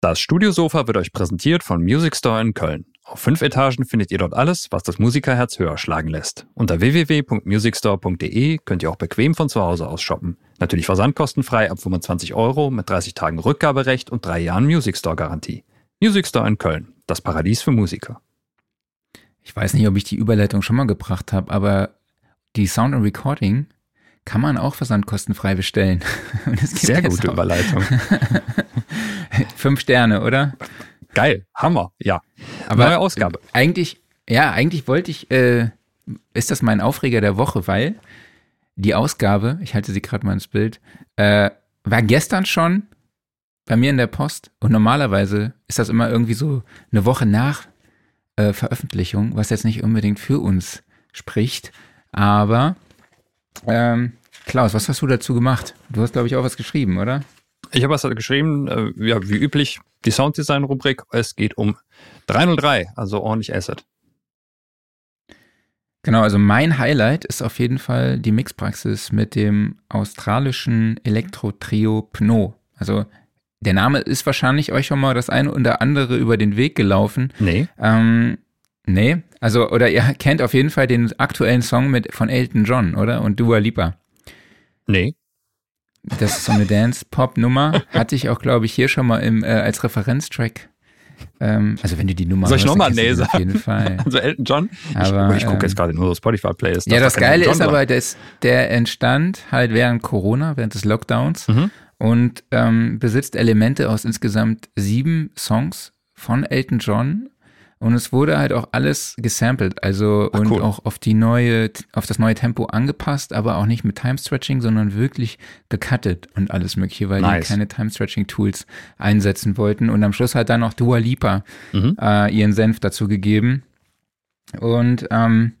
Das Studiosofa wird euch präsentiert von Music Store in Köln. Auf fünf Etagen findet ihr dort alles, was das Musikerherz höher schlagen lässt. Unter www.musicstore.de könnt ihr auch bequem von zu Hause aus shoppen. Natürlich versandkostenfrei ab 25 Euro mit 30 Tagen Rückgaberecht und drei Jahren Music Store Garantie. Music Store in Köln, das Paradies für Musiker. Ich weiß nicht, ob ich die Überleitung schon mal gebracht habe, aber die Sound and Recording kann man auch versandkostenfrei bestellen. Sehr gute auch. Überleitung. Fünf Sterne, oder? Geil, Hammer, ja. Aber Neue Ausgabe. Eigentlich, ja, eigentlich wollte ich, äh, ist das mein Aufreger der Woche, weil die Ausgabe, ich halte sie gerade mal ins Bild, äh, war gestern schon bei mir in der Post und normalerweise ist das immer irgendwie so eine Woche nach äh, Veröffentlichung, was jetzt nicht unbedingt für uns spricht. Aber ähm, Klaus, was hast du dazu gemacht? Du hast, glaube ich, auch was geschrieben, oder? Ich habe was geschrieben, äh, ja, wie üblich, die Sounddesign-Rubrik. Es geht um 303, also ordentlich Asset. Genau, also mein Highlight ist auf jeden Fall die Mixpraxis mit dem australischen Elektro-Trio Pno. Also der Name ist wahrscheinlich euch schon mal das eine oder andere über den Weg gelaufen. Nee. Ähm, nee, also, oder ihr kennt auf jeden Fall den aktuellen Song mit, von Elton John, oder? Und Dua Lipa. Nee. Das ist so eine Dance-Pop-Nummer. Hatte ich auch, glaube ich, hier schon mal im, äh, als Referenztrack. Ähm, also wenn du die Nummer Soll ich nochmal Nee sagen? Auf jeden Fall. Also Elton John. Aber, ich, ich gucke jetzt gerade nur Spotify-Playlist. Ja, das Geile ist aber, das, der entstand halt während Corona, während des Lockdowns. Mhm und ähm, besitzt Elemente aus insgesamt sieben Songs von Elton John. Und es wurde halt auch alles gesampelt, also Ach, und cool. auch auf die neue, auf das neue Tempo angepasst, aber auch nicht mit Time Stretching, sondern wirklich gecuttet und alles mögliche, weil nice. die keine Time Stretching Tools einsetzen wollten. Und am Schluss hat dann auch Dua Lipa mhm. äh, ihren Senf dazu gegeben. Und ähm,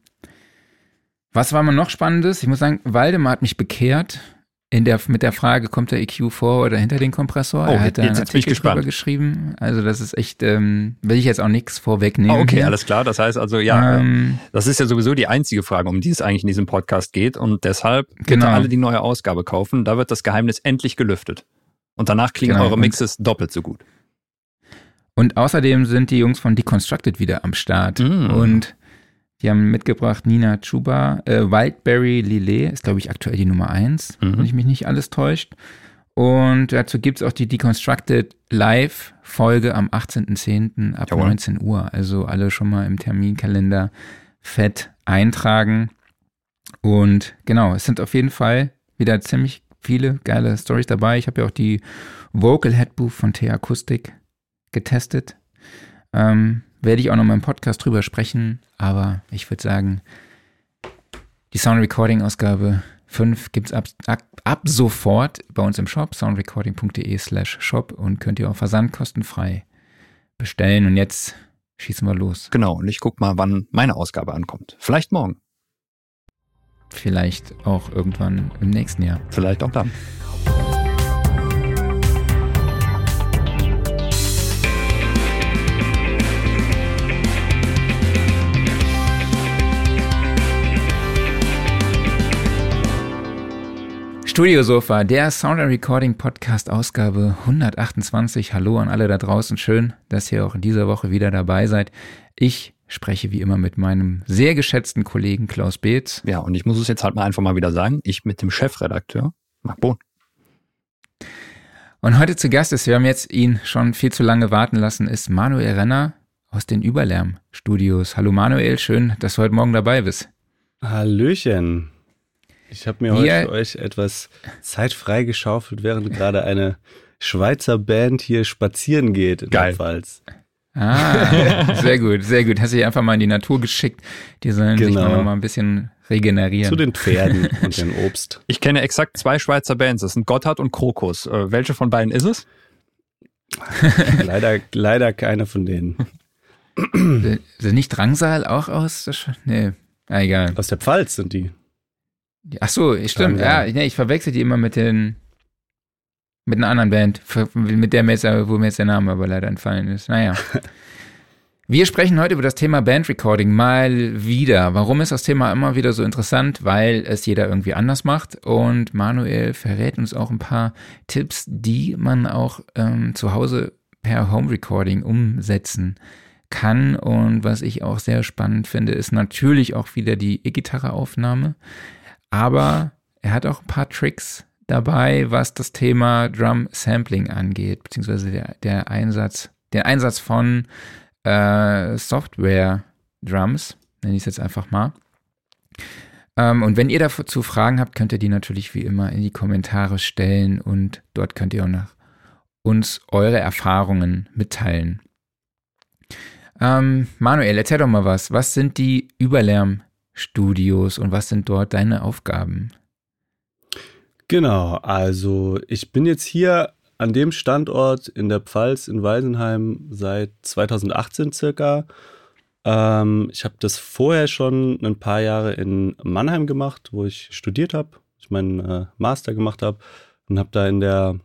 was war mal noch Spannendes? Ich muss sagen, Waldemar hat mich bekehrt in der, mit der Frage, kommt der EQ vor oder hinter den Kompressor? Oh, er hat da jetzt, jetzt bin ich gespannt. geschrieben. Also das ist echt, ähm, will ich jetzt auch nichts vorwegnehmen. Oh, okay, hier. alles klar. Das heißt also, ja, ähm, das ist ja sowieso die einzige Frage, um die es eigentlich in diesem Podcast geht. Und deshalb bitte genau. alle die neue Ausgabe kaufen. Da wird das Geheimnis endlich gelüftet. Und danach klingen genau. eure Mixes doppelt so gut. Und außerdem sind die Jungs von Deconstructed wieder am Start. Mm. Und die haben mitgebracht Nina Chuba. Äh, Wildberry Lillet ist, glaube ich, aktuell die Nummer eins, mhm. wenn ich mich nicht alles täuscht. Und dazu gibt es auch die Deconstructed Live-Folge am 18.10. ab Jawohl. 19 Uhr. Also alle schon mal im Terminkalender fett eintragen. Und genau, es sind auf jeden Fall wieder ziemlich viele geile Stories dabei. Ich habe ja auch die Vocal Headbooth von T Akustik getestet. Ähm, werde ich auch noch mal im Podcast drüber sprechen, aber ich würde sagen, die Sound Recording Ausgabe 5 gibt es ab, ab, ab, sofort bei uns im Shop, soundrecording.de slash shop und könnt ihr auch versandkostenfrei bestellen. Und jetzt schießen wir los. Genau, und ich gucke mal, wann meine Ausgabe ankommt. Vielleicht morgen. Vielleicht auch irgendwann im nächsten Jahr. Vielleicht auch dann. Studiosofa, der Sound and Recording Podcast Ausgabe 128. Hallo an alle da draußen. Schön, dass ihr auch in dieser Woche wieder dabei seid. Ich spreche wie immer mit meinem sehr geschätzten Kollegen Klaus Beetz. Ja, und ich muss es jetzt halt mal einfach mal wieder sagen. Ich mit dem Chefredakteur Marc Bohn. Und heute zu Gast ist, wir haben jetzt ihn schon viel zu lange warten lassen, ist Manuel Renner aus den Überlärm Studios. Hallo Manuel, schön, dass du heute Morgen dabei bist. Hallöchen. Ich habe mir Wir, heute für euch etwas Zeit freigeschaufelt, während gerade eine Schweizer Band hier spazieren geht in Geil. der Pfalz. Ah, sehr gut, sehr gut. Hast du dich einfach mal in die Natur geschickt. Die sollen genau. sich noch mal ein bisschen regenerieren. Zu den Pferden und dem Obst. Ich kenne exakt zwei Schweizer Bands. Das sind Gotthard und Krokus. Äh, welche von beiden ist es? leider, leider keine von denen. Sind nicht Drangsal auch aus? Nee, ah, egal. Aus der Pfalz sind die. Ach so, stimmt. Ja, nee, ich verwechsel die immer mit den mit einer anderen Band, mit der mir jetzt, wo mir jetzt der Name aber leider entfallen ist. Naja. Wir sprechen heute über das Thema Bandrecording mal wieder. Warum ist das Thema immer wieder so interessant? Weil es jeder irgendwie anders macht. Und Manuel verrät uns auch ein paar Tipps, die man auch ähm, zu Hause per Home Recording umsetzen kann. Und was ich auch sehr spannend finde, ist natürlich auch wieder die E-Gitarre-Aufnahme. Aber er hat auch ein paar Tricks dabei, was das Thema Drum Sampling angeht, beziehungsweise der, der Einsatz, der Einsatz von äh, Software Drums, nenne ich es jetzt einfach mal. Ähm, und wenn ihr dazu Fragen habt, könnt ihr die natürlich wie immer in die Kommentare stellen und dort könnt ihr auch nach uns eure Erfahrungen mitteilen. Ähm, Manuel, erzähl doch mal was. Was sind die Überlärmstudios und was sind dort deine Aufgaben? Genau, also ich bin jetzt hier an dem Standort in der Pfalz in Weisenheim seit 2018 circa. Ähm, ich habe das vorher schon ein paar Jahre in Mannheim gemacht, wo ich studiert habe, ich meinen äh, Master gemacht habe und habe da in der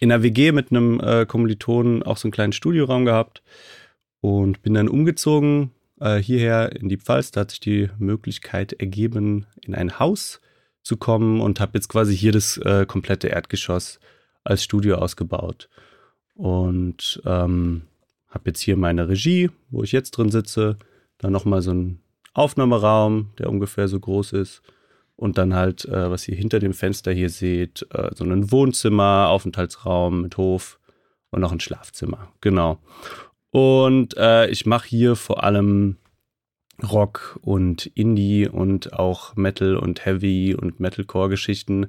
in der WG mit einem äh, Kommilitonen auch so einen kleinen Studioraum gehabt und bin dann umgezogen äh, hierher in die Pfalz. Da hat sich die Möglichkeit ergeben, in ein Haus zu kommen und habe jetzt quasi hier das äh, komplette Erdgeschoss als Studio ausgebaut. Und ähm, habe jetzt hier meine Regie, wo ich jetzt drin sitze, dann nochmal so ein Aufnahmeraum, der ungefähr so groß ist. Und dann halt, äh, was ihr hinter dem Fenster hier seht, äh, so ein Wohnzimmer, Aufenthaltsraum mit Hof und noch ein Schlafzimmer. Genau. Und äh, ich mache hier vor allem Rock und Indie und auch Metal und Heavy und Metalcore-Geschichten.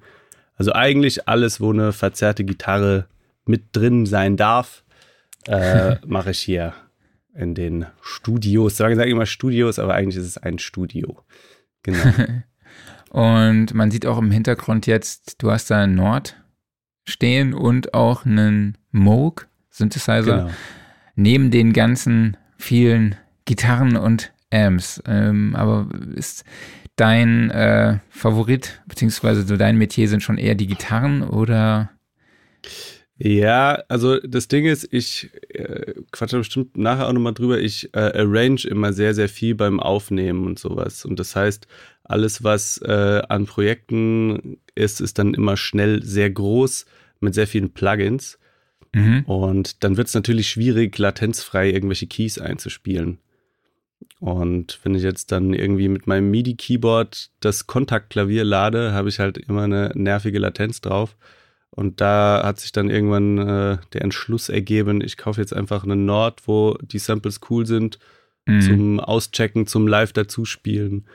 Also eigentlich alles, wo eine verzerrte Gitarre mit drin sein darf, äh, mache ich hier in den Studios. Sagen sage immer Studios, aber eigentlich ist es ein Studio. Genau. und man sieht auch im Hintergrund jetzt, du hast da einen Nord stehen und auch einen Moog Synthesizer. Genau. Neben den ganzen vielen Gitarren und Amps. Ähm, aber ist dein äh, Favorit, beziehungsweise so dein Metier sind schon eher die Gitarren oder? Ja, also das Ding ist, ich äh, quatsche bestimmt nachher auch nochmal drüber, ich äh, arrange immer sehr, sehr viel beim Aufnehmen und sowas. Und das heißt, alles, was äh, an Projekten ist, ist dann immer schnell sehr groß mit sehr vielen Plugins. Mhm. Und dann wird es natürlich schwierig, latenzfrei irgendwelche Keys einzuspielen. Und wenn ich jetzt dann irgendwie mit meinem MIDI-Keyboard das Kontaktklavier lade, habe ich halt immer eine nervige Latenz drauf. Und da hat sich dann irgendwann äh, der Entschluss ergeben, ich kaufe jetzt einfach einen Nord, wo die Samples cool sind, mhm. zum Auschecken, zum Live dazuspielen.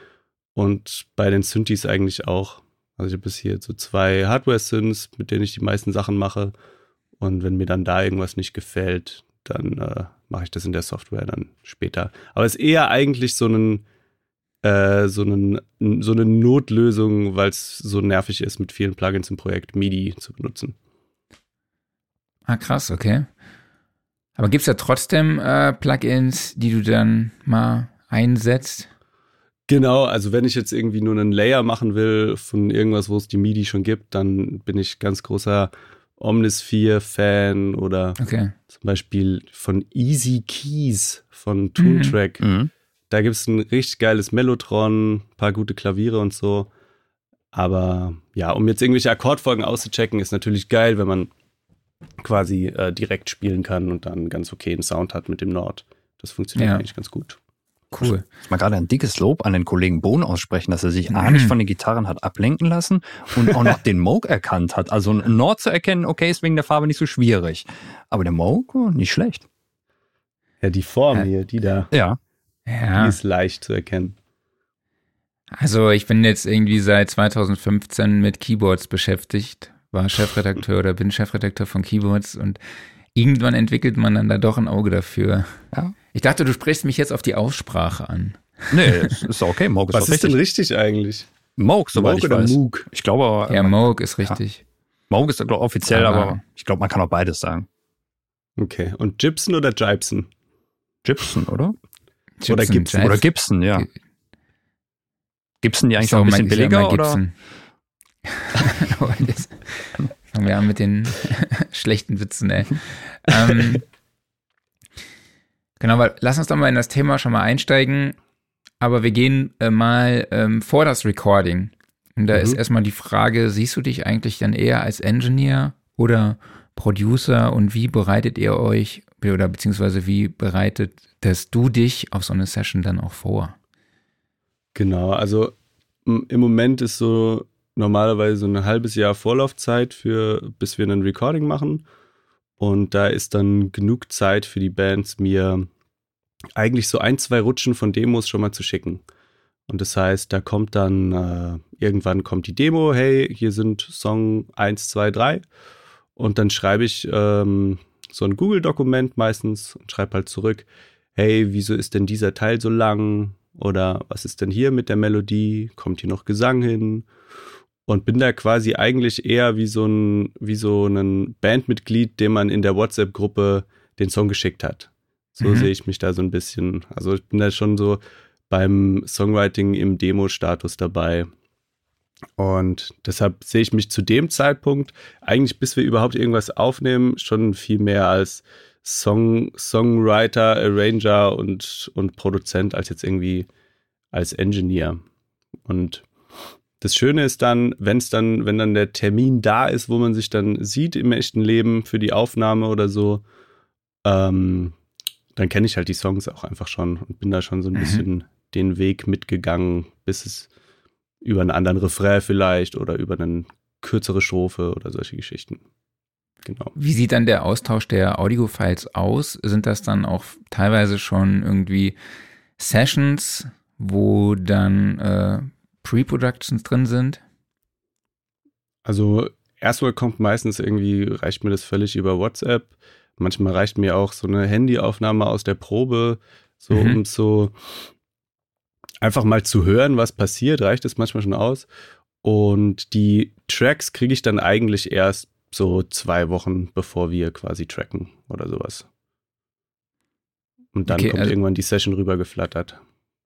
Und bei den Synthes eigentlich auch. Also ich habe bis hier so zwei Hardware-Synths, mit denen ich die meisten Sachen mache. Und wenn mir dann da irgendwas nicht gefällt, dann äh, mache ich das in der Software dann später. Aber es ist eher eigentlich so ein äh, so, einen, so eine Notlösung, weil es so nervig ist, mit vielen Plugins im Projekt MIDI zu benutzen. Ah, krass, okay. Aber gibt es da trotzdem äh, Plugins, die du dann mal einsetzt? Genau, also wenn ich jetzt irgendwie nur einen Layer machen will von irgendwas, wo es die MIDI schon gibt, dann bin ich ganz großer Omnisphere-Fan oder okay. zum Beispiel von Easy Keys von Toontrack. Mhm. Mhm. Da gibt es ein richtig geiles Mellotron, ein paar gute Klaviere und so. Aber ja, um jetzt irgendwelche Akkordfolgen auszuchecken, ist natürlich geil, wenn man quasi äh, direkt spielen kann und dann ganz okayen Sound hat mit dem Nord. Das funktioniert ja. eigentlich ganz gut. Cool. Ich mal gerade ein dickes Lob an den Kollegen Bohn aussprechen, dass er sich mhm. A nicht von den Gitarren hat ablenken lassen und auch noch den Moog erkannt hat. Also ein Nord zu erkennen, okay, ist wegen der Farbe nicht so schwierig. Aber der Moog, oh, nicht schlecht. Ja, die Form ja. hier, die da. Ja. ja. Die ist leicht zu erkennen. Also ich bin jetzt irgendwie seit 2015 mit Keyboards beschäftigt, war Chefredakteur oder bin Chefredakteur von Keyboards und irgendwann entwickelt man dann da doch ein Auge dafür. Ja. Ich dachte, du sprichst mich jetzt auf die Aussprache an. Nee, ist okay. Moog ist Was ist richtig. denn richtig eigentlich? Moog, soweit Moog ich weiß. Moog? Ich glaube Ja, Moog ist richtig. Ja. Moog ist glaube offiziell, aber, aber ich glaube, man kann auch beides sagen. Okay. Und Gibson oder Gibson? Gibson, oder? Gibson, oder Gibson. Oder Gibson, ja. Gibson die eigentlich so, noch ein bisschen billiger, oder? Fangen wir an mit den schlechten Witzen, ey. ähm, Genau, weil lass uns doch mal in das Thema schon mal einsteigen. Aber wir gehen äh, mal ähm, vor das Recording. Und da mhm. ist erstmal die Frage, siehst du dich eigentlich dann eher als Engineer oder Producer und wie bereitet ihr euch oder beziehungsweise wie bereitetest du dich auf so eine Session dann auch vor? Genau, also im Moment ist so normalerweise so ein halbes Jahr Vorlaufzeit für, bis wir ein Recording machen. Und da ist dann genug Zeit für die Bands, mir eigentlich so ein, zwei Rutschen von Demos schon mal zu schicken. Und das heißt, da kommt dann, äh, irgendwann kommt die Demo, hey, hier sind Song 1, 2, 3. Und dann schreibe ich ähm, so ein Google-Dokument meistens und schreibe halt zurück, hey, wieso ist denn dieser Teil so lang? Oder was ist denn hier mit der Melodie? Kommt hier noch Gesang hin? Und bin da quasi eigentlich eher wie so ein, wie so ein Bandmitglied, dem man in der WhatsApp-Gruppe den Song geschickt hat. So mhm. sehe ich mich da so ein bisschen. Also ich bin da schon so beim Songwriting im Demo-Status dabei. Und deshalb sehe ich mich zu dem Zeitpunkt, eigentlich bis wir überhaupt irgendwas aufnehmen, schon viel mehr als Song, Songwriter, Arranger und, und Produzent als jetzt irgendwie als Engineer. Und das Schöne ist dann, wenn es dann, wenn dann der Termin da ist, wo man sich dann sieht im echten Leben für die Aufnahme oder so, ähm, dann kenne ich halt die Songs auch einfach schon und bin da schon so ein mhm. bisschen den Weg mitgegangen, bis es über einen anderen Refrain vielleicht oder über eine kürzere Strophe oder solche Geschichten. Genau. Wie sieht dann der Austausch der Audiofiles aus? Sind das dann auch teilweise schon irgendwie Sessions, wo dann äh, Pre-Productions drin sind? Also erstmal kommt meistens irgendwie, reicht mir das völlig über WhatsApp. Manchmal reicht mir auch so eine Handyaufnahme aus der Probe, so mhm. um so einfach mal zu hören, was passiert, reicht es manchmal schon aus. Und die Tracks kriege ich dann eigentlich erst so zwei Wochen, bevor wir quasi tracken oder sowas. Und dann okay, kommt also, irgendwann die Session rübergeflattert.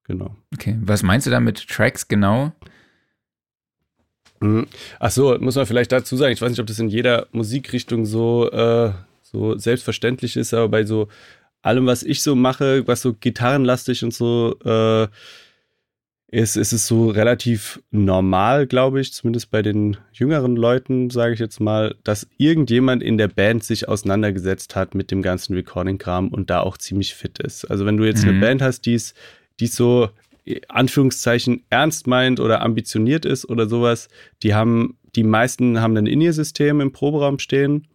Genau. Okay, was meinst du da mit Tracks genau? Mhm. Ach so, muss man vielleicht dazu sagen, ich weiß nicht, ob das in jeder Musikrichtung so, äh, so selbstverständlich ist, aber bei so allem, was ich so mache, was so gitarrenlastig und so äh, ist, ist es so relativ normal, glaube ich, zumindest bei den jüngeren Leuten, sage ich jetzt mal, dass irgendjemand in der Band sich auseinandergesetzt hat mit dem ganzen Recording-Kram und da auch ziemlich fit ist. Also wenn du jetzt mhm. eine Band hast, die es so Anführungszeichen ernst meint oder ambitioniert ist oder sowas, die haben, die meisten haben ein In-Ear-System im Proberaum stehen,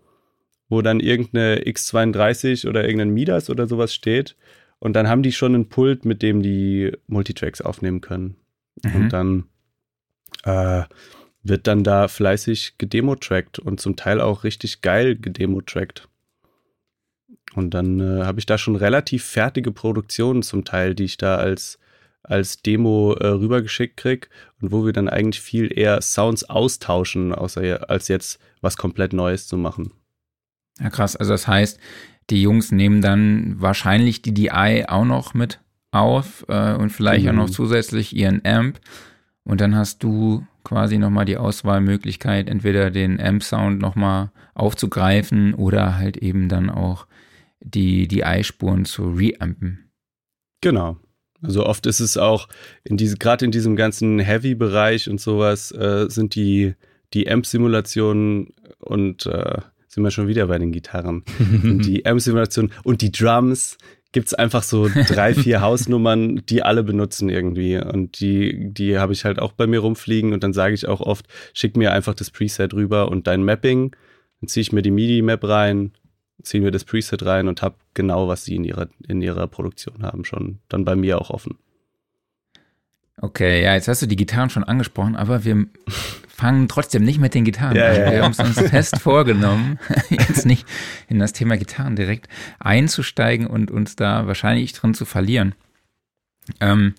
wo dann irgendeine X32 oder irgendein Midas oder sowas steht und dann haben die schon einen Pult, mit dem die Multitracks aufnehmen können. Mhm. Und dann äh, wird dann da fleißig gedemotrackt und zum Teil auch richtig geil gedemotrackt. Und dann äh, habe ich da schon relativ fertige Produktionen zum Teil, die ich da als, als Demo äh, rübergeschickt kriege und wo wir dann eigentlich viel eher Sounds austauschen, außer als jetzt was komplett Neues zu machen. Ja, krass. Also das heißt, die Jungs nehmen dann wahrscheinlich die DI auch noch mit auf äh, und vielleicht mhm. auch noch mhm. zusätzlich ihren Amp. Und dann hast du quasi nochmal die Auswahlmöglichkeit, entweder den Amp-Sound nochmal aufzugreifen oder halt eben dann auch die DI-Spuren zu reampen. Genau. Also oft ist es auch in diese, gerade in diesem ganzen Heavy-Bereich und sowas, äh, sind die, die Amp-Simulationen und äh, sind wir schon wieder bei den Gitarren. die Amp-Simulation und die Drums gibt es einfach so drei, vier Hausnummern, die alle benutzen irgendwie. Und die, die habe ich halt auch bei mir rumfliegen und dann sage ich auch oft, schick mir einfach das Preset rüber und dein Mapping. Dann ziehe ich mir die MIDI-Map rein, ziehe mir das Preset rein und habe genau, was sie in ihrer, in ihrer Produktion haben, schon dann bei mir auch offen. Okay, ja, jetzt hast du die Gitarren schon angesprochen, aber wir fangen trotzdem nicht mit den Gitarren ja, an. Ja, wir haben es uns fest vorgenommen, jetzt nicht in das Thema Gitarren direkt einzusteigen und uns da wahrscheinlich drin zu verlieren. Ähm,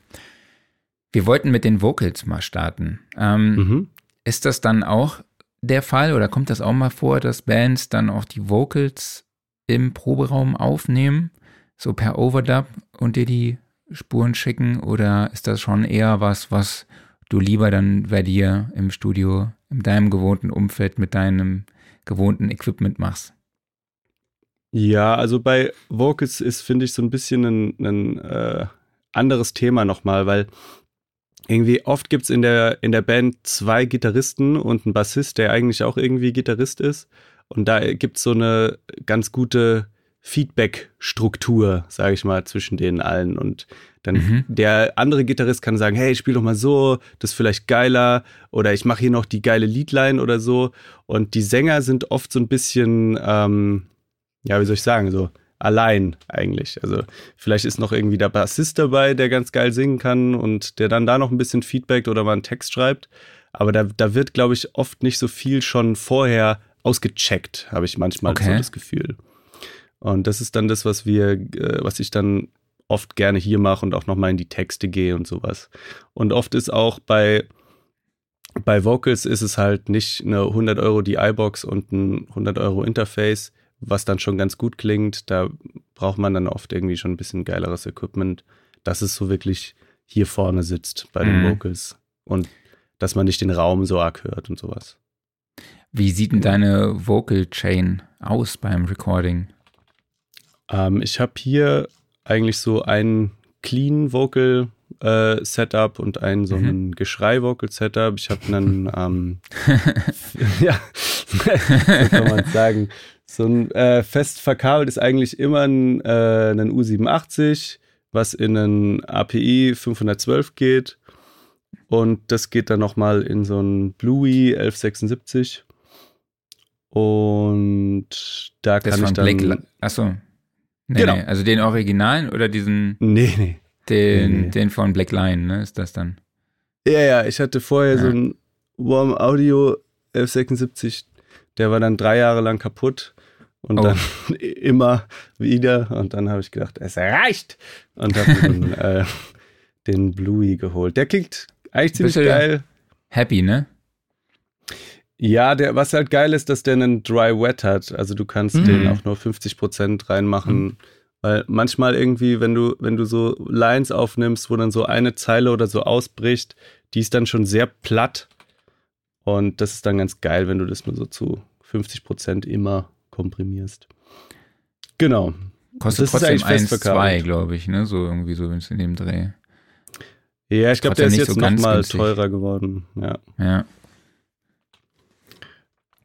wir wollten mit den Vocals mal starten. Ähm, mhm. Ist das dann auch der Fall oder kommt das auch mal vor, dass Bands dann auch die Vocals im Proberaum aufnehmen, so per Overdub und dir die Spuren schicken oder ist das schon eher was, was du lieber dann bei dir im Studio, in deinem gewohnten Umfeld mit deinem gewohnten Equipment machst? Ja, also bei Vocals ist, finde ich, so ein bisschen ein, ein äh, anderes Thema nochmal, weil irgendwie oft gibt es in der, in der Band zwei Gitarristen und einen Bassist, der eigentlich auch irgendwie Gitarrist ist. Und da gibt es so eine ganz gute Feedback-Struktur, sage ich mal, zwischen denen allen. Und dann mhm. der andere Gitarrist kann sagen, hey, spiel doch mal so, das ist vielleicht geiler oder ich mache hier noch die geile Leadline oder so. Und die Sänger sind oft so ein bisschen, ähm, ja, wie soll ich sagen, so allein eigentlich. Also vielleicht ist noch irgendwie der Bassist dabei, der ganz geil singen kann und der dann da noch ein bisschen Feedback oder mal einen Text schreibt. Aber da, da wird, glaube ich, oft nicht so viel schon vorher ausgecheckt, habe ich manchmal okay. so das Gefühl. Und das ist dann das, was wir, äh, was ich dann oft gerne hier mache und auch nochmal in die Texte gehe und sowas. Und oft ist auch bei, bei Vocals ist es halt nicht eine 100 Euro DI-Box und ein 100 Euro Interface, was dann schon ganz gut klingt. Da braucht man dann oft irgendwie schon ein bisschen geileres Equipment, dass es so wirklich hier vorne sitzt bei den mhm. Vocals und dass man nicht den Raum so arg hört und sowas. Wie sieht denn deine Vocal Chain aus beim Recording? Ähm, ich habe hier eigentlich so ein Clean Vocal äh, Setup und ein so ein mhm. Geschrei Vocal Setup. Ich habe einen, ähm, ja, so kann man sagen. So ein äh, fest verkabelt ist eigentlich immer ein, äh, ein U87, was in einen API 512 geht. Und das geht dann nochmal in so ein Bluey 1176. Und da das kann ich dann. Black, achso, Nee, genau. Nee. Also den Originalen oder diesen. Nee, nee. Den, nee, den von Black Lion, ne? Ist das dann? Ja, ja, ich hatte vorher ja. so ein Warm Audio F76, der war dann drei Jahre lang kaputt und oh. dann immer wieder. Und dann habe ich gedacht, es reicht. Und habe dann äh, den Bluey geholt. Der klingt eigentlich ziemlich geil. Happy, ne? Ja, der, was halt geil ist, dass der einen Dry Wet hat. Also du kannst mhm. den auch nur 50 Prozent reinmachen. Mhm. Weil manchmal irgendwie, wenn du, wenn du so Lines aufnimmst, wo dann so eine Zeile oder so ausbricht, die ist dann schon sehr platt. Und das ist dann ganz geil, wenn du das nur so zu 50 Prozent immer komprimierst. Genau. Kostet das trotzdem 1, 2, glaube ich, ne? So irgendwie so, wenn es in dem Dreh. Ja, ich glaube, der ist jetzt so nochmal teurer geworden. Ja. Ja.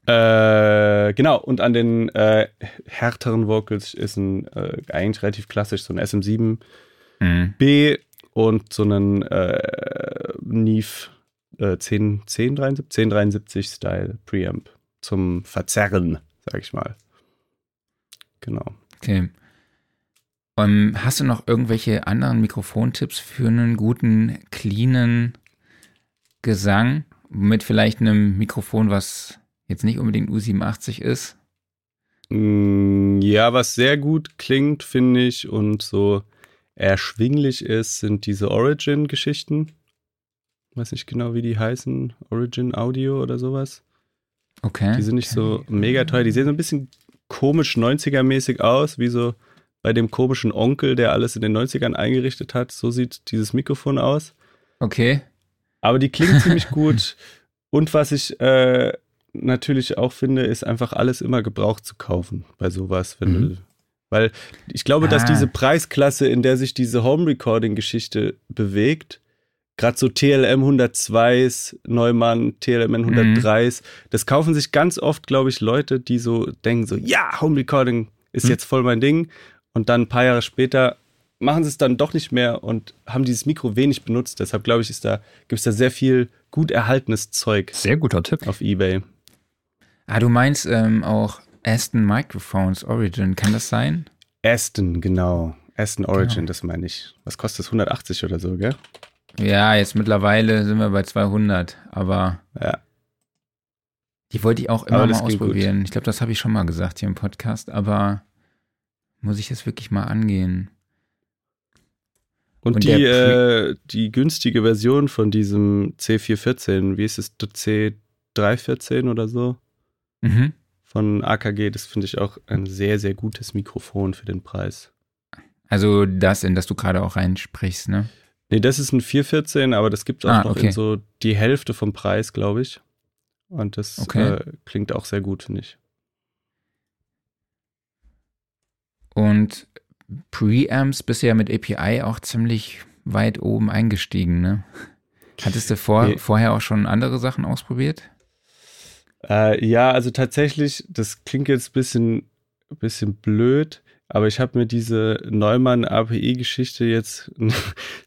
Äh, genau, und an den äh, härteren Vocals ist ein äh, eigentlich relativ klassisch so ein SM7B mhm. und so ein äh, Neve äh, 10, 1073, 1073 Style Preamp zum Verzerren, sag ich mal. Genau. Okay. Um, hast du noch irgendwelche anderen Mikrofontipps für einen guten, cleanen Gesang mit vielleicht einem Mikrofon, was jetzt nicht unbedingt U87 ist. Mm, ja, was sehr gut klingt, finde ich, und so erschwinglich ist, sind diese Origin-Geschichten. Weiß nicht genau, wie die heißen. Origin Audio oder sowas. Okay. Die sind nicht so mega teuer. Die sehen so ein bisschen komisch 90er-mäßig aus, wie so bei dem komischen Onkel, der alles in den 90ern eingerichtet hat. So sieht dieses Mikrofon aus. Okay. Aber die klingen ziemlich gut. Und was ich äh, natürlich auch finde, ist einfach alles immer gebraucht zu kaufen bei sowas, wenn mhm. du, weil ich glaube, ah. dass diese Preisklasse, in der sich diese Home Recording Geschichte bewegt, gerade so TLM 102s, Neumann, TLM 103s, mhm. das kaufen sich ganz oft, glaube ich, Leute, die so denken so, ja, Home Recording ist mhm. jetzt voll mein Ding und dann ein paar Jahre später machen sie es dann doch nicht mehr und haben dieses Mikro wenig benutzt. Deshalb glaube ich, ist da, gibt es da sehr viel gut erhaltenes Zeug. Sehr guter Tipp. Auf Ebay. Ah, du meinst ähm, auch Aston Microphones Origin, kann das sein? Aston, genau. Aston Origin, genau. das meine ich. Was kostet das? 180 oder so, gell? Ja, jetzt mittlerweile sind wir bei 200, aber ja. die wollte ich auch immer mal ausprobieren. Ich glaube, das habe ich schon mal gesagt hier im Podcast, aber muss ich jetzt wirklich mal angehen. Und, Und die, äh, die günstige Version von diesem C414, wie ist es, C314 oder so? Mhm. von AKG. Das finde ich auch ein sehr, sehr gutes Mikrofon für den Preis. Also das, in das du gerade auch reinsprichst, ne? Nee, das ist ein 414, aber das gibt es auch ah, noch okay. in so die Hälfte vom Preis, glaube ich. Und das okay. äh, klingt auch sehr gut, finde ich. Und Preamps ja mit API auch ziemlich weit oben eingestiegen, ne? Hattest du vor, nee. vorher auch schon andere Sachen ausprobiert? Äh, ja, also tatsächlich, das klingt jetzt ein bisschen, bisschen blöd, aber ich habe mir diese Neumann-API-Geschichte jetzt, ich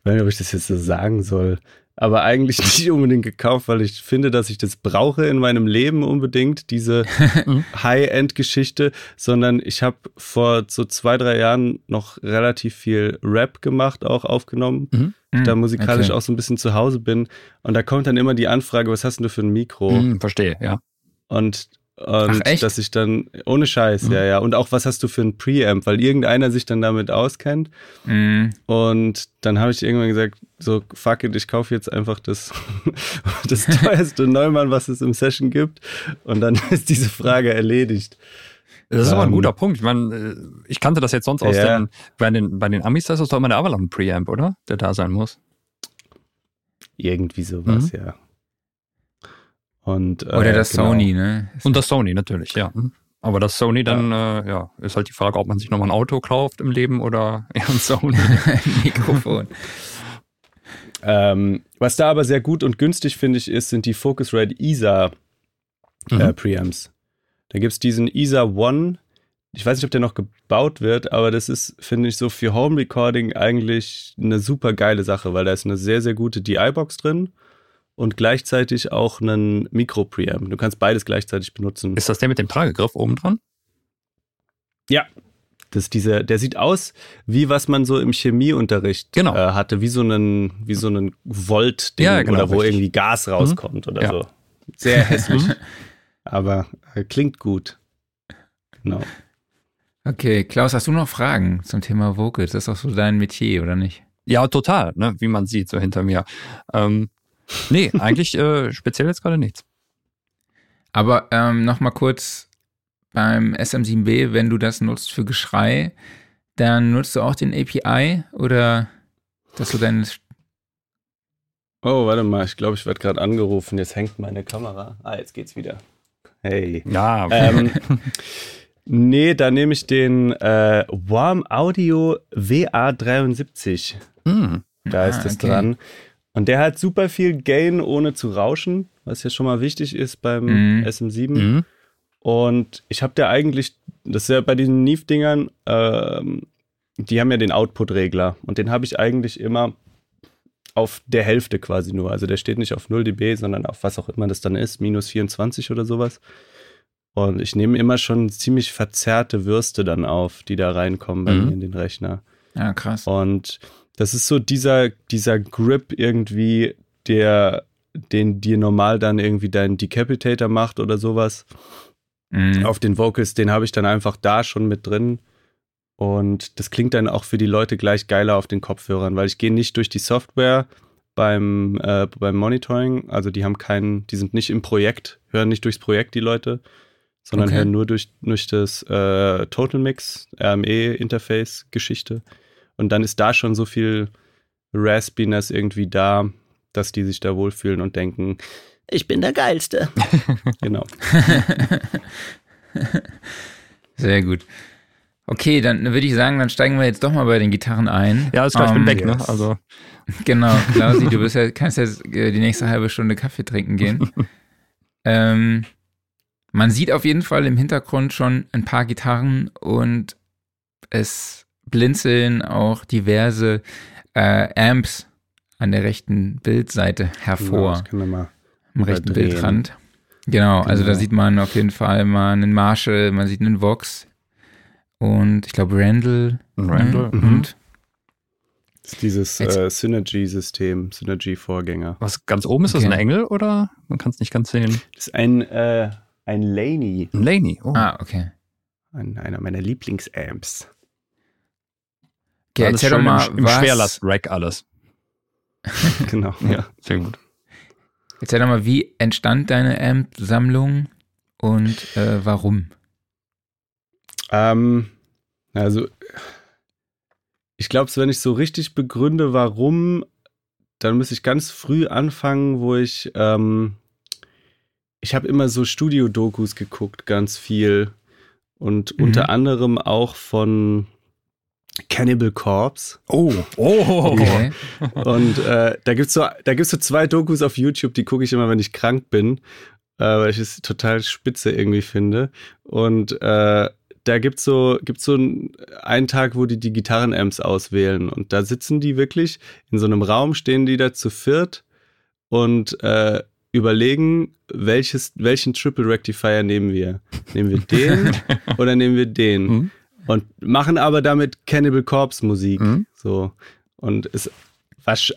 weiß nicht, ob ich das jetzt so sagen soll, aber eigentlich nicht unbedingt gekauft, weil ich finde, dass ich das brauche in meinem Leben unbedingt, diese. High-End-Geschichte, sondern ich habe vor so zwei, drei Jahren noch relativ viel Rap gemacht, auch aufgenommen. Mhm. Ich da mhm. musikalisch okay. auch so ein bisschen zu Hause bin. Und da kommt dann immer die Anfrage, was hast du für ein Mikro? Mhm, verstehe, ja. Und und Ach, dass ich dann, ohne Scheiß, mhm. ja, ja. Und auch, was hast du für ein Preamp? Weil irgendeiner sich dann damit auskennt. Mhm. Und dann habe ich irgendwann gesagt, so, fuck it, ich kaufe jetzt einfach das, das teuerste Neumann, was es im Session gibt. Und dann ist diese Frage erledigt. Das ist aber ein ähm, guter Punkt. Ich meine, äh, ich kannte das jetzt sonst aus ja. den, bei den, bei den Amis, das ist doch immer der Avalon Preamp, oder? Der da sein muss. Irgendwie sowas, mhm. ja. Und, äh, Oder das genau. Sony, ne? Und das Sony natürlich, ja. Mhm. Aber das Sony dann, ja. Äh, ja, ist halt die Frage, ob man sich nochmal ein Auto kauft im Leben oder eher ein Sony. Mikrofon. ähm, was da aber sehr gut und günstig, finde ich, ist, sind die Focusrite ISA äh, mhm. Preamps. Da gibt es diesen ISA One. Ich weiß nicht, ob der noch gebaut wird, aber das ist, finde ich, so für Home Recording eigentlich eine super geile Sache, weil da ist eine sehr, sehr gute DI-Box drin und gleichzeitig auch einen Mikro-Preamp. Du kannst beides gleichzeitig benutzen. Ist das der mit dem Tragegriff oben dran? Ja. Das diese, der sieht aus, wie was man so im Chemieunterricht genau. äh, hatte, wie so einen, wie so einen volt ja, genau, oder wo richtig. irgendwie Gas mhm. rauskommt mhm. oder ja. so. Sehr hässlich. Aber äh, klingt gut. Genau. Okay, Klaus, hast du noch Fragen zum Thema Vocals? Das ist auch so dein Metier, oder nicht? Ja, total, ne? wie man sieht, so hinter mir. Ähm, Nee, eigentlich äh, speziell jetzt gerade nichts. Aber ähm, nochmal kurz beim SM7B, wenn du das nutzt für Geschrei, dann nutzt du auch den API oder dass du dein. Oh, warte mal, ich glaube, ich werde gerade angerufen. Jetzt hängt meine Kamera. Ah, jetzt geht's wieder. Hey. Ja. Ähm, nee, da nehme ich den äh, Warm Audio WA73. Mm. Da ah, ist das okay. dran. Und der hat super viel Gain ohne zu rauschen, was ja schon mal wichtig ist beim mhm. SM7. Mhm. Und ich habe da eigentlich, das ist ja bei diesen Neve-Dingern, ähm, die haben ja den Output-Regler und den habe ich eigentlich immer auf der Hälfte quasi nur. Also der steht nicht auf 0 dB, sondern auf was auch immer das dann ist, minus 24 oder sowas. Und ich nehme immer schon ziemlich verzerrte Würste dann auf, die da reinkommen bei mhm. mir in den Rechner. Ja, krass. Und das ist so dieser, dieser Grip irgendwie, der, den dir normal dann irgendwie dein Decapitator macht oder sowas. Mhm. Auf den Vocals, den habe ich dann einfach da schon mit drin. Und das klingt dann auch für die Leute gleich geiler auf den Kopfhörern, weil ich gehe nicht durch die Software beim, äh, beim Monitoring. Also die haben keinen, die sind nicht im Projekt, hören nicht durchs Projekt die Leute, sondern okay. hören nur durch, durch das äh, Total Mix, RME-Interface-Geschichte. Und dann ist da schon so viel Raspiness irgendwie da, dass die sich da wohlfühlen und denken, ich bin der Geilste. genau. Sehr gut. Okay, dann würde ich sagen, dann steigen wir jetzt doch mal bei den Gitarren ein. Ja, ist klar, um, ich bin weg, ne? Also. Genau, Klausi, du bist ja, kannst ja die nächste halbe Stunde Kaffee trinken gehen. ähm, man sieht auf jeden Fall im Hintergrund schon ein paar Gitarren und es blinzeln auch diverse äh, Amps an der rechten Bildseite hervor. Genau, das mal Am rechten Bildrand. Genau, genau, also da sieht man auf jeden Fall mal einen Marshall, man sieht einen Vox und ich glaube Randall. Randall. Mhm. Und das ist dieses äh, Synergy-System, Synergy-Vorgänger. Was ganz oben ist, okay. das ein Engel oder? Man kann es nicht ganz sehen. Das ist ein, äh, ein Laney. Ein Laney, oh. Ah, okay. Ein, einer meiner Lieblingsamps. Okay, alles schön mal, im, im Schwerlast-Rack alles. genau. ja, sehr gut. Erzähl doch mal, wie entstand deine Amp-Sammlung und äh, warum? Ähm, also, ich glaube, wenn ich so richtig begründe, warum, dann muss ich ganz früh anfangen, wo ich, ähm, ich habe immer so Studio-Dokus geguckt, ganz viel. Und mhm. unter anderem auch von Cannibal Corpse. Oh, oh. Okay. Und äh, da gibt's so, da gibt's so zwei Dokus auf YouTube, die gucke ich immer, wenn ich krank bin. weil ich es total spitze irgendwie finde. Und äh, da gibt's so, gibt's so einen, einen Tag, wo die die Gitarrenamps auswählen. Und da sitzen die wirklich in so einem Raum, stehen die da zu viert und äh, überlegen, welches, welchen Triple Rectifier nehmen wir. Nehmen wir den oder nehmen wir den? Mhm. Und machen aber damit Cannibal Corpse Musik. Mhm. So. Und es,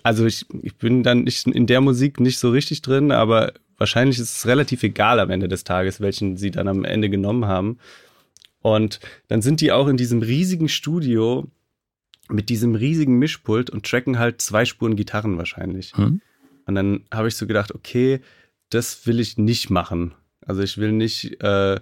also ich, ich bin dann nicht in der Musik nicht so richtig drin, aber wahrscheinlich ist es relativ egal am Ende des Tages, welchen sie dann am Ende genommen haben. Und dann sind die auch in diesem riesigen Studio mit diesem riesigen Mischpult und tracken halt zwei Spuren Gitarren wahrscheinlich. Hm. Und dann habe ich so gedacht, okay, das will ich nicht machen. Also ich will nicht äh,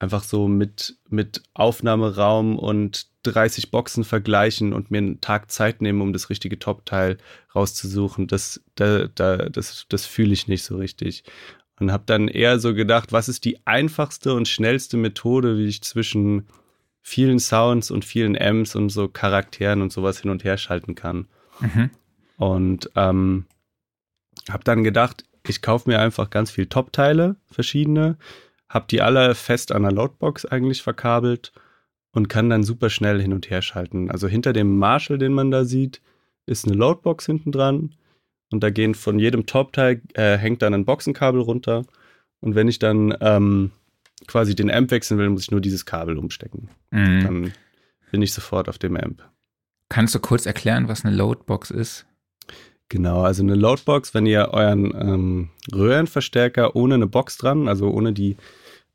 einfach so mit, mit Aufnahmeraum und 30 Boxen vergleichen und mir einen Tag Zeit nehmen, um das richtige Top-Teil rauszusuchen. Das, da, da, das, das fühle ich nicht so richtig und habe dann eher so gedacht, was ist die einfachste und schnellste Methode, wie ich zwischen vielen Sounds und vielen Amps und so Charakteren und sowas hin und her schalten kann. Mhm. Und ähm, habe dann gedacht, ich kaufe mir einfach ganz viel Top-Teile, verschiedene, habe die alle fest an der Loadbox eigentlich verkabelt und kann dann super schnell hin und her schalten. Also hinter dem Marshall, den man da sieht, ist eine Loadbox hinten dran und da gehen von jedem Top-Teil äh, hängt dann ein Boxenkabel runter. Und wenn ich dann ähm, quasi den Amp wechseln will, muss ich nur dieses Kabel umstecken. Mhm. Dann bin ich sofort auf dem Amp. Kannst du kurz erklären, was eine Loadbox ist? Genau, also eine Loadbox, wenn ihr euren ähm, Röhrenverstärker ohne eine Box dran, also ohne die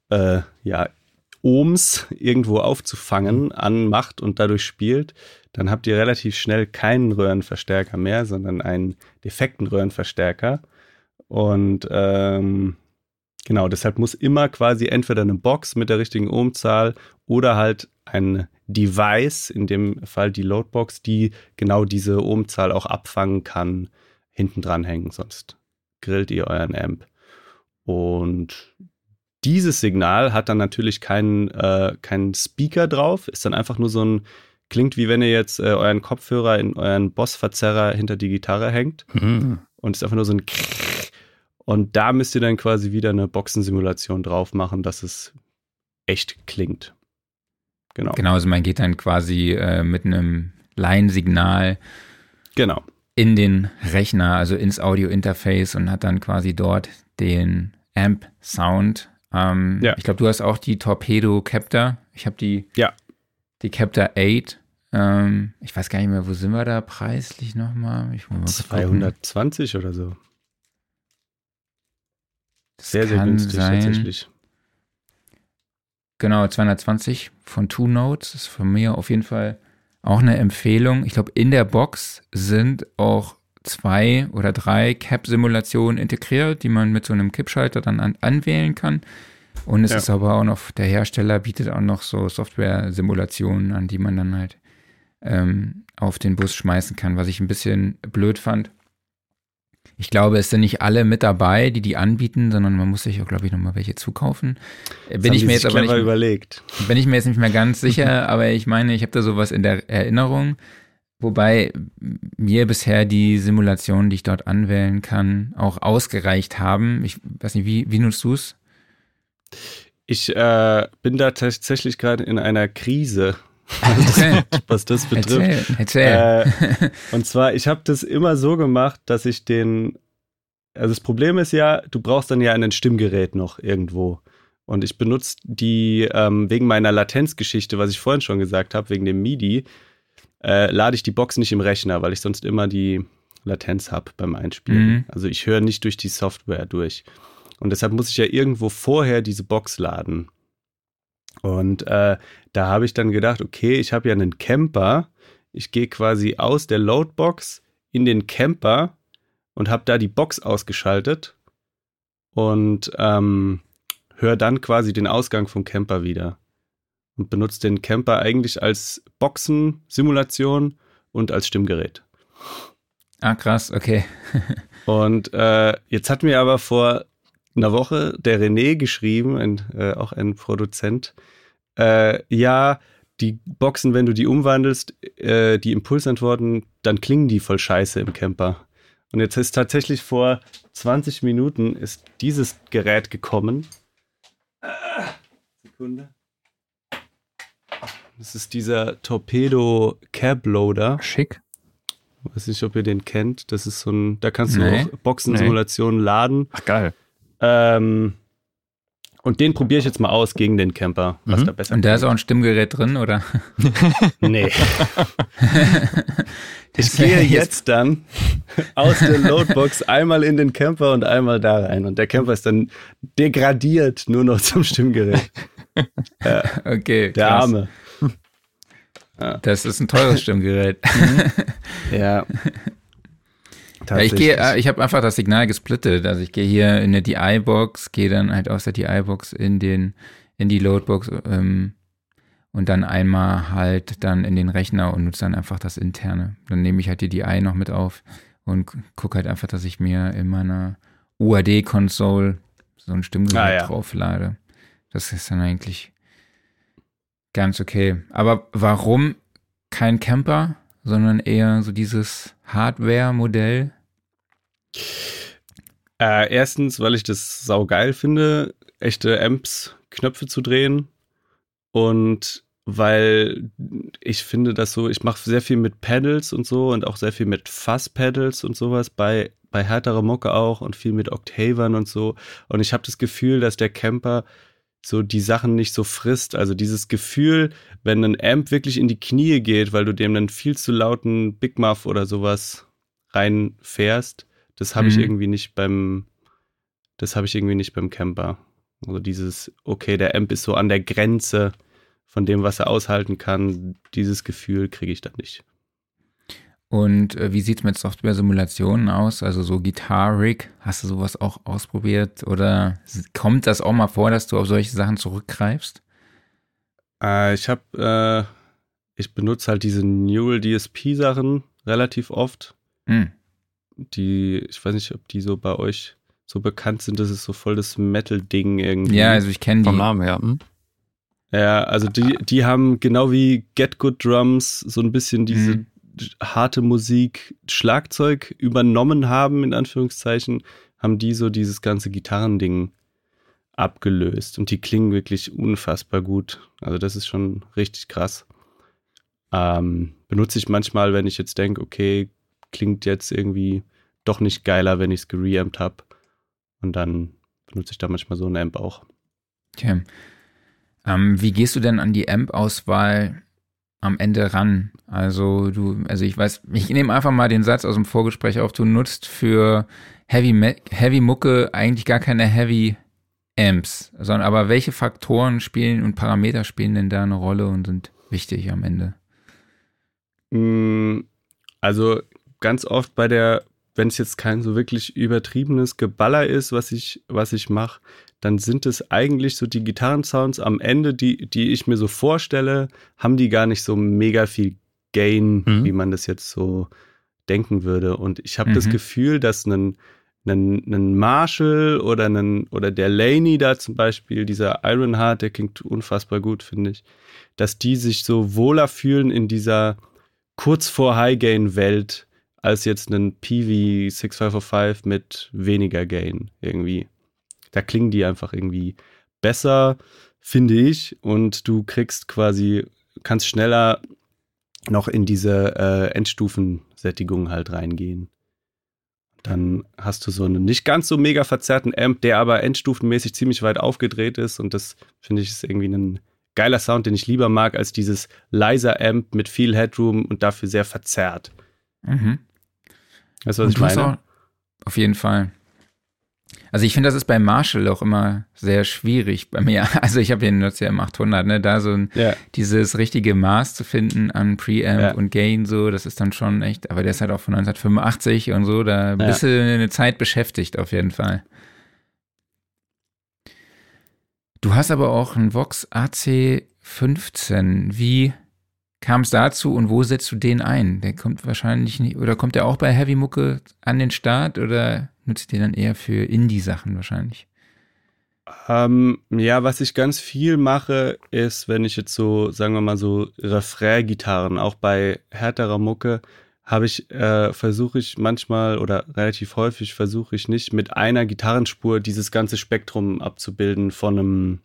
äh, ja, Ohms irgendwo aufzufangen, anmacht und dadurch spielt, dann habt ihr relativ schnell keinen Röhrenverstärker mehr, sondern einen defekten Röhrenverstärker. Und ähm, genau, deshalb muss immer quasi entweder eine Box mit der richtigen Ohmzahl oder halt ein Device, in dem Fall die Loadbox, die genau diese Ohmzahl auch abfangen kann, hinten dran hängen, sonst grillt ihr euren Amp. Und dieses Signal hat dann natürlich keinen, äh, keinen Speaker drauf, ist dann einfach nur so ein Klingt wie wenn ihr jetzt äh, euren Kopfhörer in euren Bossverzerrer hinter die Gitarre hängt. Mhm. Und ist einfach nur so ein Krrr. Und da müsst ihr dann quasi wieder eine Boxensimulation drauf machen, dass es echt klingt. Genau. Genau, also man geht dann quasi äh, mit einem Line-Signal genau. in den Rechner, also ins Audio-Interface und hat dann quasi dort den Amp-Sound. Ähm, ja. Ich glaube, du hast auch die Torpedo Captor. Ich habe die ja die Captor 8. Ähm, ich weiß gar nicht mehr, wo sind wir da preislich nochmal? Ich mal 220 gucken. oder so. Das sehr, sehr günstig sein. tatsächlich. Genau, 220 von Two Notes ist von mir auf jeden Fall auch eine Empfehlung. Ich glaube, in der Box sind auch zwei oder drei Cap-Simulationen integriert, die man mit so einem Kippschalter dann an anwählen kann. Und es ja. ist aber auch noch, der Hersteller bietet auch noch so Software-Simulationen an, die man dann halt ähm, auf den Bus schmeißen kann, was ich ein bisschen blöd fand. Ich glaube, es sind nicht alle mit dabei, die die anbieten, sondern man muss sich auch, glaube ich, nochmal welche zukaufen. Das bin ich mir jetzt aber nicht, überlegt. Bin ich mir jetzt nicht mehr ganz sicher, aber ich meine, ich habe da sowas in der Erinnerung. Wobei mir bisher die Simulationen, die ich dort anwählen kann, auch ausgereicht haben. Ich weiß nicht, wie, wie nutzt du es? Ich äh, bin da tatsächlich gerade in einer Krise, was das, was das betrifft. Erzähl, erzähl. Äh, und zwar, ich habe das immer so gemacht, dass ich den. Also das Problem ist ja, du brauchst dann ja ein Stimmgerät noch irgendwo. Und ich benutze die ähm, wegen meiner Latenzgeschichte, was ich vorhin schon gesagt habe, wegen dem MIDI, äh, lade ich die Box nicht im Rechner, weil ich sonst immer die Latenz habe beim Einspielen. Mhm. Also ich höre nicht durch die Software durch. Und deshalb muss ich ja irgendwo vorher diese Box laden. Und äh, da habe ich dann gedacht, okay, ich habe ja einen Camper. Ich gehe quasi aus der Loadbox in den Camper und habe da die Box ausgeschaltet und ähm, höre dann quasi den Ausgang vom Camper wieder. Und benutze den Camper eigentlich als Boxensimulation und als Stimmgerät. Ah, krass, okay. und äh, jetzt hat mir aber vor einer Woche der René geschrieben, ein, äh, auch ein Produzent. Äh, ja, die Boxen, wenn du die umwandelst, äh, die Impulsantworten, dann klingen die voll scheiße im Camper. Und jetzt ist tatsächlich vor 20 Minuten ist dieses Gerät gekommen. Sekunde. Das ist dieser Torpedo Cab Loader. Schick. Weiß nicht, ob ihr den kennt. Das ist so ein, da kannst du Nee. auch Boxensimulationen laden. Ach, geil. Ähm, und den probiere ich jetzt mal aus gegen den Camper, was Mhm. da besser Und da ist auch ein Stimmgerät drin, oder? Nee. ich gehe jetzt- jetzt dann aus der Loadbox einmal in den Camper und einmal da rein. Und der Camper ist dann degradiert nur noch zum Stimmgerät. Okay. Der krass. Arme. Das ist ein teures Stimmgerät. Ja. Ja, ich gehe, äh, ich habe einfach das Signal gesplittet. Also ich gehe hier in eine DI-Box, gehe dann halt aus der DI-Box in den, in die Loadbox ähm, und dann einmal halt dann in den Rechner und nutze dann einfach das interne. Dann nehme ich halt die DI noch mit auf und gucke halt einfach, dass ich mir in meiner UAD-Console so ein Stimmgerät Ah, ja. drauflade. Das ist dann eigentlich ganz okay. Aber warum kein Camper, sondern eher so dieses Hardware-Modell? Äh, erstens, weil ich das saugeil finde, echte Amps Knöpfe zu drehen. Und weil ich finde das so, ich mache sehr viel mit Pedals und so und auch sehr viel mit Fuzz-Pedals und sowas bei, bei härterer Mucke auch und viel mit Octavern und so. Und ich habe das Gefühl, dass der Camper so die Sachen nicht so frisst. Also dieses Gefühl, wenn ein Amp wirklich in die Knie geht, weil du dem einen viel zu lauten Big Muff oder sowas reinfährst, das habe ich Mhm. irgendwie nicht beim, das habe ich irgendwie nicht beim Camper. Also dieses, okay, der Amp ist so an der Grenze von dem, was er aushalten kann. Dieses Gefühl kriege ich dann nicht. Und äh, wie sieht's mit Software-Simulationen aus? Also so Guitar-Rig, hast du sowas auch ausprobiert? Oder kommt das auch mal vor, dass du auf solche Sachen zurückgreifst? Äh, ich habe, äh, ich benutze halt diese Neural DSP Sachen relativ oft. Hm. Die, ich weiß nicht, ob die so bei euch so bekannt sind. Das ist so voll das Metal-Ding irgendwie. Ja, also ich kenne Vom die. Namen her. Hm? Ja, also die, die haben genau wie Get Good Drums so ein bisschen diese Mhm. Harte Musik, Schlagzeug übernommen haben, in Anführungszeichen, haben die so dieses ganze Gitarrending abgelöst. Und die klingen wirklich unfassbar gut. Also das ist schon richtig krass. Ähm, benutze ich manchmal, wenn ich jetzt denke, okay, klingt jetzt irgendwie doch nicht geiler, wenn ich es gereamt habe. Und dann benutze ich da manchmal so einen Amp auch. Okay. Ähm, wie gehst du denn an die Amp-Auswahl am Ende ran? Also du, also ich weiß, ich nehme einfach mal den Satz aus dem Vorgespräch auf, du nutzt für Heavy, Heavy Mucke eigentlich gar keine Heavy Amps, sondern aber welche Faktoren spielen und Parameter spielen denn da eine Rolle und sind wichtig am Ende? Mm, Also ganz oft bei der, wenn es jetzt kein so wirklich übertriebenes Geballer ist, was ich, was ich mache, dann sind es eigentlich so die Gitarrensounds am Ende, die, die ich mir so vorstelle, haben die gar nicht so mega viel Gain, Mhm. wie man das jetzt so denken würde. Und ich habe das Mhm. Gefühl, dass ein, ein, ein Marshall oder, ein, oder der Laney da zum Beispiel, dieser Ironheart, der klingt unfassbar gut, finde ich, dass die sich so wohler fühlen in dieser kurz vor High Gain Welt als jetzt einen PV 6505 mit weniger Gain irgendwie. Da klingen die einfach irgendwie besser, finde ich, und du kriegst quasi, kannst schneller noch in diese äh, Endstufensättigung halt reingehen. Dann hast du so einen nicht ganz so mega verzerrten Amp, der aber endstufenmäßig ziemlich weit aufgedreht ist und das finde ich ist irgendwie ein geiler Sound, den ich lieber mag als dieses leiser Amp mit viel Headroom und dafür sehr verzerrt. Mhm. Weißt du, was Und ich meine? auf jeden Fall. Also ich finde, das ist bei Marshall auch immer sehr schwierig bei mir. Also ich habe den nutze ja im 800, ne, da so ein, Ja, dieses richtige Maß zu finden an Preamp Ja. und Gain, so, das ist dann schon echt, aber der ist halt auch von 1985 und so, da bist du eine Zeit beschäftigt auf jeden Fall. Du hast aber auch einen Vox AC15. Wie kam es dazu und wo setzt du den ein? Der kommt wahrscheinlich nicht, oder kommt der auch bei Heavy Mucke an den Start oder nutzt ihr dann eher für Indie-Sachen wahrscheinlich? ähm, ja, was ich ganz viel mache, ist, wenn ich jetzt so, sagen wir mal so, Refrain-Gitarren, auch bei härterer Mucke, habe ich, äh, versuche ich manchmal oder relativ häufig versuche ich nicht mit einer Gitarrenspur dieses ganze Spektrum abzubilden von einem,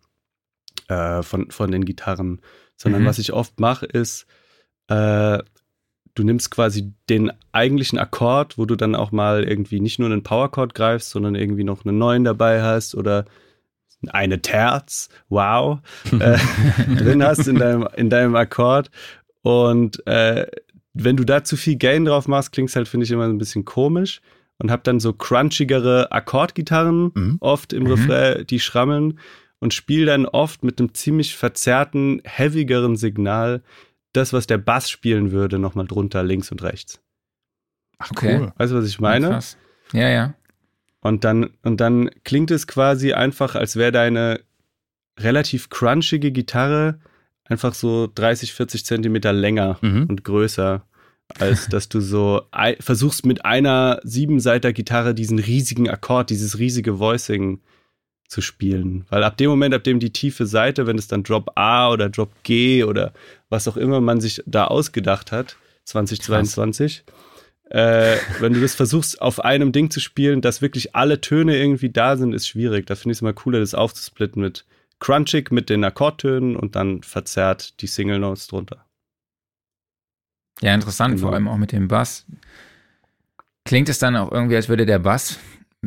äh, von, von den Gitarren. Sondern Mhm. was ich oft mache, ist, äh, du nimmst quasi den eigentlichen Akkord, wo du dann auch mal irgendwie nicht nur einen Powerchord greifst, sondern irgendwie noch einen neuen dabei hast oder eine Terz, wow, äh, drin hast in deinem, in deinem Akkord. Und äh, wenn du da zu viel Gain drauf machst, klingt es halt, finde ich, immer ein bisschen komisch. Und hab dann so crunchigere Akkordgitarren Mhm. oft im Mhm. Refrain, die schrammeln und spiele dann oft mit einem ziemlich verzerrten, heavigeren Signal das, was der Bass spielen würde, nochmal drunter, links und rechts. Ach, Okay. cool. Weißt du, was ich meine? Krass. Ja, ja. Und dann, und dann klingt es quasi einfach, als wäre deine relativ crunchige Gitarre einfach so 30, 40 Zentimeter länger Mhm. und größer, als dass du so versuchst mit einer Siebenseiter Gitarre diesen riesigen Akkord, dieses riesige Voicing zu spielen. Weil ab dem Moment, ab dem die tiefe Seite, wenn es dann Drop A oder Drop G oder was auch immer man sich da ausgedacht hat, 2022, äh, wenn du das versuchst, auf einem Ding zu spielen, dass wirklich alle Töne irgendwie da sind, ist schwierig. Da finde ich es immer cooler, das aufzusplitten mit Crunchig, mit den Akkordtönen und dann verzerrt die Single Notes drunter. Ja, interessant, Genau. vor allem auch mit dem Bass. Klingt es dann auch irgendwie, als würde der Bass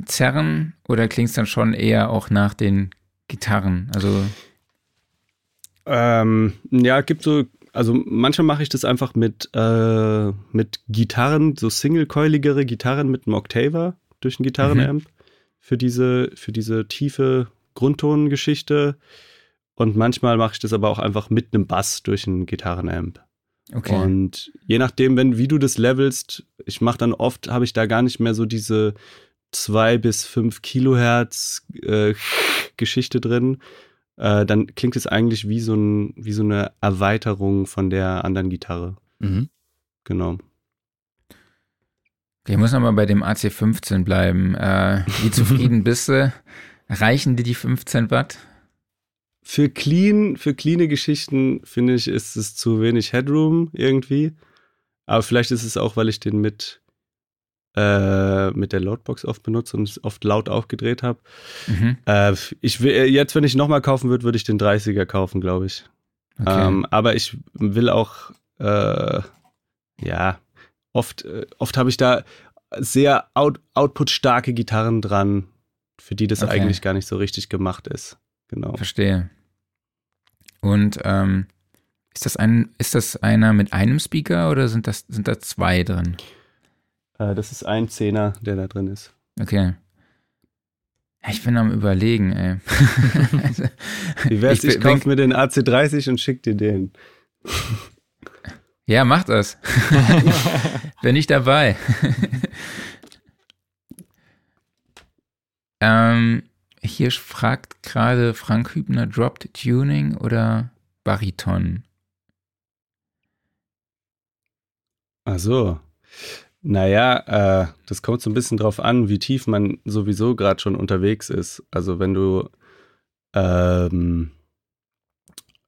zerren oder klingt es dann schon eher auch nach den Gitarren? Also, Ähm, ja, gibt so, also manchmal mache ich das einfach mit, äh, mit Gitarren, so single-coiligere Gitarren mit einem Octaver durch einen Gitarrenamp für diese, für diese tiefe Grundtongeschichte. Und manchmal mache ich das aber auch einfach mit einem Bass durch einen Gitarrenamp. okay. Und je nachdem, wenn, wie du das levelst, ich mache dann oft, habe ich da gar nicht mehr so diese zwei bis fünf Kilohertz äh, Geschichte drin. Äh, dann klingt es eigentlich wie so, ein, wie so eine Erweiterung von der anderen Gitarre. Mhm. Genau. Ich muss nochmal bei dem AC15 bleiben. Äh, wie zufrieden bist du? Reichen dir die 15 Watt? Für clean, für cleane Geschichten finde ich, ist es zu wenig Headroom irgendwie. Aber vielleicht ist es auch, weil ich den mit, äh, mit der Loadbox oft benutze und es oft laut aufgedreht habe. Mhm. Äh, ich will, äh, jetzt, wenn ich nochmal kaufen würde, würde ich den 30er kaufen, glaube ich. Okay. Ähm, aber ich will auch, äh, ja, oft, äh, oft habe ich da sehr out, output-starke Gitarren dran, für die das Okay. eigentlich gar nicht so richtig gemacht ist. Genau. Verstehe. Und ähm, ist das ein, ist das einer mit einem Speaker oder sind das sind da zwei drin? Äh, das ist ein Zehner, der da drin ist. Okay. Ich bin am überlegen, ey. Also, Wie wär's, Ich ich, kauf mir den AC30 und schick dir den. ja, mach das. bin ich dabei. ähm, hier fragt gerade Frank Hübner, droppt Tuning oder Bariton? Ach so. Naja, äh, das kommt so ein bisschen drauf an, wie tief man sowieso gerade schon unterwegs ist. Also wenn du, ähm,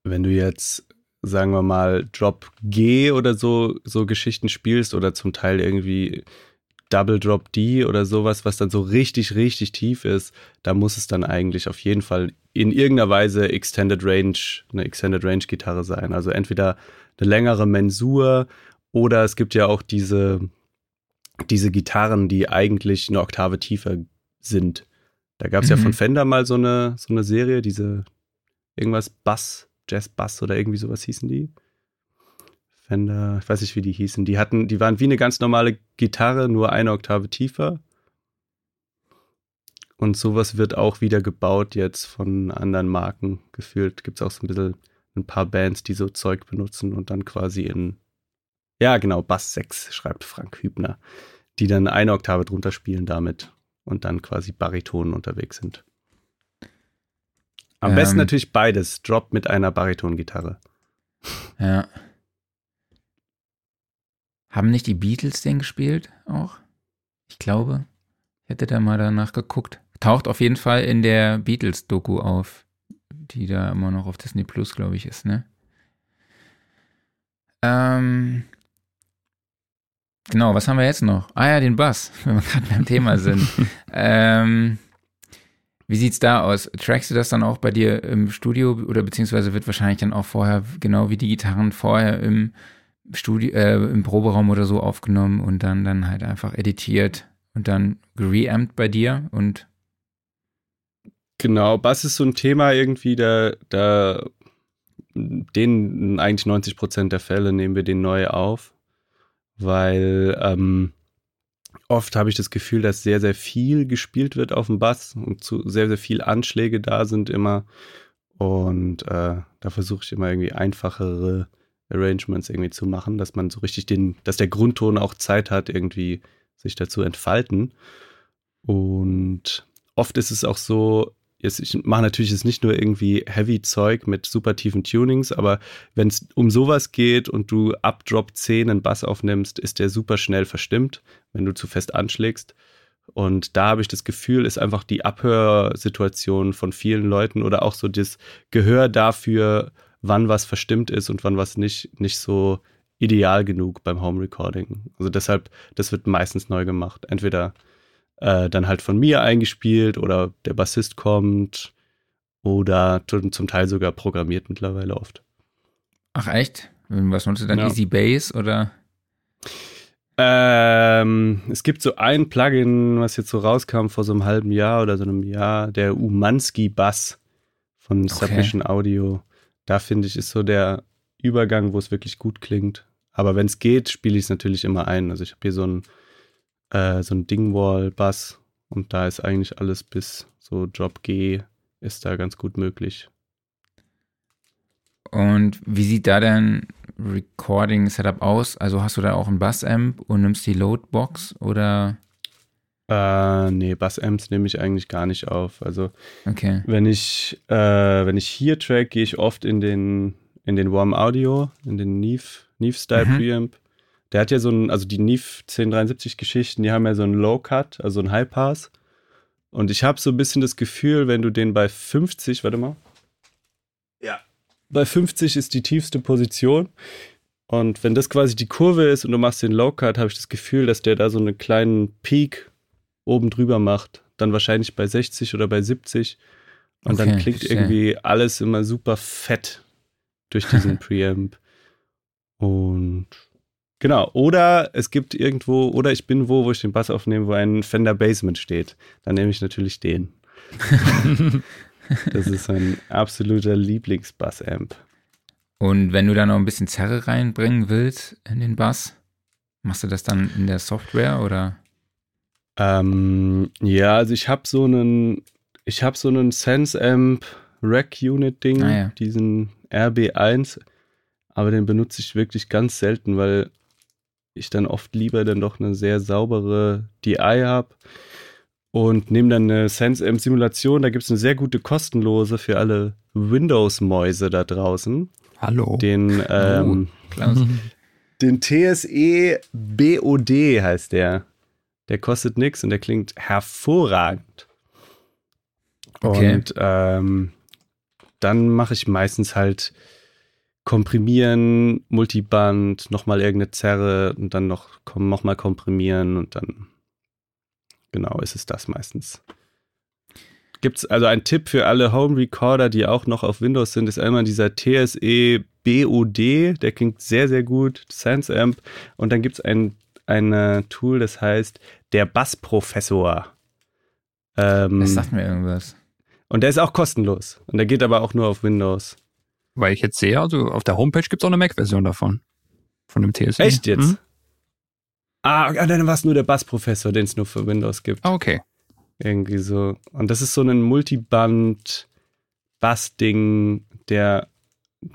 wenn du jetzt, sagen wir mal, Drop G oder so, so Geschichten spielst oder zum Teil irgendwie Double Drop D oder sowas, was dann so richtig, richtig tief ist, da muss es dann eigentlich auf jeden Fall in irgendeiner Weise Extended Range, eine Extended Range Gitarre sein. Also entweder eine längere Mensur oder es gibt ja auch diese, diese Gitarren, die eigentlich eine Oktave tiefer sind. Da gab es ja Mhm. von Fender mal so eine, so eine Serie, diese irgendwas Bass, Jazz Bass oder irgendwie sowas hießen die. Fender, ich weiß nicht, wie die hießen. Die hatten, die waren wie eine ganz normale Gitarre, nur eine Oktave tiefer. Und sowas wird auch wieder gebaut jetzt von anderen Marken gefühlt. Gibt es auch so ein bisschen ein paar Bands, die so Zeug benutzen und dann quasi in, ja genau, Bass 6, schreibt Frank Hübner, die dann eine Oktave drunter spielen damit und dann quasi Bariton unterwegs sind. Am Ähm. besten natürlich beides, Drop mit einer Bariton-Gitarre. Ja. Haben nicht die Beatles den gespielt auch? Ich glaube. Ich hätte da mal danach geguckt. Taucht auf jeden Fall in der Beatles-Doku auf, die da immer noch auf Disney Plus, glaube ich, ist, ne? Ähm. Genau, was haben wir jetzt noch? Ah ja, den Bass, wenn wir gerade beim Thema sind. ähm, wie sieht's da aus? Trackst du das dann auch bei dir im Studio oder beziehungsweise wird wahrscheinlich dann auch vorher, genau wie die Gitarren, vorher im Studio, äh, im Proberaum oder so aufgenommen und dann, dann halt einfach editiert und dann gereamped bei dir und Genau, Bass ist so ein Thema irgendwie, da, da den eigentlich 90 Prozent der Fälle nehmen wir den neu auf, weil ähm, oft habe ich das Gefühl, dass sehr, sehr viel gespielt wird auf dem Bass und zu sehr, sehr viel Anschläge da sind immer. Und äh, da versuche ich immer irgendwie einfachere Arrangements irgendwie zu machen, dass man so richtig den, dass der Grundton auch Zeit hat, irgendwie sich dazu entfalten. Und oft ist es auch so, jetzt, ich mache natürlich jetzt nicht nur irgendwie Heavy Zeug mit super tiefen Tunings, aber wenn es um sowas geht und du ab Drop 10 einen Bass aufnimmst, ist der super schnell verstimmt, wenn du zu fest anschlägst. Und da habe ich das Gefühl, ist einfach die Abhörsituation von vielen Leuten oder auch so das Gehör dafür, wann was verstimmt ist und wann was nicht, nicht so ideal genug beim Home Recording. Also deshalb, das wird meistens neu gemacht. Entweder äh, dann halt von mir eingespielt oder der Bassist kommt oder zum Teil sogar programmiert mittlerweile oft. Ach echt? Was nutzt du dann? Ja. Easy Bass oder? Ähm, es gibt so ein Plugin, was jetzt so rauskam vor so einem halben Jahr oder so einem Jahr, der Umansky Bass von okay. Submission Audio. Da finde ich, ist so der Übergang, wo es wirklich gut klingt. Aber wenn es geht, spiele ich es natürlich immer ein. Also ich habe hier so ein äh, so ein Dingwall-Bass und da ist eigentlich alles bis so Drop G ist da ganz gut möglich. Und wie sieht da dein Recording-Setup aus? Also hast du da auch ein Bass-Amp und nimmst die Loadbox oder? Äh, nee, Bass-Amps nehme ich eigentlich gar nicht auf. Also okay. wenn ich, äh, wenn ich hier track, gehe ich oft in den, in den Warm Audio, in den Neve, Neve Style mhm. Preamp der hat ja so ein, also die NIF 1073 Geschichten, die haben ja so einen Low Cut, also einen High Pass. Und ich habe so ein bisschen das Gefühl, wenn du den bei 50, warte mal. Ja. Bei 50 ist die tiefste Position. Und wenn das quasi die Kurve ist und du machst den Low Cut, habe ich das Gefühl, dass der da so einen kleinen Peak oben drüber macht. Dann wahrscheinlich bei 60 oder bei 70. Und okay, dann klingt verstehe. irgendwie alles immer super fett durch diesen Preamp. Und Genau, oder es gibt irgendwo, oder ich bin wo, wo ich den Bass aufnehme, wo ein Fender Basement steht. Dann nehme ich natürlich den. das ist mein absoluter Lieblingsbass-Amp. Und wenn du da noch ein bisschen Zerre reinbringen willst in den Bass, machst du das dann in der Software oder? Ähm, ja, also ich habe so einen, ich habe so einen Sense Amp Rack Unit Ding, ah, ja. diesen RB1, aber den benutze ich wirklich ganz selten, weil ich dann oft lieber dann doch eine sehr saubere DI habe und nehme dann eine SenseM-Simulation. Da gibt es eine sehr gute kostenlose für alle Windows-Mäuse da draußen. Hallo. Den, ähm, oh, den TSE BOD heißt der. Der kostet nichts und der klingt hervorragend. Okay. Und ähm, dann mache ich meistens halt komprimieren, Multiband, nochmal irgendeine Zerre und dann noch, noch mal komprimieren und dann genau ist es das meistens. Gibt es also einen Tipp für alle Home Recorder, die auch noch auf Windows sind, ist einmal dieser TSE BOD, der klingt sehr, sehr gut, Sense Amp. Und dann gibt es ein, ein Tool, das heißt der Bassprofessor. Ähm, das sagt mir irgendwas. Und der ist auch kostenlos. Und der geht aber auch nur auf Windows. Weil ich jetzt sehe, also auf der Homepage gibt es auch eine Mac-Version davon. Von dem TSE. Echt jetzt? Mhm. Ah, dann war es nur der Bassprofessor, den es nur für Windows gibt. Ah, okay. Irgendwie so. Und das ist so ein Multiband-Bass-Ding, der,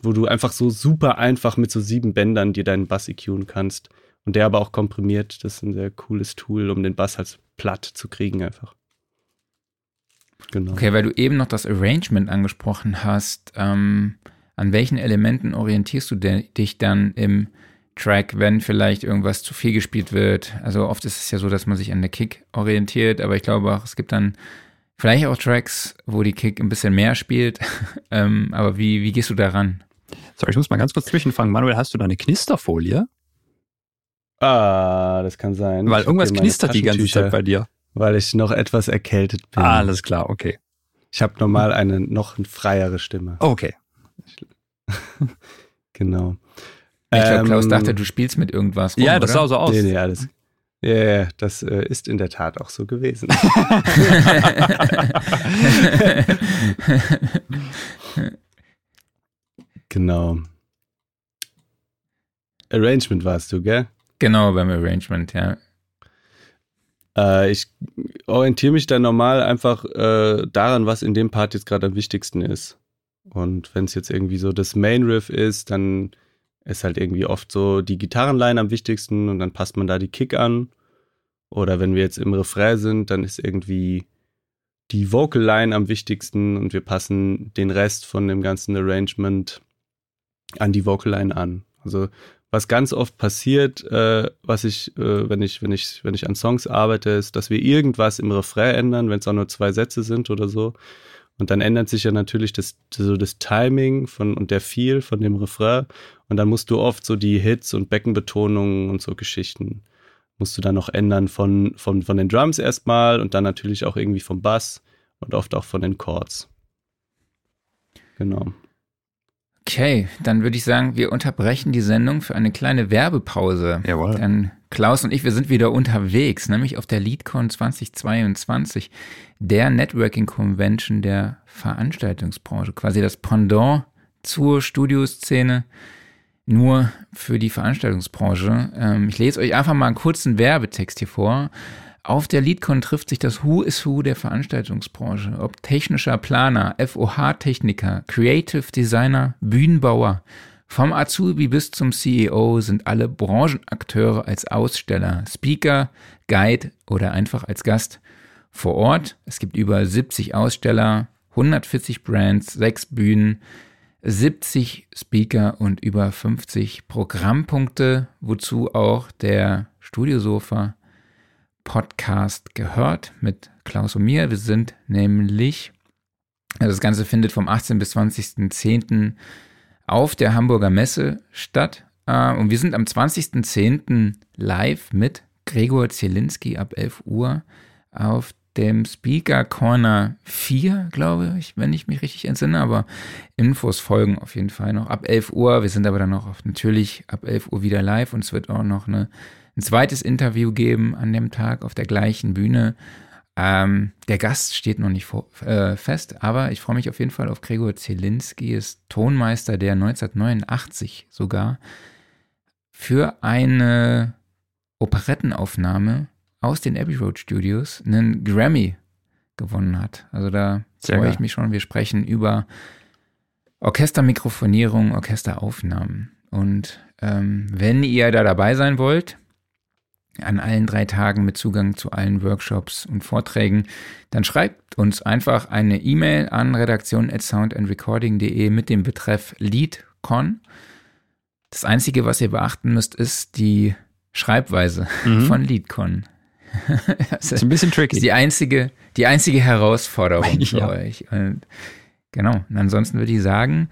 wo du einfach so super einfach mit so sieben Bändern dir deinen Bass EQen kannst. Und der aber auch komprimiert. Das ist ein sehr cooles Tool, um den Bass halt platt zu kriegen einfach. Genau. Okay, weil du eben noch das Arrangement angesprochen hast. Ähm, an welchen Elementen orientierst du dich dann im Track, wenn vielleicht irgendwas zu viel gespielt wird? Also oft ist es ja so, dass man sich an der Kick orientiert, aber ich glaube auch, es gibt dann vielleicht auch Tracks, wo die Kick ein bisschen mehr spielt. ähm, aber wie, wie gehst du daran? Sorry, ich muss mal ganz kurz zwischenfangen. Manuel, hast du da eine Knisterfolie? Ah, das kann sein. Weil irgendwas knistert die ganze Zeit bei dir. Weil ich noch etwas erkältet bin. Ah, alles klar, okay. Ich habe normal eine noch freiere Stimme. Okay. genau. Ich glaube, Klaus ähm, dachte, du spielst mit irgendwas. Rum, ja, das oder? sah so aus. Nee, nee, alles. Ja, yeah, das äh, ist in der Tat auch so gewesen. genau. Arrangement warst du, gell? Genau, beim Arrangement, ja. Äh, ich orientiere mich dann normal einfach äh, daran, was in dem Part jetzt gerade am wichtigsten ist. Und wenn es jetzt irgendwie so das Main Riff ist, dann ist halt irgendwie oft so die Gitarrenline am wichtigsten und dann passt man da die Kick an. Oder wenn wir jetzt im Refrain sind, dann ist irgendwie die Vocal Line am wichtigsten und wir passen den Rest von dem ganzen Arrangement an die Vocal Line an. Also was ganz oft passiert, äh, was ich, äh, wenn ich, wenn ich, wenn ich an Songs arbeite, ist, dass wir irgendwas im Refrain ändern, wenn es auch nur zwei Sätze sind oder so. Und dann ändert sich ja natürlich das, so das Timing von, und der Feel von dem Refrain. Und dann musst du oft so die Hits und Beckenbetonungen und so Geschichten musst du dann noch ändern von, von, von den Drums erstmal und dann natürlich auch irgendwie vom Bass und oft auch von den Chords. Genau. Okay, dann würde ich sagen, wir unterbrechen die Sendung für eine kleine Werbepause. Jawohl. Denn Klaus und ich, wir sind wieder unterwegs, nämlich auf der LeadCon 2022, der Networking Convention der Veranstaltungsbranche, quasi das Pendant zur Studioszene, nur für die Veranstaltungsbranche. Ähm, ich lese euch einfach mal einen kurzen Werbetext hier vor. Auf der LeadCon trifft sich das Who is Who der Veranstaltungsbranche. Ob technischer Planer, FOH-Techniker, Creative Designer, Bühnenbauer. Vom Azubi bis zum CEO sind alle Branchenakteure als Aussteller, Speaker, Guide oder einfach als Gast vor Ort. Es gibt über 70 Aussteller, 140 Brands, 6 Bühnen, 70 Speaker und über 50 Programmpunkte, wozu auch der Studiosofa Podcast gehört mit Klaus und mir. Wir sind nämlich, also das Ganze findet vom 18. bis 20.10. auf der Hamburger Messe statt. Äh, und wir sind am 20.10. live mit Gregor Zielinski ab 11 Uhr auf dem Speaker Corner 4, glaube ich, wenn ich mich richtig entsinne, aber Infos folgen auf jeden Fall noch ab 11 Uhr. Wir sind aber dann noch natürlich ab 11 Uhr wieder live und es wird auch noch eine ein zweites Interview geben an dem Tag auf der gleichen Bühne. Ähm, der Gast steht noch nicht vor, äh, fest, aber ich freue mich auf jeden Fall auf Gregor Zielinski, ist Tonmeister, der 1989 sogar für eine Operettenaufnahme aus den Abbey Road Studios einen Grammy gewonnen hat. Also da freue ich mich schon. Wir sprechen über Orchestermikrofonierung, Orchesteraufnahmen. Und ähm, wenn ihr da dabei sein wollt, an allen drei Tagen mit Zugang zu allen Workshops und Vorträgen, dann schreibt uns einfach eine E-Mail an redaktion@soundandrecording.de mit dem Betreff LeadCon. Das einzige, was ihr beachten müsst, ist die Schreibweise mhm. von LeadCon. das ist ein bisschen tricky. Ist die einzige, die einzige Herausforderung für ja. euch. Und genau. Und ansonsten würde ich sagen,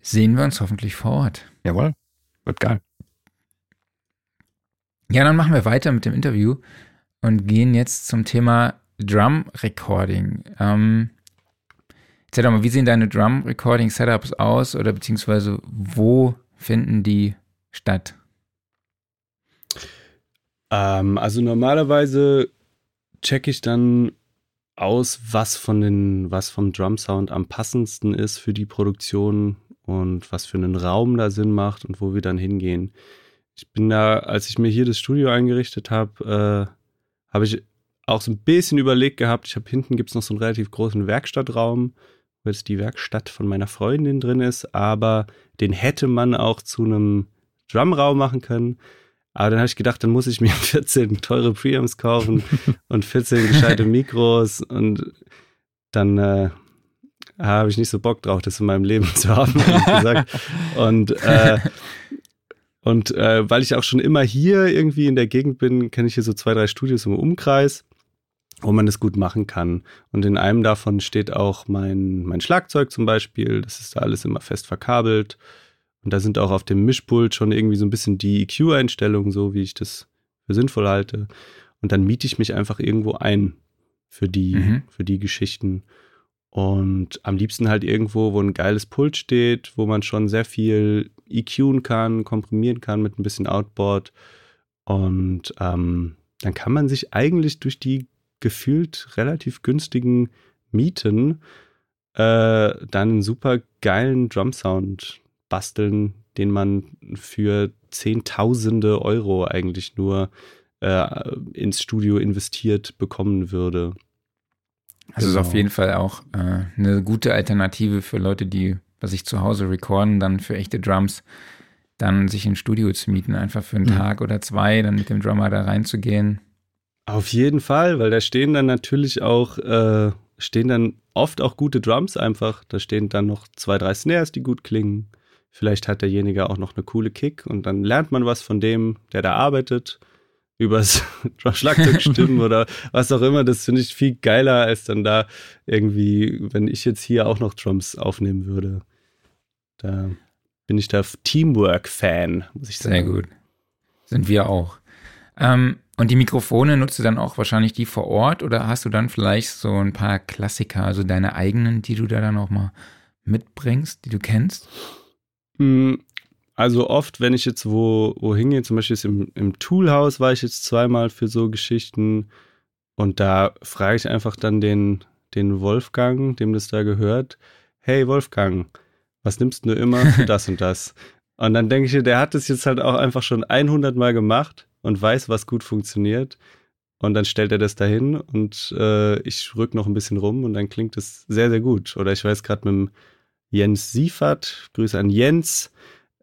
sehen wir uns hoffentlich vor Ort. Jawohl. Wird geil. Ja, dann machen wir weiter mit dem Interview und gehen jetzt zum Thema Drum Recording. Ähm, erzähl doch mal, wie sehen deine Drum Recording Setups aus oder beziehungsweise wo finden die statt? Ähm, also normalerweise checke ich dann aus, was von den, was vom Drum Sound am passendsten ist für die Produktion und was für einen Raum da Sinn macht und wo wir dann hingehen. Ich bin da, als ich mir hier das Studio eingerichtet habe, äh, habe ich auch so ein bisschen überlegt gehabt. Ich habe hinten gibt es noch so einen relativ großen Werkstattraum, wo jetzt die Werkstatt von meiner Freundin drin ist, aber den hätte man auch zu einem Drumraum machen können. Aber dann habe ich gedacht, dann muss ich mir 14 teure Preamps kaufen und 14 gescheite Mikros und dann äh, habe ich nicht so Bock drauf, das in meinem Leben zu haben, gesagt. Und äh, und äh, weil ich auch schon immer hier irgendwie in der Gegend bin, kenne ich hier so zwei, drei Studios im Umkreis, wo man das gut machen kann. Und in einem davon steht auch mein, mein Schlagzeug zum Beispiel. Das ist da alles immer fest verkabelt. Und da sind auch auf dem Mischpult schon irgendwie so ein bisschen die EQ-Einstellungen, so wie ich das für sinnvoll halte. Und dann miete ich mich einfach irgendwo ein für die, mhm. für die Geschichten. Und am liebsten halt irgendwo, wo ein geiles Pult steht, wo man schon sehr viel EQen kann, komprimieren kann mit ein bisschen Outboard. Und ähm, dann kann man sich eigentlich durch die gefühlt relativ günstigen Mieten äh, dann einen super geilen Drum-Sound basteln, den man für Zehntausende Euro eigentlich nur äh, ins Studio investiert bekommen würde. Also genau. ist auf jeden Fall auch äh, eine gute Alternative für Leute, die bei sich zu Hause recorden, dann für echte Drums, dann sich ein Studio zu mieten, einfach für einen mhm. Tag oder zwei, dann mit dem Drummer da reinzugehen. Auf jeden Fall, weil da stehen dann natürlich auch, äh, stehen dann oft auch gute Drums einfach. Da stehen dann noch zwei, drei Snares, die gut klingen. Vielleicht hat derjenige auch noch eine coole Kick und dann lernt man was von dem, der da arbeitet übers Schlagzeug stimmen oder was auch immer. Das finde ich viel geiler, als dann da irgendwie, wenn ich jetzt hier auch noch Drums aufnehmen würde. Da bin ich da Teamwork-Fan, muss ich sagen. Sehr gut. Sind wir auch. Ähm, und die Mikrofone nutzt du dann auch wahrscheinlich die vor Ort oder hast du dann vielleicht so ein paar Klassiker, also deine eigenen, die du da dann auch mal mitbringst, die du kennst? Hm, also oft, wenn ich jetzt wo, wo hingehe, zum Beispiel im, im Toolhaus war ich jetzt zweimal für so Geschichten und da frage ich einfach dann den, den Wolfgang, dem das da gehört, hey Wolfgang, was nimmst du immer für das und das? Und dann denke ich, der hat das jetzt halt auch einfach schon 100 Mal gemacht und weiß, was gut funktioniert. Und dann stellt er das dahin und äh, ich rück noch ein bisschen rum und dann klingt es sehr, sehr gut. Oder ich weiß gerade mit dem Jens Siefert, Grüße an Jens,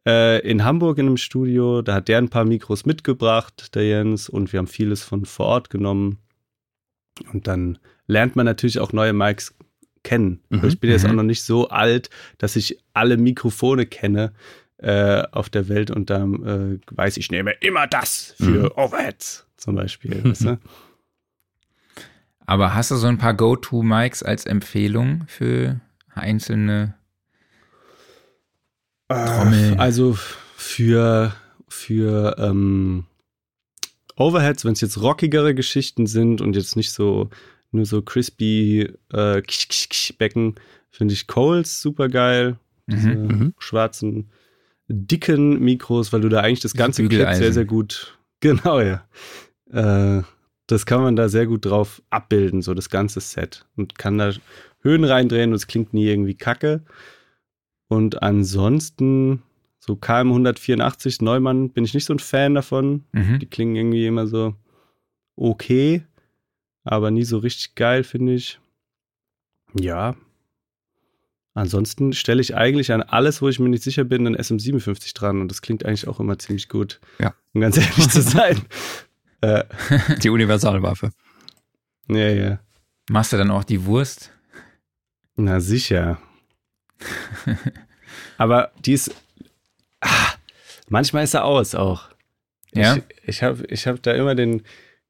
äh, in Hamburg in einem Studio. Da hat der ein paar Mikros mitgebracht, der Jens, und wir haben vieles von vor Ort genommen. Und dann lernt man natürlich auch neue Mics kennen. Mhm, ich bin jetzt auch mhm. noch nicht so alt, dass ich alle Mikrofone kenne äh, auf der Welt und dann äh, weiß ich, nehme immer das für mhm. Overheads zum Beispiel. weißt du? Aber hast du so ein paar Go-To-Mics als Empfehlung für einzelne Trommel. Äh, also für, für ähm, Overheads, wenn es jetzt rockigere Geschichten sind und jetzt nicht so nur so crispy äh, Becken, finde ich Coles super geil. Diese mhm, mhm, schwarzen, dicken Mikros, weil du da eigentlich das ganze Kit sehr, sehr gut. Genau, ja. Äh, das kann man da sehr gut drauf abbilden, so das ganze Set. Und kann da Höhen reindrehen und es klingt nie irgendwie kacke. Und ansonsten, so KM 184 Neumann bin ich nicht so ein Fan davon. Mhm. Die klingen irgendwie immer so okay, aber nie so richtig geil, finde ich. Ja. Ansonsten stelle ich eigentlich an alles, wo ich mir nicht sicher bin, einen SM57 dran und das klingt eigentlich auch immer ziemlich gut. Ja. Um ganz ehrlich zu sein. äh, die Universalwaffe. Ja, ja. Machst du dann auch die Wurst? Na sicher. Aber die ist. Ah, manchmal ist er aus auch. Ja. Ich, ich habe ich hab da immer den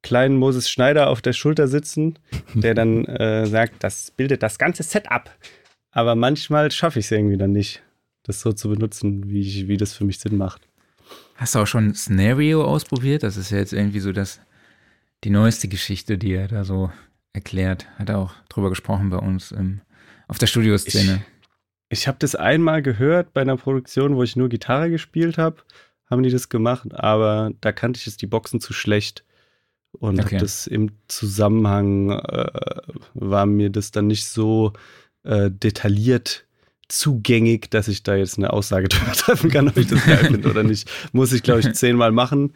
kleinen Moses Schneider auf der Schulter sitzen, der dann äh, sagt, das bildet das ganze Setup. Aber manchmal schaffe ich es irgendwie dann nicht, das so zu benutzen, wie, ich, wie das für mich Sinn macht. Hast du auch schon Scenario ausprobiert? Das ist ja jetzt irgendwie so das, die neueste Geschichte, die er da so erklärt. Hat er auch drüber gesprochen bei uns im, auf der Studioszene. Ich, ich habe das einmal gehört bei einer Produktion, wo ich nur Gitarre gespielt habe, haben die das gemacht, aber da kannte ich jetzt die Boxen zu schlecht. Und okay. das im Zusammenhang äh, war mir das dann nicht so äh, detailliert zugängig, dass ich da jetzt eine Aussage drüber treffen kann, ob ich das geil finde oder nicht. Muss ich, glaube ich, zehnmal machen,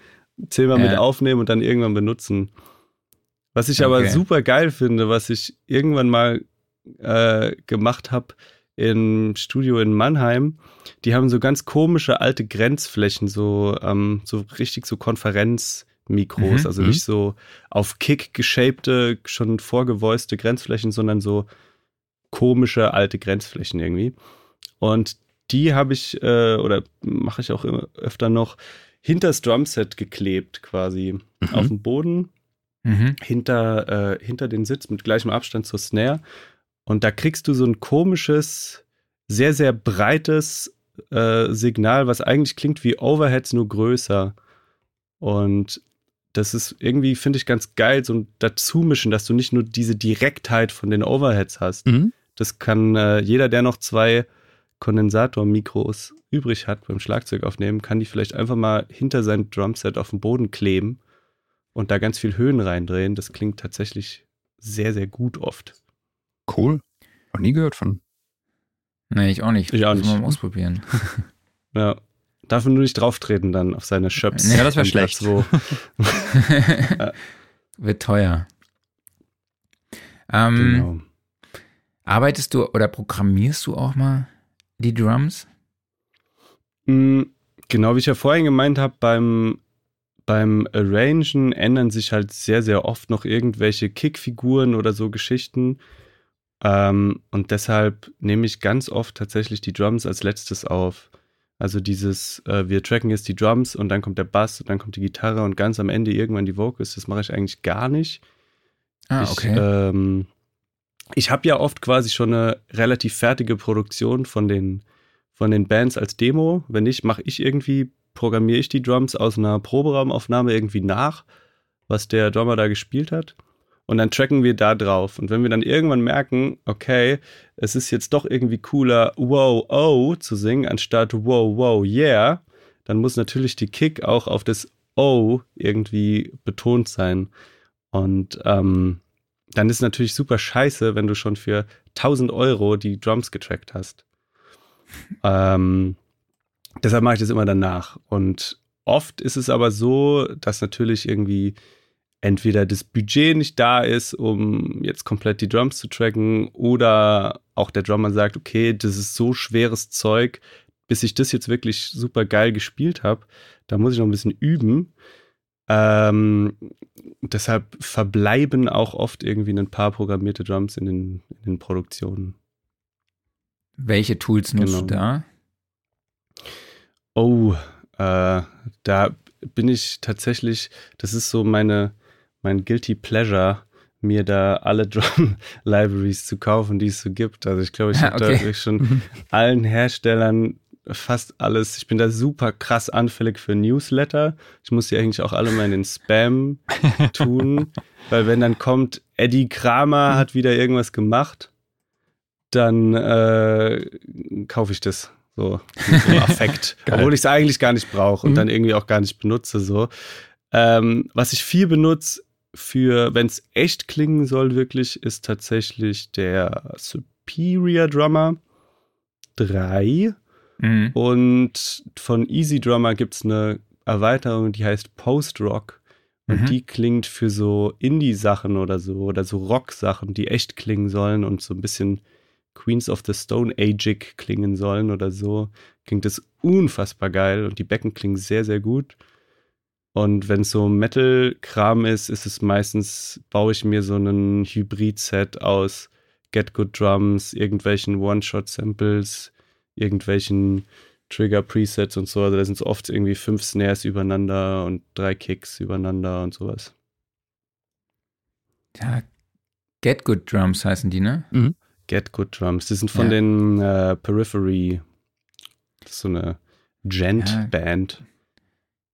zehnmal ja. mit aufnehmen und dann irgendwann benutzen. Was ich okay. aber super geil finde, was ich irgendwann mal äh, gemacht habe, im Studio in Mannheim, die haben so ganz komische alte Grenzflächen, so, ähm, so richtig so Konferenzmikros, mhm, also nicht mhm. so auf Kick geshapte, schon vorgevoiste Grenzflächen, sondern so komische alte Grenzflächen irgendwie. Und die habe ich, äh, oder mache ich auch immer öfter noch, hinter das Drumset geklebt, quasi mhm. auf dem Boden, mhm. hinter, äh, hinter den Sitz mit gleichem Abstand zur Snare. Und da kriegst du so ein komisches, sehr, sehr breites äh, Signal, was eigentlich klingt wie Overheads, nur größer. Und das ist irgendwie, finde ich, ganz geil, so ein Dazumischen, dass du nicht nur diese Direktheit von den Overheads hast. Mhm. Das kann äh, jeder, der noch zwei Kondensatormikros übrig hat beim Schlagzeug aufnehmen, kann die vielleicht einfach mal hinter sein Drumset auf den Boden kleben und da ganz viel Höhen reindrehen. Das klingt tatsächlich sehr, sehr gut oft. Cool. Noch nie gehört von. Nee, ich auch nicht. Ich auch nicht. Mal ausprobieren. ja. Darf nur nicht drauftreten dann auf seine Schöps. Ja, das wäre schlecht. So. Wird teuer. Ähm, genau. Arbeitest du oder programmierst du auch mal die Drums? Mm, genau wie ich ja vorhin gemeint habe, beim, beim Arrangen ändern sich halt sehr, sehr oft noch irgendwelche Kickfiguren oder so Geschichten. Ähm, und deshalb nehme ich ganz oft tatsächlich die Drums als letztes auf. Also dieses, äh, wir tracken jetzt die Drums und dann kommt der Bass und dann kommt die Gitarre und ganz am Ende irgendwann die Vocals. Das mache ich eigentlich gar nicht. Ah, okay. Ich, ähm, ich habe ja oft quasi schon eine relativ fertige Produktion von den, von den Bands als Demo. Wenn nicht, mache ich irgendwie, programmiere ich die Drums aus einer Proberaumaufnahme irgendwie nach, was der Drummer da gespielt hat. Und dann tracken wir da drauf. Und wenn wir dann irgendwann merken, okay, es ist jetzt doch irgendwie cooler, wow, oh zu singen, anstatt wow, wow, yeah, dann muss natürlich die Kick auch auf das oh irgendwie betont sein. Und ähm, dann ist natürlich super scheiße, wenn du schon für 1000 Euro die Drums getrackt hast. ähm, deshalb mache ich das immer danach. Und oft ist es aber so, dass natürlich irgendwie entweder das Budget nicht da ist, um jetzt komplett die Drums zu tracken, oder auch der Drummer sagt, okay, das ist so schweres Zeug, bis ich das jetzt wirklich super geil gespielt habe, da muss ich noch ein bisschen üben. Ähm, deshalb verbleiben auch oft irgendwie ein paar programmierte Drums in den, in den Produktionen. Welche Tools nutzt genau. du da? Oh, äh, da bin ich tatsächlich, das ist so meine, mein Guilty Pleasure, mir da alle Drum-Libraries zu kaufen, die es so gibt. Also ich glaube, ich habe okay. da wirklich schon mhm. allen Herstellern fast alles. Ich bin da super krass anfällig für Newsletter. Ich muss die eigentlich auch alle mal in den Spam tun, weil wenn dann kommt, Eddie Kramer hat wieder irgendwas gemacht, dann äh, kaufe ich das. So, so Affekt. Obwohl ich es eigentlich gar nicht brauche und mhm. dann irgendwie auch gar nicht benutze. So. Ähm, was ich viel benutze, für, wenn es echt klingen soll, wirklich, ist tatsächlich der Superior Drummer 3. Mhm. Und von Easy Drummer gibt es eine Erweiterung, die heißt Post Rock. Und mhm. die klingt für so Indie-Sachen oder so, oder so Rock-Sachen, die echt klingen sollen und so ein bisschen Queens of the Stone Ageig klingen sollen oder so. Klingt das unfassbar geil und die Becken klingen sehr, sehr gut. Und wenn es so Metal-Kram ist, ist es meistens, baue ich mir so einen Hybrid-Set aus Get Good Drums, irgendwelchen One-Shot-Samples, irgendwelchen Trigger-Presets und so. Also da sind so oft irgendwie fünf Snares übereinander und drei Kicks übereinander und sowas. Ja, Get Good Drums heißen die, ne? Mhm. Get Good Drums. Die sind von ja. den äh, Periphery. Das ist so eine Gent-Band. Ja.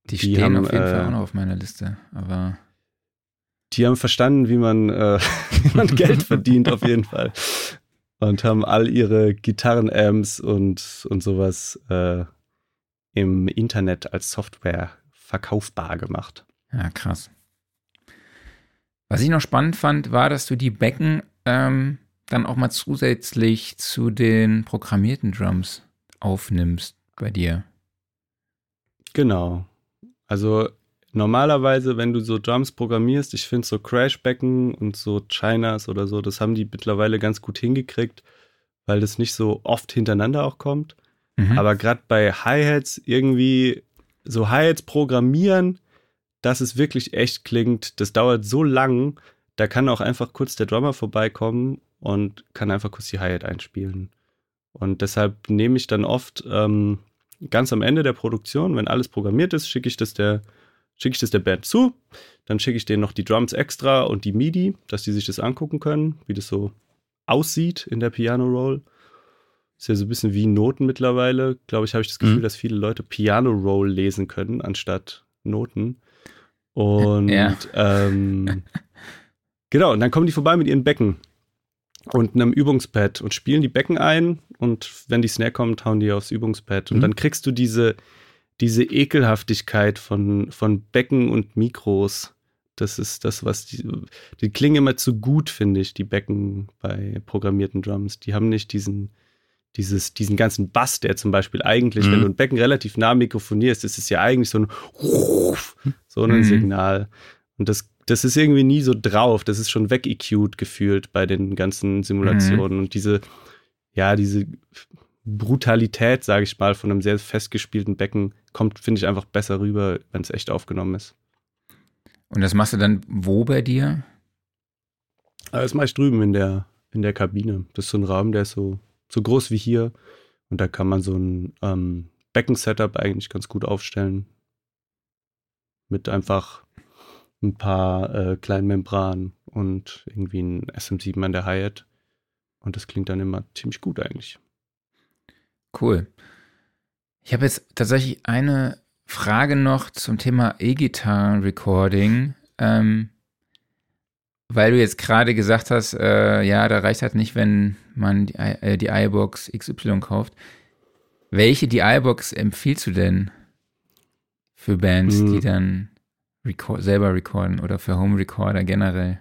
Die, die stehen haben, auf jeden äh, Fall auch noch auf meiner Liste, aber. Die haben verstanden, wie man, äh, wie man Geld verdient, auf jeden Fall. Und haben all ihre Gitarrenamps und, und sowas äh, im Internet als Software verkaufbar gemacht. Ja, krass. Was ich noch spannend fand, war, dass du die Becken ähm, dann auch mal zusätzlich zu den programmierten Drums aufnimmst bei dir. Genau. Also normalerweise, wenn du so Drums programmierst, ich finde so Crashbecken und so Chinas oder so, das haben die mittlerweile ganz gut hingekriegt, weil das nicht so oft hintereinander auch kommt. Mhm. Aber gerade bei Hi-Hats irgendwie so Hi-Hats programmieren, dass es wirklich echt klingt, das dauert so lang, da kann auch einfach kurz der Drummer vorbeikommen und kann einfach kurz die Hi-Hat einspielen. Und deshalb nehme ich dann oft ähm, ganz am Ende der Produktion, wenn alles programmiert ist, schicke ich das der schicke ich das der Band zu, dann schicke ich denen noch die Drums extra und die MIDI, dass die sich das angucken können, wie das so aussieht in der Piano Roll. Ist ja so ein bisschen wie Noten mittlerweile. Glaube ich, habe ich das Gefühl, mhm. dass viele Leute Piano Roll lesen können anstatt Noten. Und Ja. ähm, genau, und dann kommen die vorbei mit ihren Becken und einem Übungspad und spielen die Becken ein und wenn die Snare kommt, hauen die aufs Übungspad. Und Mhm. dann kriegst du diese, diese Ekelhaftigkeit von, von Becken und Mikros. Das ist das, was die, die klingen immer zu gut, finde ich, die Becken bei programmierten Drums. Die haben nicht diesen, dieses, diesen ganzen Bass, der zum Beispiel eigentlich, Mhm. wenn du ein Becken relativ nah mikrofonierst, ist es ja eigentlich so ein Ruf, so ein Mhm. Signal. Und das, das ist irgendwie nie so drauf. Das ist schon weg-EQ'd gefühlt bei den ganzen Simulationen. Und diese, ja, diese Brutalität, sage ich mal, von einem sehr festgespielten Becken kommt, finde ich, einfach besser rüber, wenn es echt aufgenommen ist. Und das machst du dann wo bei dir? Aber das mache ich drüben in der, in der Kabine. Das ist so ein Raum, der ist so, so groß wie hier. Und da kann man so ein ähm, Becken-Setup eigentlich ganz gut aufstellen. Mit einfach ein paar äh, kleinen Membranen und irgendwie ein SM7 an der Hi-Hat. Und das klingt dann immer ziemlich gut eigentlich. Cool. Ich habe jetzt tatsächlich eine Frage noch zum Thema E-Gitarren-Recording. Ähm, weil du jetzt gerade gesagt hast, äh, ja, da reicht halt nicht, wenn man die, äh, die iBox XY kauft. Welche die iBox empfiehlst du denn für Bands, Hm. die dann record selber recorden oder für Home Recorder generell?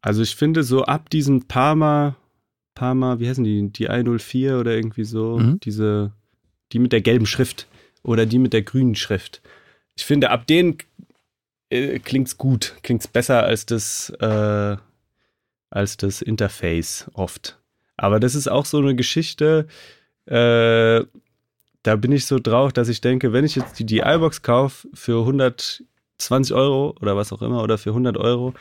Also ich finde so ab diesen Parma, Parma, wie heißen die, die i04 oder irgendwie so, Mhm. diese, die mit der gelben Schrift oder die mit der grünen Schrift. Ich finde, ab denen äh, klingt's gut, klingt's besser als das, äh, als das Interface oft. Aber das ist auch so eine Geschichte, äh, da bin ich so drauf, dass ich denke, wenn ich jetzt die DI-Box kaufe für 120 Euro oder was auch immer oder für 100 Euro,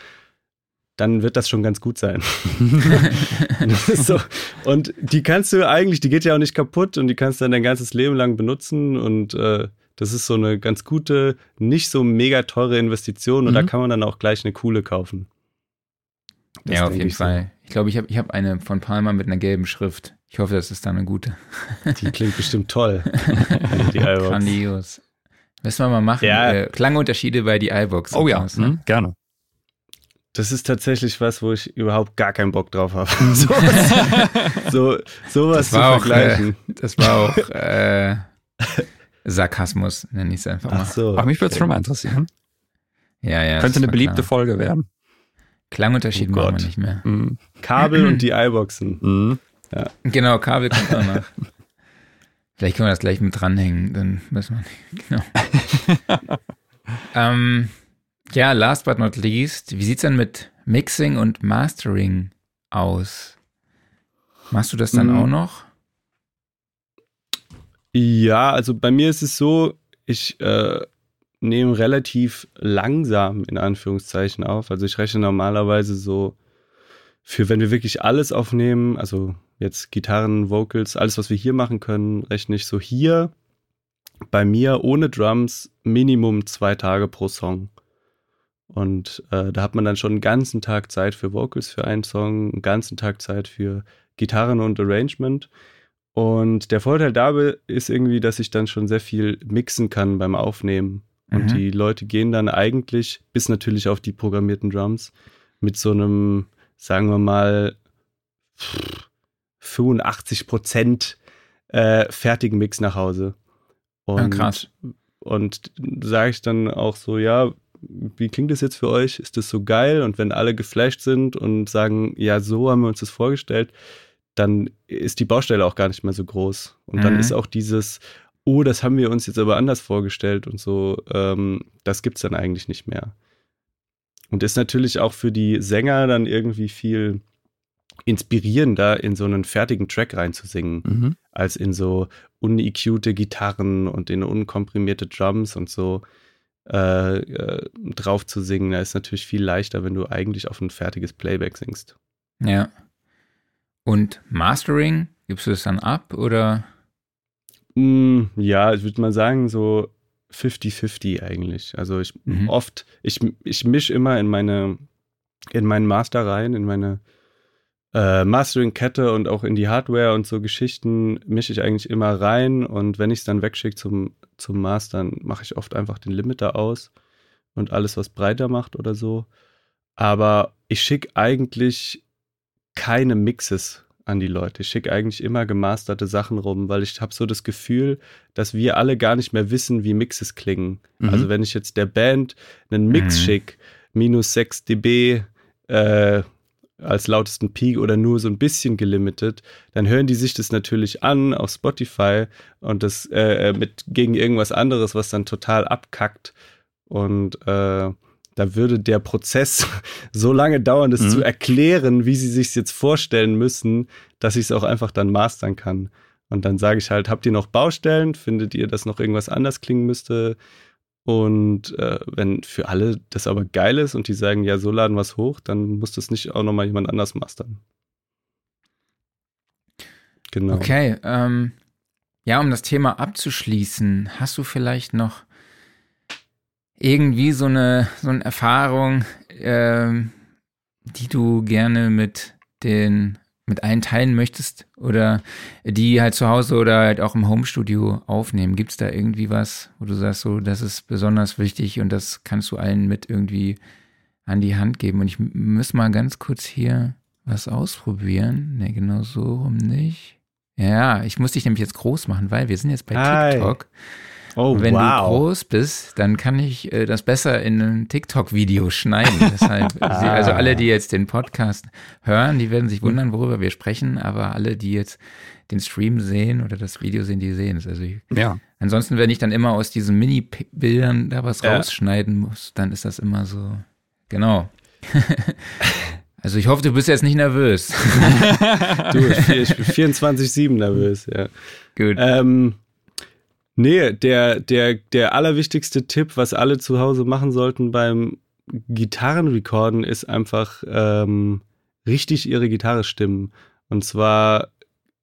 dann wird das schon ganz gut sein. so. Und die kannst du eigentlich, die geht ja auch nicht kaputt und die kannst du dann dein ganzes Leben lang benutzen und äh, das ist so eine ganz gute, nicht so mega teure Investition und da Mhm. kann man dann auch gleich eine coole kaufen. Das ja, auf jeden ich so. Fall. Ich glaube, ich habe ich hab eine von Palmer mit einer gelben Schrift. Ich hoffe, das ist dann eine gute. Die klingt bestimmt toll. die iBox. Grandios. Müssen wir mal machen. Ja. Äh, Klangunterschiede bei die iBox. Oh ja, ne? mhm, gerne. Das ist tatsächlich was, wo ich überhaupt gar keinen Bock drauf habe. so, so, sowas Das zu war auch, vergleichen. Das war auch äh, Sarkasmus, nenne ich es einfach mal. Ach so. Ach, mich würde es schon mal interessieren. Ja, ja. Könnte eine beliebte klar. Folge werden. Klangunterschied Oh machen wir nicht mehr. Mhm. Kabel und die iBoxen. Mhm. Genau, Kabel kommt auch noch. Vielleicht können wir das gleich mit dranhängen, dann müssen wir nicht. Genau. ähm, ja, last but not least, wie sieht's denn mit Mixing und Mastering aus? Machst du das dann Mm. auch noch? Ja, also bei mir ist es so, ich äh, nehme relativ langsam in Anführungszeichen auf. Also ich rechne normalerweise so für, wenn wir wirklich alles aufnehmen, also jetzt Gitarren, Vocals, alles, was wir hier machen können, rechne ich so hier bei mir ohne Drums Minimum zwei Tage pro Song. Und äh, da hat man dann schon einen ganzen Tag Zeit für Vocals für einen Song, einen ganzen Tag Zeit für Gitarren und Arrangement. Und der Vorteil dabei ist irgendwie, dass ich dann schon sehr viel mixen kann beim Aufnehmen. Und Mhm. die Leute gehen dann eigentlich, bis natürlich auf die programmierten Drums, mit so einem, sagen wir mal, 85 Prozent äh, fertigen Mix nach Hause. Und, Ja, krass. Und sage ich dann auch so, ja, wie klingt das jetzt für euch? Ist das so geil? Und wenn alle geflasht sind und sagen, ja, so haben wir uns das vorgestellt, dann ist die Baustelle auch gar nicht mehr so groß. Und dann Mhm. ist auch dieses, oh, das haben wir uns jetzt aber anders vorgestellt und so, ähm, das gibt's dann eigentlich nicht mehr. Und ist natürlich auch für die Sänger dann irgendwie viel inspirierender, in so einen fertigen Track reinzusingen, Mhm. als in so unequute Gitarren und in unkomprimierte Drums und so äh, äh, drauf zu singen. Da ist natürlich viel leichter, wenn du eigentlich auf ein fertiges Playback singst. Ja. Und Mastering, gibst du das dann ab oder? Mm, ja, ich würde mal sagen, so 50-50 eigentlich. Also ich Mhm. oft, ich, ich mische immer in meine, in meinen Master rein, in meine äh, Mastering-Kette und auch in die Hardware und so Geschichten mische ich eigentlich immer rein und wenn ich es dann wegschicke zum, zum Mastern, mache ich oft einfach den Limiter aus und alles, was breiter macht oder so. Aber ich schicke eigentlich keine Mixes an die Leute. Ich schicke eigentlich immer gemasterte Sachen rum, weil ich habe so das Gefühl, dass wir alle gar nicht mehr wissen, wie Mixes klingen. Mhm. Also wenn ich jetzt der Band einen Mix mhm. schicke, minus 6 dB äh, als lautesten Peak oder nur so ein bisschen gelimitet, dann hören die sich das natürlich an auf Spotify und das äh, äh mit gegen irgendwas anderes, was dann total abkackt. Und äh, da würde der Prozess so lange dauern, das mhm. zu erklären, wie sie sich jetzt vorstellen müssen, dass ich es auch einfach dann mastern kann. Und dann sage ich halt, habt ihr noch Baustellen? Findet ihr, dass noch irgendwas anders klingen müsste? Und äh, wenn für alle das aber geil ist und die sagen, ja, so laden wir es hoch, dann muss das nicht auch nochmal jemand anders mastern. Genau. Okay, ähm, ja, um das Thema abzuschließen, hast du vielleicht noch irgendwie so eine, so eine Erfahrung, äh, die du gerne mit den mit allen teilen möchtest oder die halt zu Hause oder halt auch im Homestudio aufnehmen? Gibt es da irgendwie was, wo du sagst, so, das ist besonders wichtig und das kannst du allen mit irgendwie an die Hand geben? Und ich muss mal ganz kurz hier was ausprobieren. Ne, genau so rum nicht. Ja, ich muss dich nämlich jetzt groß machen, weil wir sind jetzt bei Hi. TikTok. Oh, und wenn wow. du groß bist, dann kann ich äh, das besser in ein TikTok-Video schneiden. Deshalb, ah. also alle, die jetzt den Podcast hören, die werden sich wundern, worüber wir sprechen, aber alle, die jetzt den Stream sehen oder das Video sehen, die sehen es. Also ich, ja. ansonsten, wenn ich dann immer aus diesen Mini-Bildern da was ja. rausschneiden muss, dann ist das immer so. Genau. also ich hoffe, du bist jetzt nicht nervös. du, ich bin 24-7 nervös, ja. Gut. Ähm, Nee, der, der, der allerwichtigste Tipp, was alle zu Hause machen sollten beim Gitarrenrecorden, ist einfach ähm, richtig ihre Gitarre stimmen. Und zwar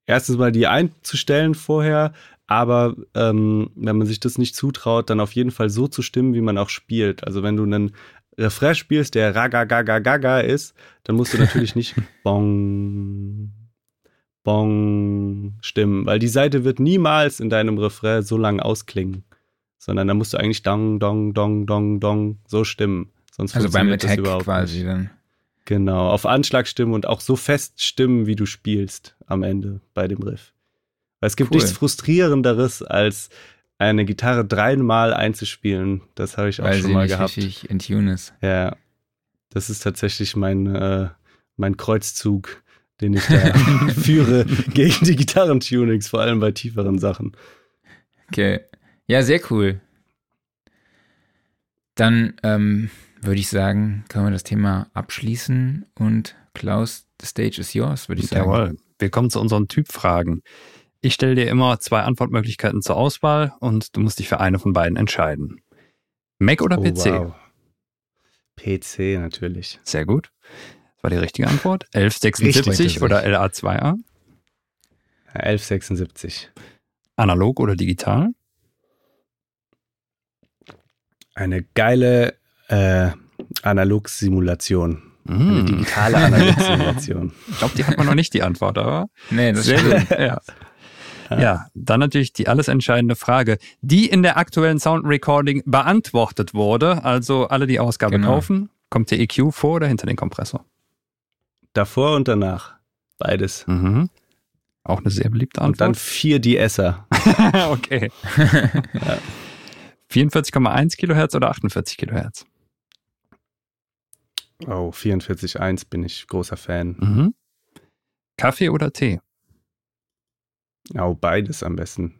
erstens mal die einzustellen vorher, aber ähm, wenn man sich das nicht zutraut, dann auf jeden Fall so zu stimmen, wie man auch spielt. Also wenn du einen Refrain spielst, der raga gaga gaga ist, dann musst du natürlich nicht bong Bong stimmen, weil die Seite wird niemals in deinem Refrain so lang ausklingen, sondern da musst du eigentlich dong, dong, dong, dong, dong so stimmen. Sonst also beim Attack überhaupt quasi nicht. dann. Genau, auf Anschlag stimmen und auch so fest stimmen, wie du spielst am Ende bei dem Riff. Weil es gibt cool. nichts Frustrierenderes, als eine Gitarre dreimal einzuspielen. Das habe ich auch Weil schon mal gehabt. Weil sie in Tune ist. Ja, das ist tatsächlich mein, äh, mein Kreuzzug den ich da führe gegen die Gitarrentunings, vor allem bei tieferen Sachen. Okay. Ja, sehr cool. Dann ähm, würde ich sagen, können wir das Thema abschließen und Klaus, the stage is yours, würde ich sagen. Jawohl. Wir kommen zu unseren Typfragen. Ich stelle dir immer zwei Antwortmöglichkeiten zur Auswahl und du musst dich für eine von beiden entscheiden. Mac oder oh, PC? Wow. PC natürlich. Sehr gut. Das war die richtige Antwort. 1176 Richtig. oder LA2A? 1176. Analog oder digital? Eine geile äh, Analog-Simulation. Mm. Eine digitale Analog-Simulation. ich glaube, die hat man noch nicht, die Antwort, aber. Nee, das ist gut. ja. Ja, dann natürlich die alles entscheidende Frage, die in der aktuellen Sound Recording beantwortet wurde. Also alle, die Ausgabe genau. kaufen, kommt der EQ vor oder hinter den Kompressor? Davor und danach. Beides. Mhm. Auch eine sehr beliebte Antwort. Und dann vier DSer. okay. ja. 44,1 Kilohertz oder 48 Kilohertz? Oh, 44,1 bin ich großer Fan. Mhm. Kaffee oder Tee? Oh, beides am besten.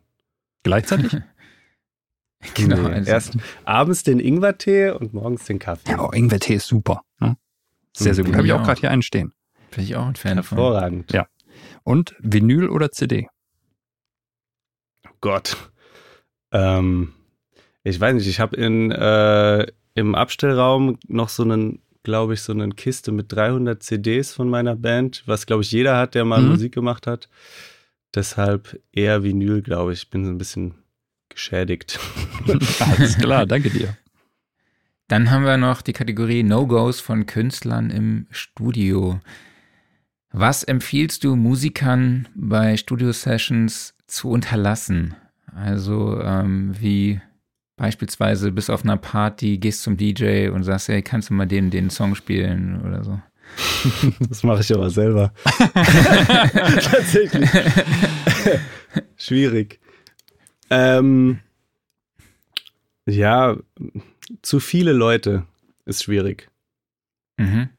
Gleichzeitig? genau. Nee, also. Erst abends den Ingwertee und morgens den Kaffee. Ja, oh, Ingwertee ist super. Ne? Sehr, sehr gut. Habe ich auch gerade hier einen stehen. Bin ich auch ein Fan davon. Hervorragend. Ja. Und Vinyl oder CD? Oh Gott. Ähm, ich weiß nicht, ich habe in äh, im Abstellraum noch so einen, glaube ich, so eine Kiste mit 300 CDs von meiner Band, was, glaube ich, jeder hat, der mal mhm. Musik gemacht hat. Deshalb eher Vinyl, glaube ich. Bin so ein bisschen geschädigt. Alles klar, danke dir. Dann haben wir noch die Kategorie No-Gos von Künstlern im Studio. Was empfiehlst du Musikern bei Studio-Sessions zu unterlassen? Also ähm, wie Beispielsweise bist auf einer Party, gehst zum DJ und sagst, hey, kannst du mal den, den Song spielen oder so. Das mache ich aber selber. Tatsächlich. Schwierig. Ähm, ja, zu viele Leute ist schwierig. Mhm.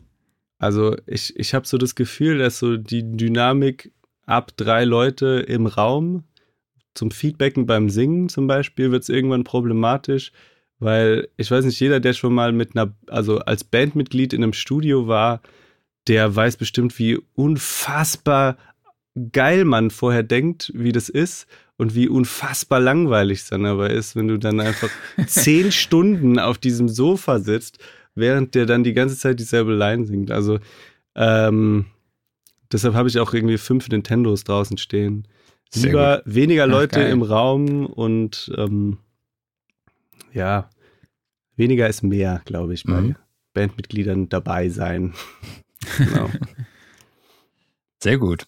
Also ich, ich habe so das Gefühl, dass so die Dynamik ab drei Leute im Raum zum Feedbacken beim Singen zum Beispiel wird es irgendwann problematisch, weil ich weiß nicht, jeder, der schon mal mit einer, also als Bandmitglied in einem Studio war, der weiß bestimmt, wie unfassbar geil man vorher denkt, wie das ist und wie unfassbar langweilig es dann aber ist, wenn du dann einfach zehn Stunden auf diesem Sofa sitzt, während der dann die ganze Zeit dieselbe Line singt. Also ähm, deshalb habe ich auch irgendwie fünf Nintendos draußen stehen. Lieber weniger Leute Ach, im Raum und ähm, ja, weniger ist mehr, glaube ich, bei mhm. Bandmitgliedern dabei sein. genau. Sehr gut.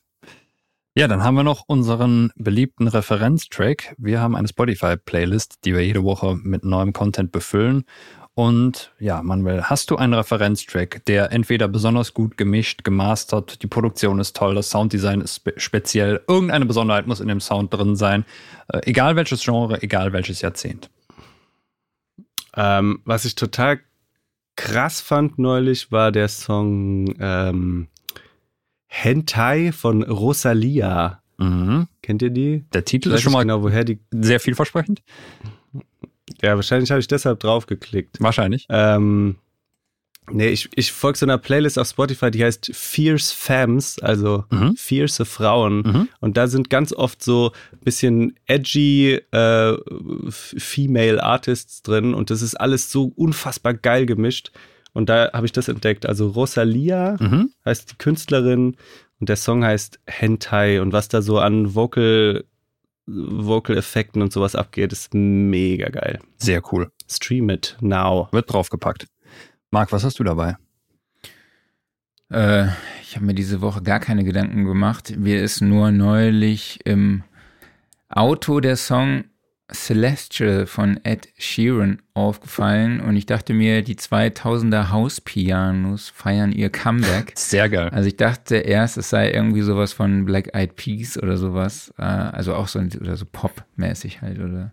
Ja, dann haben wir noch unseren beliebten Referenztrack. Wir haben eine Spotify-Playlist, die wir jede Woche mit neuem Content befüllen. Und ja, Manuel, hast du einen Referenztrack, der entweder besonders gut gemischt, gemastert, die Produktion ist toll, das Sounddesign ist spe speziell, irgendeine Besonderheit muss in dem Sound drin sein, äh, egal welches Genre, egal welches Jahrzehnt? Ähm, was ich total krass fand neulich, war der Song ähm, Hentai von Rosalia. Mhm. Kennt ihr die? Der Titel ist schon mal genau, woher die sehr vielversprechend. Ja, wahrscheinlich habe ich deshalb draufgeklickt. Wahrscheinlich. Ähm, nee, ich, ich folge so einer Playlist auf Spotify, die heißt Fierce Femmes, also mhm. fierce Frauen. Mhm. Und da sind ganz oft so ein bisschen edgy äh, Female Artists drin und das ist alles so unfassbar geil gemischt. Und da habe ich das entdeckt. Also Rosalia mhm. heißt die Künstlerin und der Song heißt Hentai und was da so an Vocal Vocal-Effekten und sowas abgeht, ist mega geil. Sehr cool. Stream it now. Wird draufgepackt. Marc, was hast du dabei? Äh, ich habe mir diese Woche gar keine Gedanken gemacht. Mir ist nur neulich im Auto der Song Celestial von Ed Sheeran aufgefallen und ich dachte mir, die 2000er House-Pianos feiern ihr Comeback. Sehr geil. Also ich dachte erst, es sei irgendwie sowas von Black Eyed Peas oder sowas, äh, also auch so, oder so Pop-mäßig halt oder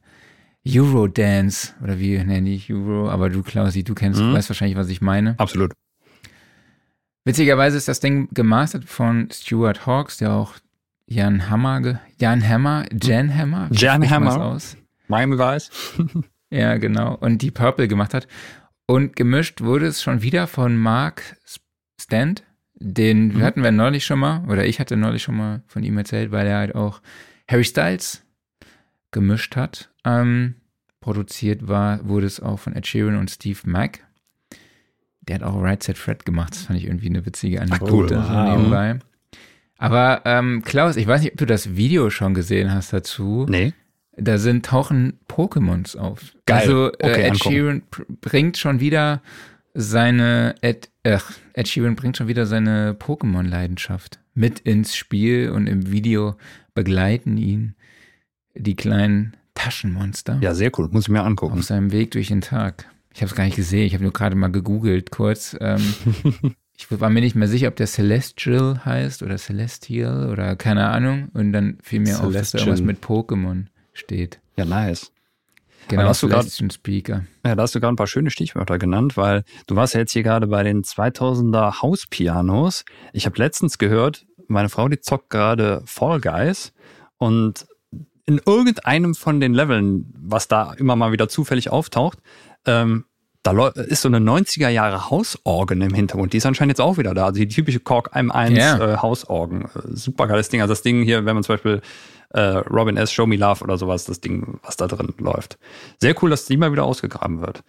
Eurodance oder wie nenne ich Euro, aber du Klausi, du kennst, mhm. weißt wahrscheinlich, was ich meine. Absolut. Witzigerweise ist das Ding gemastert von Stuart Hawks, der auch Jan Hammer, Jan Hammer, Jan Hammer, Jan Hammer aus? Miami Vice. ja, genau. Und die Purple gemacht hat. Und gemischt wurde es schon wieder von Mark Stand. Den mhm. hatten wir neulich schon mal, oder ich hatte neulich schon mal von ihm erzählt, weil er halt auch Harry Styles gemischt hat. Ähm, produziert war, wurde es auch von Ed Sheeran und Steve Mack. Der hat auch Right Set Fred gemacht. Das fand ich irgendwie eine witzige Anekdote cool. wow. nebenbei. Aber ähm, Klaus, ich weiß nicht, ob du das Video schon gesehen hast dazu. Nee. Da sind tauchen Pokémons auf. Geil. Also äh, okay, Ed Sheeran bringt schon wieder seine Ed, äh, Ed Sheeran bringt schon wieder seine Pokémon-Leidenschaft mit ins Spiel und im Video begleiten ihn die kleinen Taschenmonster. Ja, sehr cool. Muss ich mir angucken. Auf seinem Weg durch den Tag. Ich habe es gar nicht gesehen. Ich habe nur gerade mal gegoogelt kurz. Ähm, ich war mir nicht mehr sicher, ob der Celestial heißt oder Celestial oder keine Ahnung. Und dann fiel mir auf, dass da irgendwas mit Pokémon steht. Ja, nice. Genau, hast du grad, Speaker. Ja, da hast du gerade ein paar schöne Stichwörter genannt, weil du warst ja jetzt hier gerade bei den 2000er Hauspianos. Ich habe letztens gehört, meine Frau, die zockt gerade Fall Guys und in irgendeinem von den Leveln, was da immer mal wieder zufällig auftaucht, ähm, da ist so eine 90er Jahre Hausorgen im Hintergrund. Die ist anscheinend jetzt auch wieder da. Also die typische Korg M1 yeah. äh, Hausorgen. Äh, super geiles Ding. Also das Ding hier, wenn man zum Beispiel äh, Robin S. Show Me Love oder sowas, das Ding, was da drin läuft. Sehr cool, dass die mal wieder ausgegraben wird.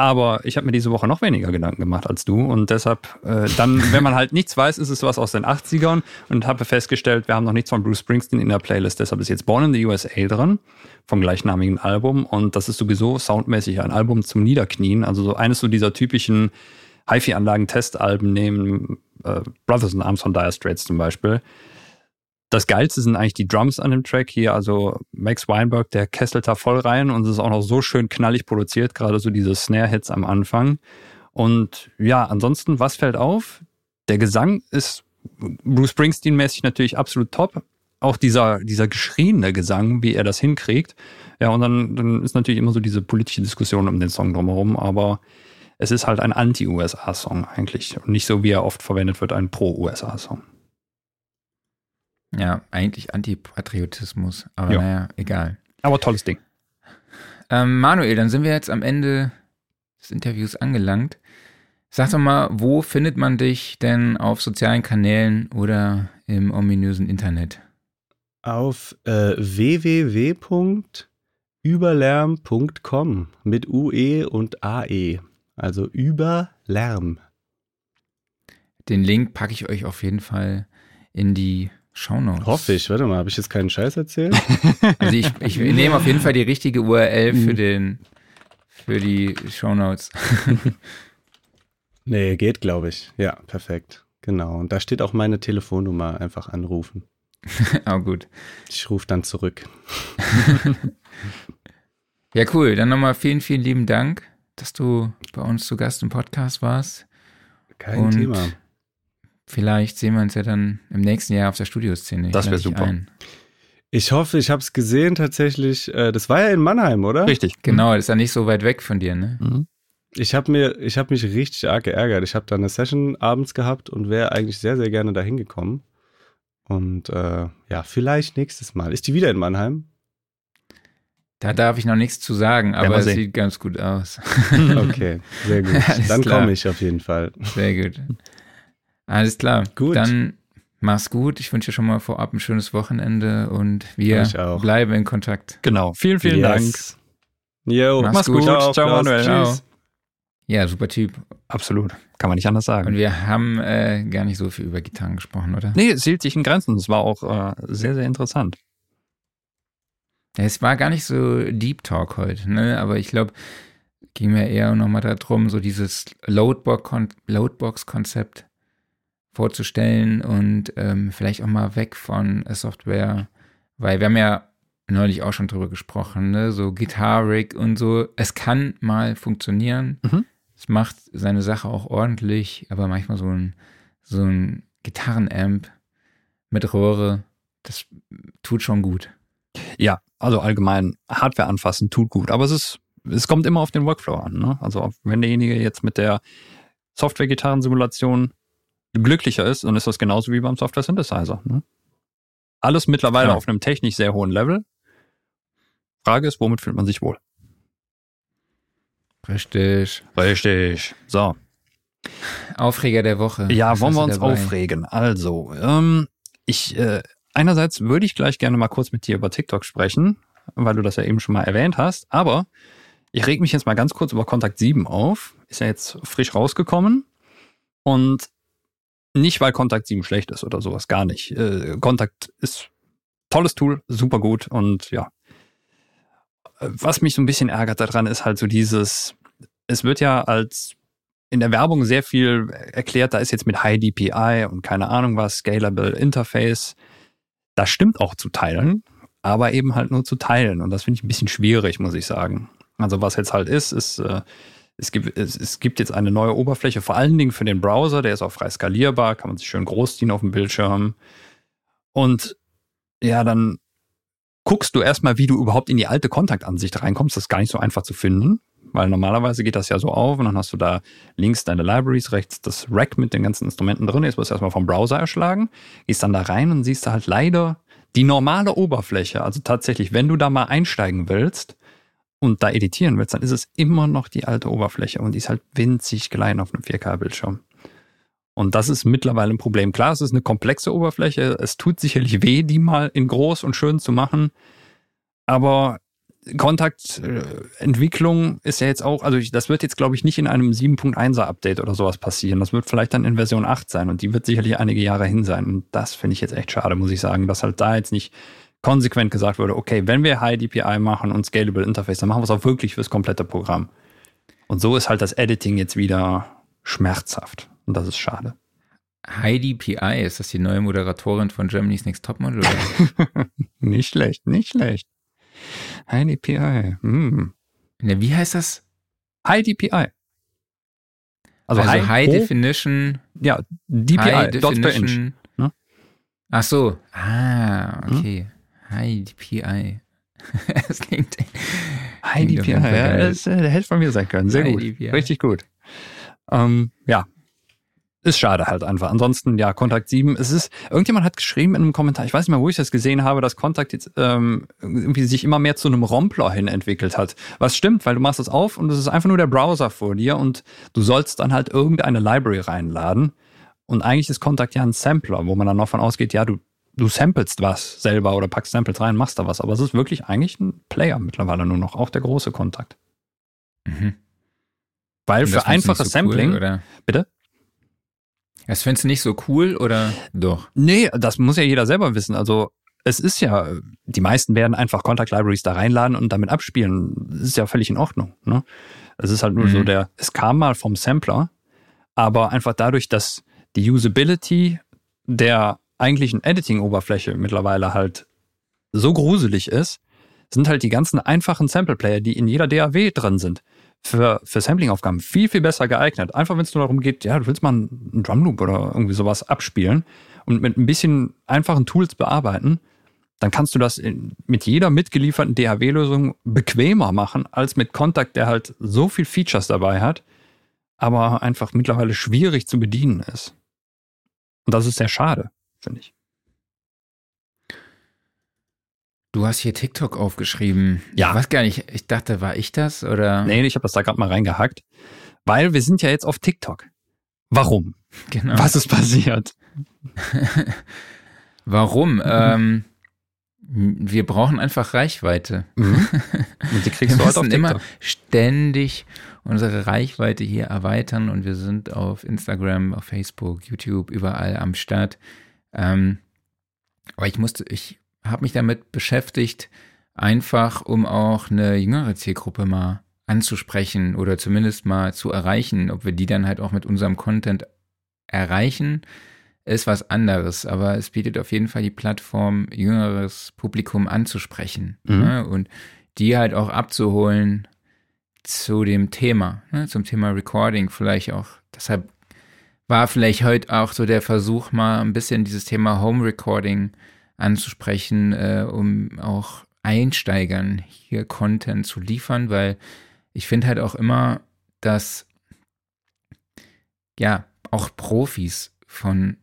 Aber ich habe mir diese Woche noch weniger Gedanken gemacht als du. Und deshalb äh, dann, wenn man halt nichts weiß, ist es was aus den 80ern und habe festgestellt, wir haben noch nichts von Bruce Springsteen in der Playlist, deshalb ist jetzt Born in the USA drin vom gleichnamigen Album. Und das ist sowieso soundmäßig ein Album zum Niederknien, also so eines so dieser typischen HiFi-Anlagen-Testalben neben äh, Brothers in Arms von Dire Straits zum Beispiel Das Geilste sind eigentlich die Drums an dem Track hier. Also Max Weinberg, der kesselt da voll rein und es ist auch noch so schön knallig produziert, gerade so diese Snare-Hits am Anfang. Und ja, ansonsten, was fällt auf? Der Gesang ist Bruce Springsteen-mäßig natürlich absolut top. Auch dieser, dieser geschriene Gesang, wie er das hinkriegt. Ja, und dann, dann ist natürlich immer so diese politische Diskussion um den Song drumherum, aber es ist halt ein Anti-USA-Song eigentlich und nicht so, wie er oft verwendet wird, ein Pro-USA-Song. Ja, eigentlich Antipatriotismus, aber ja. naja, egal. Aber tolles Ding. Ähm, Manuel, dann sind wir jetzt am Ende des Interviews angelangt. Sag doch mal, wo findet man dich denn auf sozialen Kanälen oder im ominösen Internet? Auf äh, www.überlärm.com mit UE und AE. Also Überlärm. Den Link packe ich euch auf jeden Fall in die Shownotes. Hoffe ich. Warte mal, habe ich jetzt keinen Scheiß erzählt? also ich, ich nehme auf jeden Fall die richtige URL für mhm. den für die Shownotes. nee, geht, glaube ich. Ja, perfekt. Genau. Und da steht auch meine Telefonnummer. Einfach anrufen. oh, gut. Ich rufe dann zurück. ja, cool. Dann nochmal vielen, vielen lieben Dank, dass du bei uns zu Gast im Podcast warst. Kein Und Thema. Vielleicht sehen wir uns ja dann im nächsten Jahr auf der Studioszene. Das wäre super. Ein. Ich hoffe, ich habe es gesehen tatsächlich. Äh, das war ja in Mannheim, oder? Richtig. Genau, das ist ja nicht so weit weg von dir, ne? Mhm. Ich habe mir, ich habe mich richtig arg geärgert. Ich habe da eine Session abends gehabt und wäre eigentlich sehr, sehr gerne dahin gekommen. Und äh, ja, vielleicht nächstes Mal. Ist die wieder in Mannheim? Da darf ich noch nichts zu sagen, aber es sieht ganz gut aus. okay, sehr gut. Dann komme ich auf jeden Fall. Sehr gut. Alles klar. Gut. Dann mach's gut. Ich wünsche dir schon mal vorab ein schönes Wochenende und wir bleiben in Kontakt. Genau. Vielen, vielen yes. Dank. Jo, mach's, mach's gut. gut. Ciao, Ciao Manuel. Tschüss. Ja, super Typ. Absolut. Kann man nicht anders sagen. Und wir haben äh, gar nicht so viel über Gitarren gesprochen, oder? Nee, es hielt sich in Grenzen. Es war auch äh, sehr, sehr interessant. Es war gar nicht so Deep Talk heute, ne? Aber ich glaube, ging mir eher nochmal darum, so dieses Loadbox-Konzept vorzustellen und ähm, vielleicht auch mal weg von Software, weil wir haben ja neulich auch schon drüber gesprochen, ne? so Guitar-Rig und so. Es kann mal funktionieren. Mhm. Es macht seine Sache auch ordentlich, aber manchmal so ein, so ein Gitarrenamp mit Röhre, das tut schon gut. Ja, also allgemein Hardware anfassen tut gut, aber es ist, es kommt immer auf den Workflow an. Ne? Also wenn derjenige jetzt mit der Software-Gitarrensimulation glücklicher ist, dann ist das genauso wie beim Software Synthesizer. Ne? Alles mittlerweile ja. auf einem technisch sehr hohen Level. Frage ist, womit fühlt man sich wohl? Richtig. Richtig. So. Aufreger der Woche. Ja, wollen wir uns dabei? aufregen? Also, ähm, ich, äh, einerseits würde ich gleich gerne mal kurz mit dir über TikTok sprechen, weil du das ja eben schon mal erwähnt hast, aber ich reg mich jetzt mal ganz kurz über Kontakt 7 auf. Ist ja jetzt frisch rausgekommen. Und nicht, weil Kontakt 7 schlecht ist oder sowas, gar nicht. Äh, Kontakt ist tolles Tool, super gut und ja. Was mich so ein bisschen ärgert daran ist halt so dieses, es wird ja als in der Werbung sehr viel erklärt, da ist jetzt mit High DPI und keine Ahnung was, Scalable Interface. Das stimmt auch zu teilen, aber eben halt nur zu teilen und das finde ich ein bisschen schwierig, muss ich sagen. Also was jetzt halt ist, ist äh, es gibt, es, es gibt jetzt eine neue Oberfläche, vor allen Dingen für den Browser, der ist auch frei skalierbar, kann man sich schön groß ziehen auf dem Bildschirm. Und ja, dann guckst du erstmal, wie du überhaupt in die alte Kontaktansicht reinkommst. Das ist gar nicht so einfach zu finden, weil normalerweise geht das ja so auf und dann hast du da links deine Libraries, rechts das Rack mit den ganzen Instrumenten drin. Jetzt wirst du erstmal vom Browser erschlagen, gehst dann da rein und siehst da halt leider die normale Oberfläche. Also tatsächlich, wenn du da mal einsteigen willst, und da editieren willst, dann ist es immer noch die alte Oberfläche und die ist halt winzig klein auf einem 4K-Bildschirm. Und das ist mittlerweile ein Problem. Klar, es ist eine komplexe Oberfläche. Es tut sicherlich weh, die mal in groß und schön zu machen. Aber Kontaktentwicklung ist ja jetzt auch, also das wird jetzt, glaube ich, nicht in einem 7.1er Update oder sowas passieren. Das wird vielleicht dann in Version 8 sein und die wird sicherlich einige Jahre hin sein. Und das finde ich jetzt echt schade, muss ich sagen, dass halt da jetzt nicht konsequent gesagt wurde, okay, wenn wir High DPI machen und Scalable Interface, dann machen wir es auch wirklich fürs komplette Programm. Und so ist halt das Editing jetzt wieder schmerzhaft. Und das ist schade. Heidi PI, ist das die neue Moderatorin von Germany's Next Topmodel? nicht schlecht, nicht schlecht. Heidi PI. Hm. Ja, wie heißt das? Heidi PI. Also, also High, High Definition. Ja, DPI, High Dots per Inch. Ne? Ach so. Ah, okay. Hm? High DPI. das klingt. High DPI, ja, das äh, hätte von mir sein können. Sehr gut. Richtig gut. Ähm, ja, ist schade halt einfach. Ansonsten, ja, Kontakt 7, es ist, irgendjemand hat geschrieben in einem Kommentar, ich weiß nicht mehr, wo ich das gesehen habe, dass Kontakt jetzt ähm, irgendwie sich immer mehr zu einem Rompler hin entwickelt hat. Was stimmt, weil du machst das auf und es ist einfach nur der Browser vor dir und du sollst dann halt irgendeine Library reinladen. Und eigentlich ist Kontakt ja ein Sampler, wo man dann noch von ausgeht, ja, du, du samplest was selber oder packst Samples rein, machst da was. Aber es ist wirklich eigentlich ein Player mittlerweile nur noch, auch der große Kontakt. Mhm. Weil für einfaches so Sampling, cool, bitte? Das findest du nicht so cool oder doch? Nee, das muss ja jeder selber wissen. Also es ist ja, die meisten werden einfach Contact Libraries da reinladen und damit abspielen. Das ist ja völlig in Ordnung. Ne? Es ist halt nur mhm. so der, es kam mal vom Sampler, aber einfach dadurch, dass die Usability der eigentlichen Editing-Oberfläche mittlerweile halt so gruselig ist, sind halt die ganzen einfachen Sample-Player, die in jeder DAW drin sind, für, für Sampling-Aufgaben viel, viel besser geeignet. Einfach wenn es nur darum geht, ja, du willst mal einen Drumloop oder irgendwie sowas abspielen und mit ein bisschen einfachen Tools bearbeiten, dann kannst du das in, mit jeder mitgelieferten DAW-Lösung bequemer machen, als mit Kontakt, der halt so viel Features dabei hat, aber einfach mittlerweile schwierig zu bedienen ist. Und das ist sehr schade, finde ich. Du hast hier TikTok aufgeschrieben. Ja. Ich weiß gar nicht, ich dachte, war ich das oder? Nee, ich habe das da gerade mal reingehackt. Weil wir sind ja jetzt auf TikTok. Warum? Genau. Was ist passiert? Warum? ähm, wir brauchen einfach Reichweite. Mhm. Und die kriegst wir du halt auf TikTok. immer ständig unsere Reichweite hier erweitern und wir sind auf Instagram, auf Facebook, YouTube, überall am Start. Ähm, aber ich musste, ich habe mich damit beschäftigt, einfach um auch eine jüngere Zielgruppe mal anzusprechen oder zumindest mal zu erreichen. Ob wir die dann halt auch mit unserem Content erreichen, ist was anderes. Aber es bietet auf jeden Fall die Plattform, jüngeres Publikum anzusprechen mhm. ne? und die halt auch abzuholen zu dem Thema, ne? zum Thema Recording vielleicht auch. Deshalb war vielleicht heute auch so der Versuch, mal ein bisschen dieses Thema Home Recording anzusprechen, äh, um auch Einsteigern hier Content zu liefern, weil ich finde halt auch immer, dass ja auch Profis von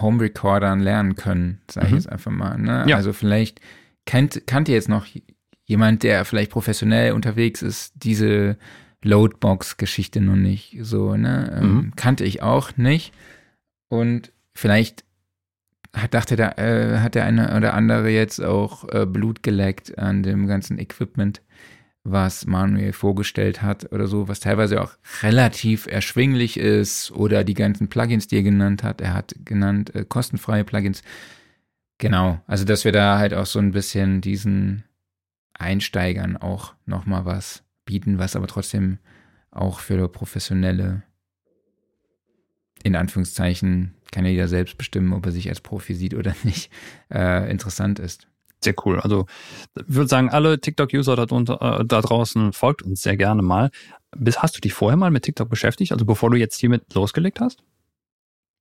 Home Recordern lernen können, sage ich mhm. jetzt einfach mal. Ne? Ja. Also vielleicht kennt, kannte jetzt noch jemand, der vielleicht professionell unterwegs ist, diese Loadbox-Geschichte noch nicht so, ne? Ähm, mhm. Kannte ich auch nicht. Und vielleicht hat, dachte der, äh, hat der eine oder andere jetzt auch äh, Blut geleckt an dem ganzen Equipment, was Manuel vorgestellt hat oder so, was teilweise auch relativ erschwinglich ist oder die ganzen Plugins, die er genannt hat. Er hat genannt äh, kostenfreie Plugins. Genau, also dass wir da halt auch so ein bisschen diesen Einsteigern auch nochmal was bieten, was aber trotzdem auch für professionelle in Anführungszeichen kann ja jeder selbst bestimmen, ob er sich als Profi sieht oder nicht, äh, interessant ist. Sehr cool. Also ich würde sagen, alle TikTok-User da, äh, da, draußen folgt uns sehr gerne mal. Bis, hast du dich vorher mal mit TikTok beschäftigt, also bevor du jetzt hiermit losgelegt hast?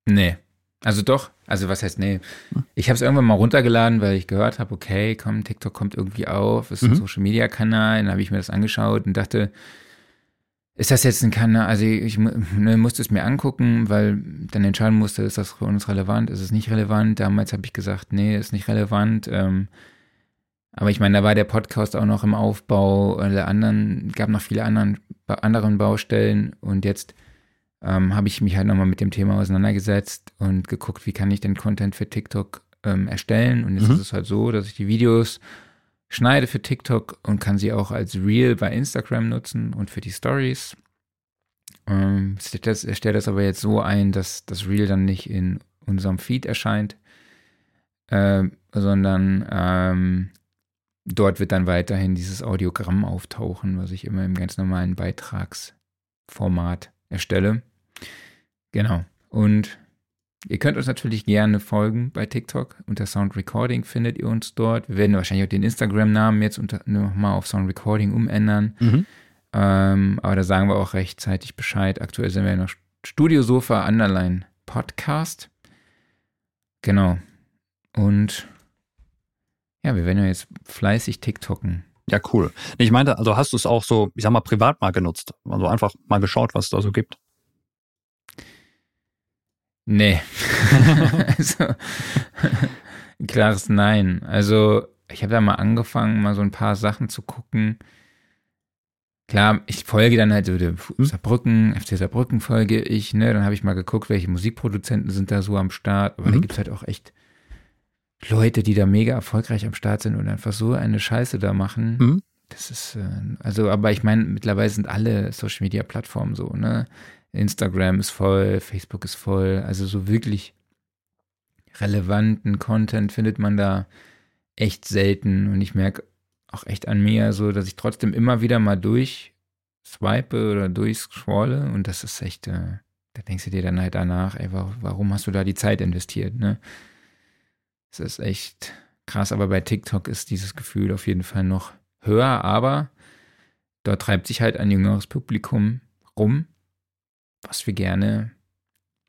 Nee. Also doch, also was heißt nee? Ich habe es irgendwann mal runtergeladen, weil ich gehört habe, okay, komm, TikTok kommt irgendwie auf, ist ein mhm. Social-Media-Kanal, dann habe ich mir das angeschaut und dachte, ist das jetzt ein Kanal, also ich ne, musste es mir angucken, weil dann entscheiden musste, ist das für uns relevant, ist es nicht relevant. Damals habe ich gesagt, nee, ist nicht relevant. Ähm, aber ich meine, da war der Podcast auch noch im Aufbau, alle anderen, gab noch viele anderen, anderen Baustellen und jetzt ähm, habe ich mich halt nochmal mit dem Thema auseinandergesetzt und geguckt, wie kann ich den Content für TikTok ähm, erstellen. Und jetzt mhm. ist es halt so, dass ich die Videos schneide für TikTok und kann sie auch als Reel bei Instagram nutzen und für die Stories. Ähm, ich stelle das aber jetzt so ein, dass das Reel dann nicht in unserem Feed erscheint, äh, sondern ähm, dort wird dann weiterhin dieses Audiogramm auftauchen, was ich immer im ganz normalen Beitragsformat erstelle. Genau. Und Ihr könnt uns natürlich gerne folgen bei TikTok. Unter Sound Recording findet ihr uns dort. Wir werden wahrscheinlich auch den Instagram-Namen jetzt nochmal auf Sound Recording umändern. Mhm. Ähm, aber da sagen wir auch rechtzeitig Bescheid. Aktuell sind wir ja noch Studio Sofa Underline Podcast. Genau. Und ja, wir werden ja jetzt fleißig TikToken. Ja, cool. Ich meinte, also hast du es auch so, ich sag mal, privat mal genutzt? Also einfach mal geschaut, was es da so gibt? Nee. also, klares Nein. Also, ich habe da mal angefangen, mal so ein paar Sachen zu gucken. Klar, ich folge dann halt so? Saarbrücken, FC Saarbrücken folge ich, ne? Dann habe ich mal geguckt, welche Musikproduzenten sind da so am Start. Aber mhm. da gibt es halt auch echt Leute, die da mega erfolgreich am Start sind und einfach so eine Scheiße da machen. Mhm. Das ist, äh, also, aber ich meine, mittlerweile sind alle Social Media Plattformen so, ne? Instagram ist voll, Facebook ist voll. Also so wirklich relevanten Content findet man da echt selten. Und ich merke auch echt an mir so, dass ich trotzdem immer wieder mal durch swipe oder durchscrolle. Und das ist echt, äh, da denkst du dir dann halt danach, ey, warum hast du da die Zeit investiert, ne? Das ist echt krass, aber bei TikTok ist dieses Gefühl auf jeden Fall noch höher, aber dort treibt sich halt ein jüngeres Publikum rum, was wir gerne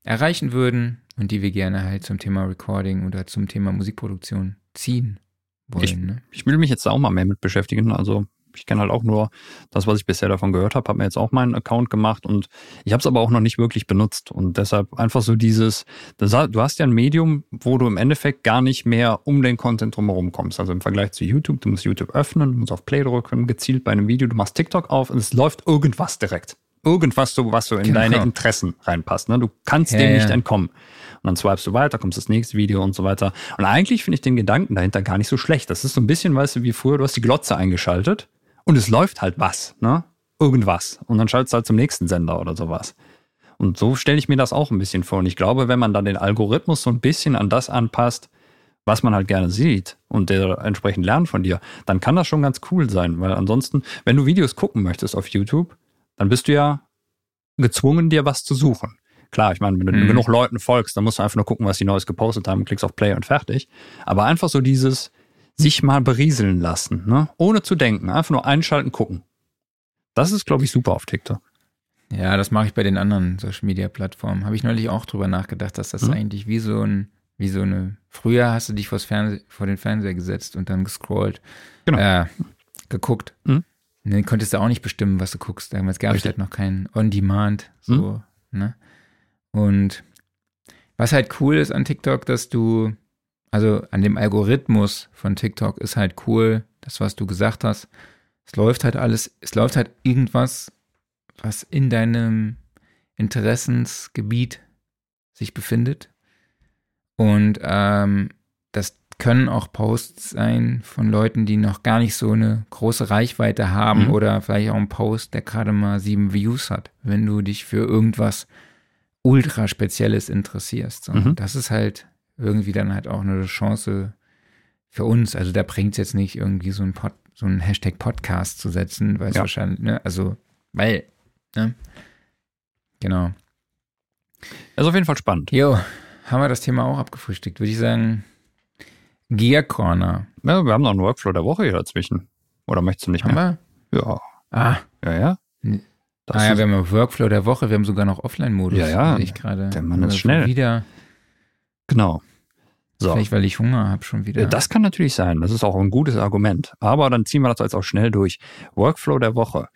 erreichen würden und die wir gerne halt zum Thema Recording oder zum Thema Musikproduktion ziehen wollen. Ich, ne? ich will mich jetzt auch mal mehr mit beschäftigen. Also ich kenne halt auch nur das, was ich bisher davon gehört habe, habe mir jetzt auch meinen Account gemacht und ich habe es aber auch noch nicht wirklich benutzt und deshalb einfach so dieses, du hast ja ein Medium, wo du im Endeffekt gar nicht mehr um den Content drumherum kommst. Also im Vergleich zu YouTube, du musst YouTube öffnen, du musst auf Play drücken, gezielt bei einem Video, du machst TikTok auf und es läuft irgendwas direkt irgendwas, so, was so in genau. deine Interessen reinpasst. Ne? Du kannst ja, dem nicht ja. entkommen. Und dann swipest du weiter, kommst das nächste Video und so weiter. Und eigentlich finde ich den Gedanken dahinter gar nicht so schlecht. Das ist so ein bisschen, weißt du, wie früher, du hast die Glotze eingeschaltet und es läuft halt was, ne? Irgendwas. Und dann schaltest du halt zum nächsten Sender oder sowas. Und so stelle ich mir das auch ein bisschen vor. Und ich glaube, wenn man dann den Algorithmus so ein bisschen an das anpasst, was man halt gerne sieht und der entsprechend lernt von dir, dann kann das schon ganz cool sein. Weil ansonsten, wenn du Videos gucken möchtest auf YouTube, dann bist du ja gezwungen, dir was zu suchen. Klar, ich meine, wenn du mhm. genug Leuten folgst, dann musst du einfach nur gucken, was die Neues gepostet haben, klickst auf Play und fertig. Aber einfach so dieses sich mal berieseln lassen, ne? ohne zu denken, einfach nur einschalten, gucken. Das ist, glaube ich, super auf TikTok. Ja, das mache ich bei den anderen Social Media Plattformen. Habe ich neulich auch drüber nachgedacht, dass das mhm. eigentlich wie so ein, wie so eine. Früher hast du dich vor den Fernseher gesetzt und dann gescrollt, genau. äh, geguckt. Mhm. Ne, konntest du auch nicht bestimmen, was du guckst. Damals gab es halt noch kein On-Demand. So, mhm. ne? Und was halt cool ist an TikTok, dass du, also an dem Algorithmus von TikTok ist halt cool, das, was du gesagt hast. Es läuft halt alles, es läuft halt irgendwas, was in deinem Interessensgebiet sich befindet. Und ähm, das können auch Posts sein von Leuten, die noch gar nicht so eine große Reichweite haben mhm. oder vielleicht auch ein Post, der gerade mal sieben Views hat, wenn du dich für irgendwas ultra Spezielles interessierst. Und mhm. das ist halt irgendwie dann halt auch eine Chance für uns. Also da bringt es jetzt nicht irgendwie so ein, Pod, so ein Hashtag Podcast zu setzen, weil es ja. wahrscheinlich, ne, also, weil, ne? Genau. Das ist auf jeden Fall spannend. Jo, haben wir das Thema auch abgefrühstückt, würde ich sagen. Gear Corner. Ja, wir haben noch einen Workflow der Woche hier dazwischen. Oder möchtest du nicht haben mehr? Wir? Ja. Ah. Ja, ja. Das ah ja, wir haben einen Workflow der Woche, wir haben sogar noch Offline-Modus. Ja, ja. Ich gerade. Der Mann ist schnell. Wieder. Genau. So. Vielleicht, weil ich Hunger habe schon wieder. Das kann natürlich sein. Das ist auch ein gutes Argument. Aber dann ziehen wir das jetzt auch schnell durch. Workflow der Woche.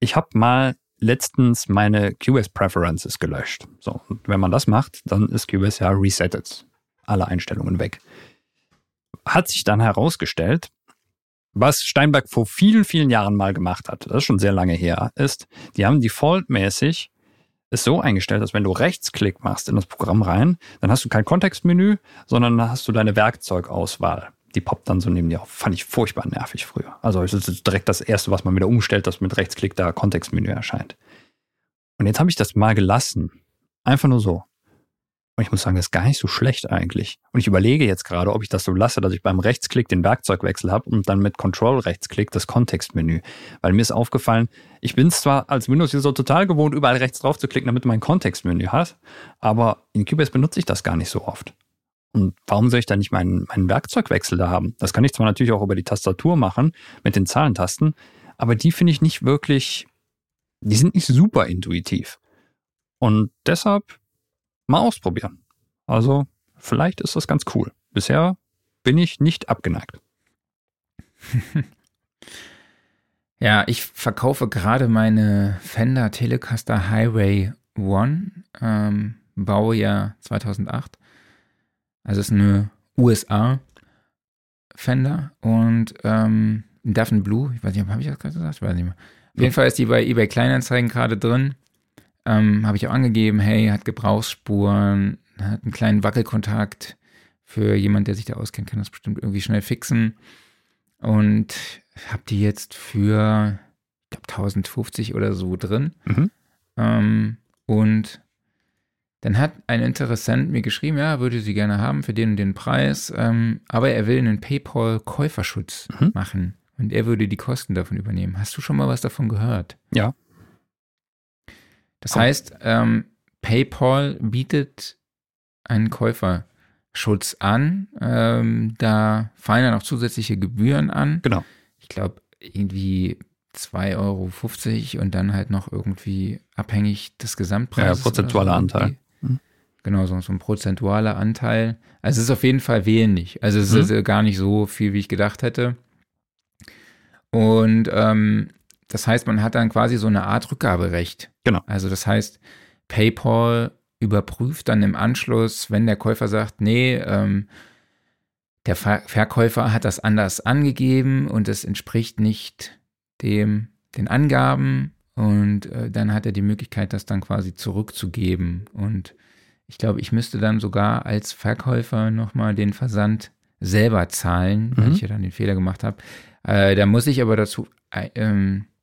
Ich habe mal letztens meine QS Preferences gelöscht. So, und wenn man das macht, dann ist QS ja resettet. Alle Einstellungen weg hat sich dann herausgestellt, was Steinberg vor vielen, vielen Jahren mal gemacht hat, das ist schon sehr lange her, ist, die haben defaultmäßig es so eingestellt, dass wenn du Rechtsklick machst in das Programm rein, dann hast du kein Kontextmenü, sondern hast du deine Werkzeugauswahl. Die poppt dann so neben dir auf. Fand ich furchtbar nervig früher. Also es ist direkt das Erste, was man wieder umstellt, dass mit Rechtsklick da Kontextmenü erscheint. Und jetzt habe ich das mal gelassen. Einfach nur so. Und ich muss sagen, das ist gar nicht so schlecht eigentlich. Und ich überlege jetzt gerade, ob ich das so lasse, dass ich beim Rechtsklick den Werkzeugwechsel habe und dann mit Control-Rechtsklick das Kontextmenü. Weil mir ist aufgefallen, ich bin es zwar als Windows-User total gewohnt, überall rechts drauf zu klicken, damit du mein Kontextmenü hast, aber in Cubase benutze ich das gar nicht so oft. Und warum soll ich da nicht meinen, meinen Werkzeugwechsel da haben? Das kann ich zwar natürlich auch über die Tastatur machen, mit den Zahlentasten, aber die finde ich nicht wirklich, die sind nicht super intuitiv. Und deshalb mal ausprobieren. Also vielleicht ist das ganz cool. Bisher bin ich nicht abgeneigt. ja, ich verkaufe gerade meine Fender Telecaster Highway One, ähm, Baujahr 2008. Also es ist eine USA Fender und ähm, Duffin Blue. Ich weiß nicht, habe ich das gerade gesagt? Ich weiß nicht mehr. Auf jeden Fall ist die bei eBay Kleinanzeigen gerade drin. Ähm, habe ich auch angegeben, hey, hat Gebrauchsspuren, hat einen kleinen Wackelkontakt. Für jemand, der sich da auskennt, kann das bestimmt irgendwie schnell fixen. Und habe die jetzt für, ich glaube, 1050 oder so drin. Mhm. Ähm, und dann hat ein Interessent mir geschrieben, ja, würde sie gerne haben für den und den Preis, ähm, aber er will einen PayPal-Käuferschutz mhm. machen und er würde die Kosten davon übernehmen. Hast du schon mal was davon gehört? Ja. Das Komm. heißt, ähm, PayPal bietet einen Käuferschutz an. Ähm, da fallen dann auch zusätzliche Gebühren an. Genau. Ich glaube, irgendwie 2,50 Euro und dann halt noch irgendwie abhängig des Gesamtpreises. Ja, prozentualer so Anteil. Mhm. Genau, so, so, ein prozentualer Anteil. Also es ist auf jeden Fall wenig. Also es mhm. ist gar nicht so viel, wie ich gedacht hätte. Und ähm, das heißt, man hat dann quasi so eine Art Rückgaberecht. Genau. Also das heißt, PayPal überprüft dann im Anschluss, wenn der Käufer sagt, nee, ähm, der Ver Verkäufer hat das anders angegeben und es entspricht nicht dem den Angaben und äh, dann hat er die Möglichkeit, das dann quasi zurückzugeben und ich glaube, ich müsste dann sogar als Verkäufer nochmal den Versand selber zahlen, mhm. weil ich ja dann den Fehler gemacht habe. Äh, da muss ich aber dazu, äh, ähm, äh,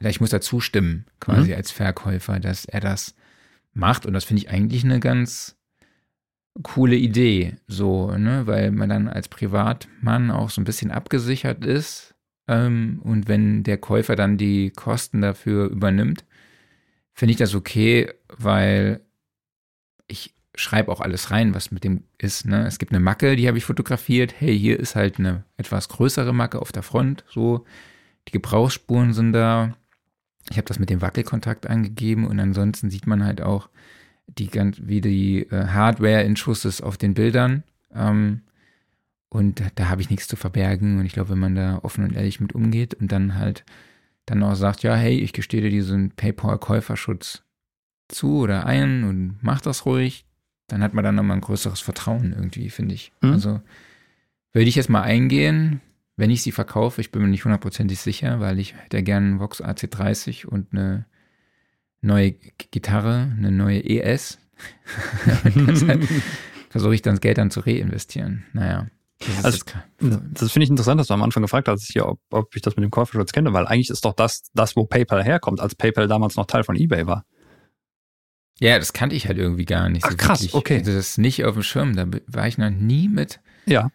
ich muss dazu stimmen, quasi mhm. als Verkäufer, dass er das macht. Und das finde ich eigentlich eine ganz coole Idee, so, ne, weil man dann als Privatmann auch so ein bisschen abgesichert ist. Ähm, und wenn der Käufer dann die Kosten dafür übernimmt, finde ich das okay, weil ich schreibe auch alles rein, was mit dem ist. Ne? Es gibt eine Macke, die habe ich fotografiert. Hey, hier ist halt eine etwas größere Macke auf der Front. So, die Gebrauchsspuren sind da. Ich habe das mit dem Wackelkontakt angegeben und ansonsten sieht man halt auch die wie die äh, Hardware in Schuss ist auf den Bildern. Ähm, und da, da habe ich nichts zu verbergen. Und ich glaube, wenn man da offen und ehrlich mit umgeht und dann halt dann auch sagt, ja, hey, ich gestehe dir diesen PayPal-Käuferschutz zu oder ein und mach das ruhig, dann hat man dann nochmal ein größeres Vertrauen irgendwie, finde ich. Mhm. Also würde ich jetzt mal eingehen, wenn ich sie verkaufe, ich bin mir nicht hundertprozentig sicher, weil ich hätte gerne einen Vox AC30 und eine neue Gitarre, eine neue ES. versuche ich dann das Geld dann zu reinvestieren. Naja. Das, also, das finde ich interessant, dass du am Anfang gefragt hast, hier, ob, ob ich das mit dem Käuferschutz kenne, weil eigentlich ist doch das, das, wo PayPal herkommt, als PayPal damals noch Teil von eBay war. Ja, das kannte ich halt irgendwie gar nicht. Ach, so krass, wirklich. okay. Das ist nicht auf dem Schirm, da war ich noch nie mit. Ja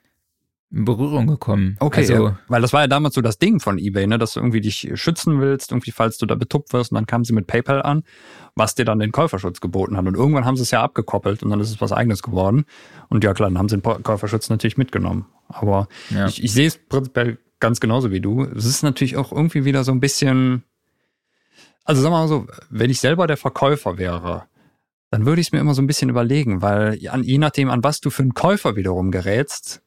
in Berührung gekommen. Okay, also, ja. weil das war ja damals so das Ding von eBay, ne, dass du irgendwie dich schützen willst, irgendwie falls du da betuppt wirst und dann kamen sie mit PayPal an, was dir dann den Käuferschutz geboten hat und irgendwann haben sie es ja abgekoppelt und dann ist es was eigenes geworden und ja klar, dann haben sie den Käuferschutz natürlich mitgenommen, aber ja. ich, ich sehe es prinzipiell ganz genauso wie du. Es ist natürlich auch irgendwie wieder so ein bisschen, also sagen wir mal so, wenn ich selber der Verkäufer wäre, dann würde ich es mir immer so ein bisschen überlegen, weil je nachdem, an was du für einen Käufer wiederum gerätst,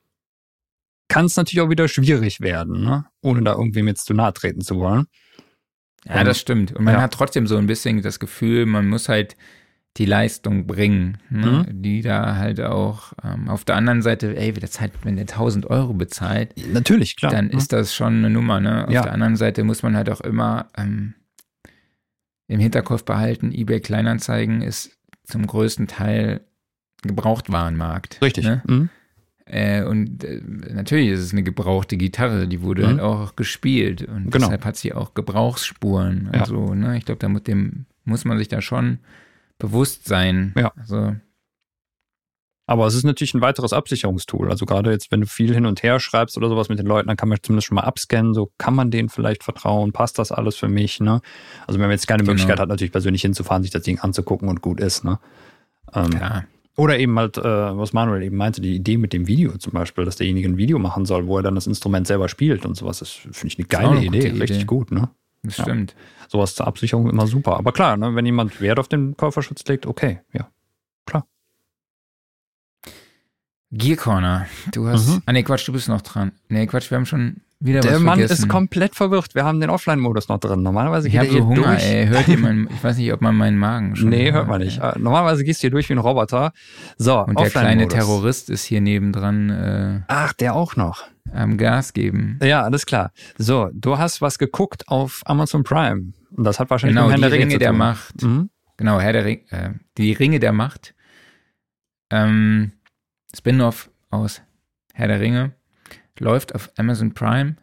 kann es natürlich auch wieder schwierig werden, ne? ohne da irgendwie mit zu nahe treten zu wollen. Ja, und, das stimmt. Und man ja. hat trotzdem so ein bisschen das Gefühl, man muss halt die Leistung bringen, ne? mhm. die da halt auch ähm, auf der anderen Seite, ey, das halt, wenn der 1000 Euro bezahlt, natürlich, klar, dann mhm. ist das schon eine Nummer. Ne? Auf ja. der anderen Seite muss man halt auch immer ähm, im Hinterkopf behalten, eBay Kleinanzeigen ist zum größten Teil Gebrauchtwarenmarkt. Richtig. Ne? Mhm. Äh, und äh, natürlich ist es eine gebrauchte Gitarre, die wurde mhm. halt auch gespielt und genau. deshalb hat sie auch Gebrauchsspuren. Ja. Also, ne, ich glaube, da mit dem muss man sich da schon bewusst sein. Ja. Also, Aber es ist natürlich ein weiteres Absicherungstool. Also gerade jetzt, wenn du viel hin und her schreibst oder sowas mit den Leuten, dann kann man zumindest schon mal abscannen. So kann man denen vielleicht vertrauen? Passt das alles für mich? Ne? Also wenn man jetzt keine genau. Möglichkeit hat, natürlich persönlich hinzufahren, sich das Ding anzugucken und gut ist. Ne? Ähm, ja. Oder eben halt, äh, was Manuel eben meinte, die Idee mit dem Video zum Beispiel, dass derjenige ein Video machen soll, wo er dann das Instrument selber spielt und sowas. Das finde ich eine geile eine Idee, Idee, richtig gut, ne? Das ja. stimmt. Sowas zur Absicherung immer super. Aber klar, ne, wenn jemand Wert auf den Käuferschutz legt, okay, ja, klar. Gear Corner. Du hast. Mhm. Ah, nee, Quatsch, du bist noch dran. Nee, Quatsch, wir haben schon wieder der Mann vergessen. ist komplett verwirrt. Wir haben den Offline-Modus noch drin. Normalerweise geht ich er so Hunger, durch. Ey. Hört ihr mein, ich weiß nicht, ob man meinen Magen schon Nee, hört man nicht. Ey. Normalerweise gehst du hier durch wie ein Roboter. So, Und der kleine Terrorist ist hier nebendran. Äh, Ach, der auch noch. Am Gas geben. Ja, alles klar. So, du hast was geguckt auf Amazon Prime. Und das hat wahrscheinlich genau, mit Herr der Ringe der Macht. Mhm. Genau, Herr der Ring, äh, die Ringe der Macht. Ähm, Spin-off aus Herr der Ringe läuft auf Amazon Prime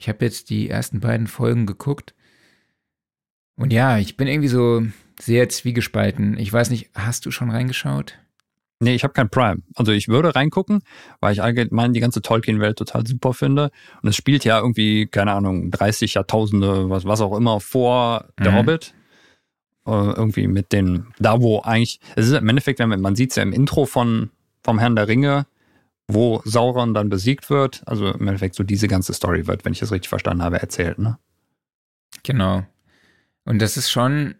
ich habe jetzt die ersten beiden Folgen geguckt. Und ja, ich bin irgendwie so sehr zwiegespalten. Ich weiß nicht, hast du schon reingeschaut? Nee, ich habe kein Prime. Also ich würde reingucken, weil ich allgemein die ganze Tolkien-Welt total super finde. Und es spielt ja irgendwie, keine Ahnung, 30 Jahrtausende, was, was auch immer, vor mhm. der Hobbit. Äh, irgendwie mit den, da wo eigentlich, es ist im Endeffekt, man sieht es ja im Intro von, vom Herrn der Ringe, wo Sauron dann besiegt wird. Also im Endeffekt so diese ganze Story wird, wenn ich das richtig verstanden habe, erzählt, ne? Genau. Und das ist schon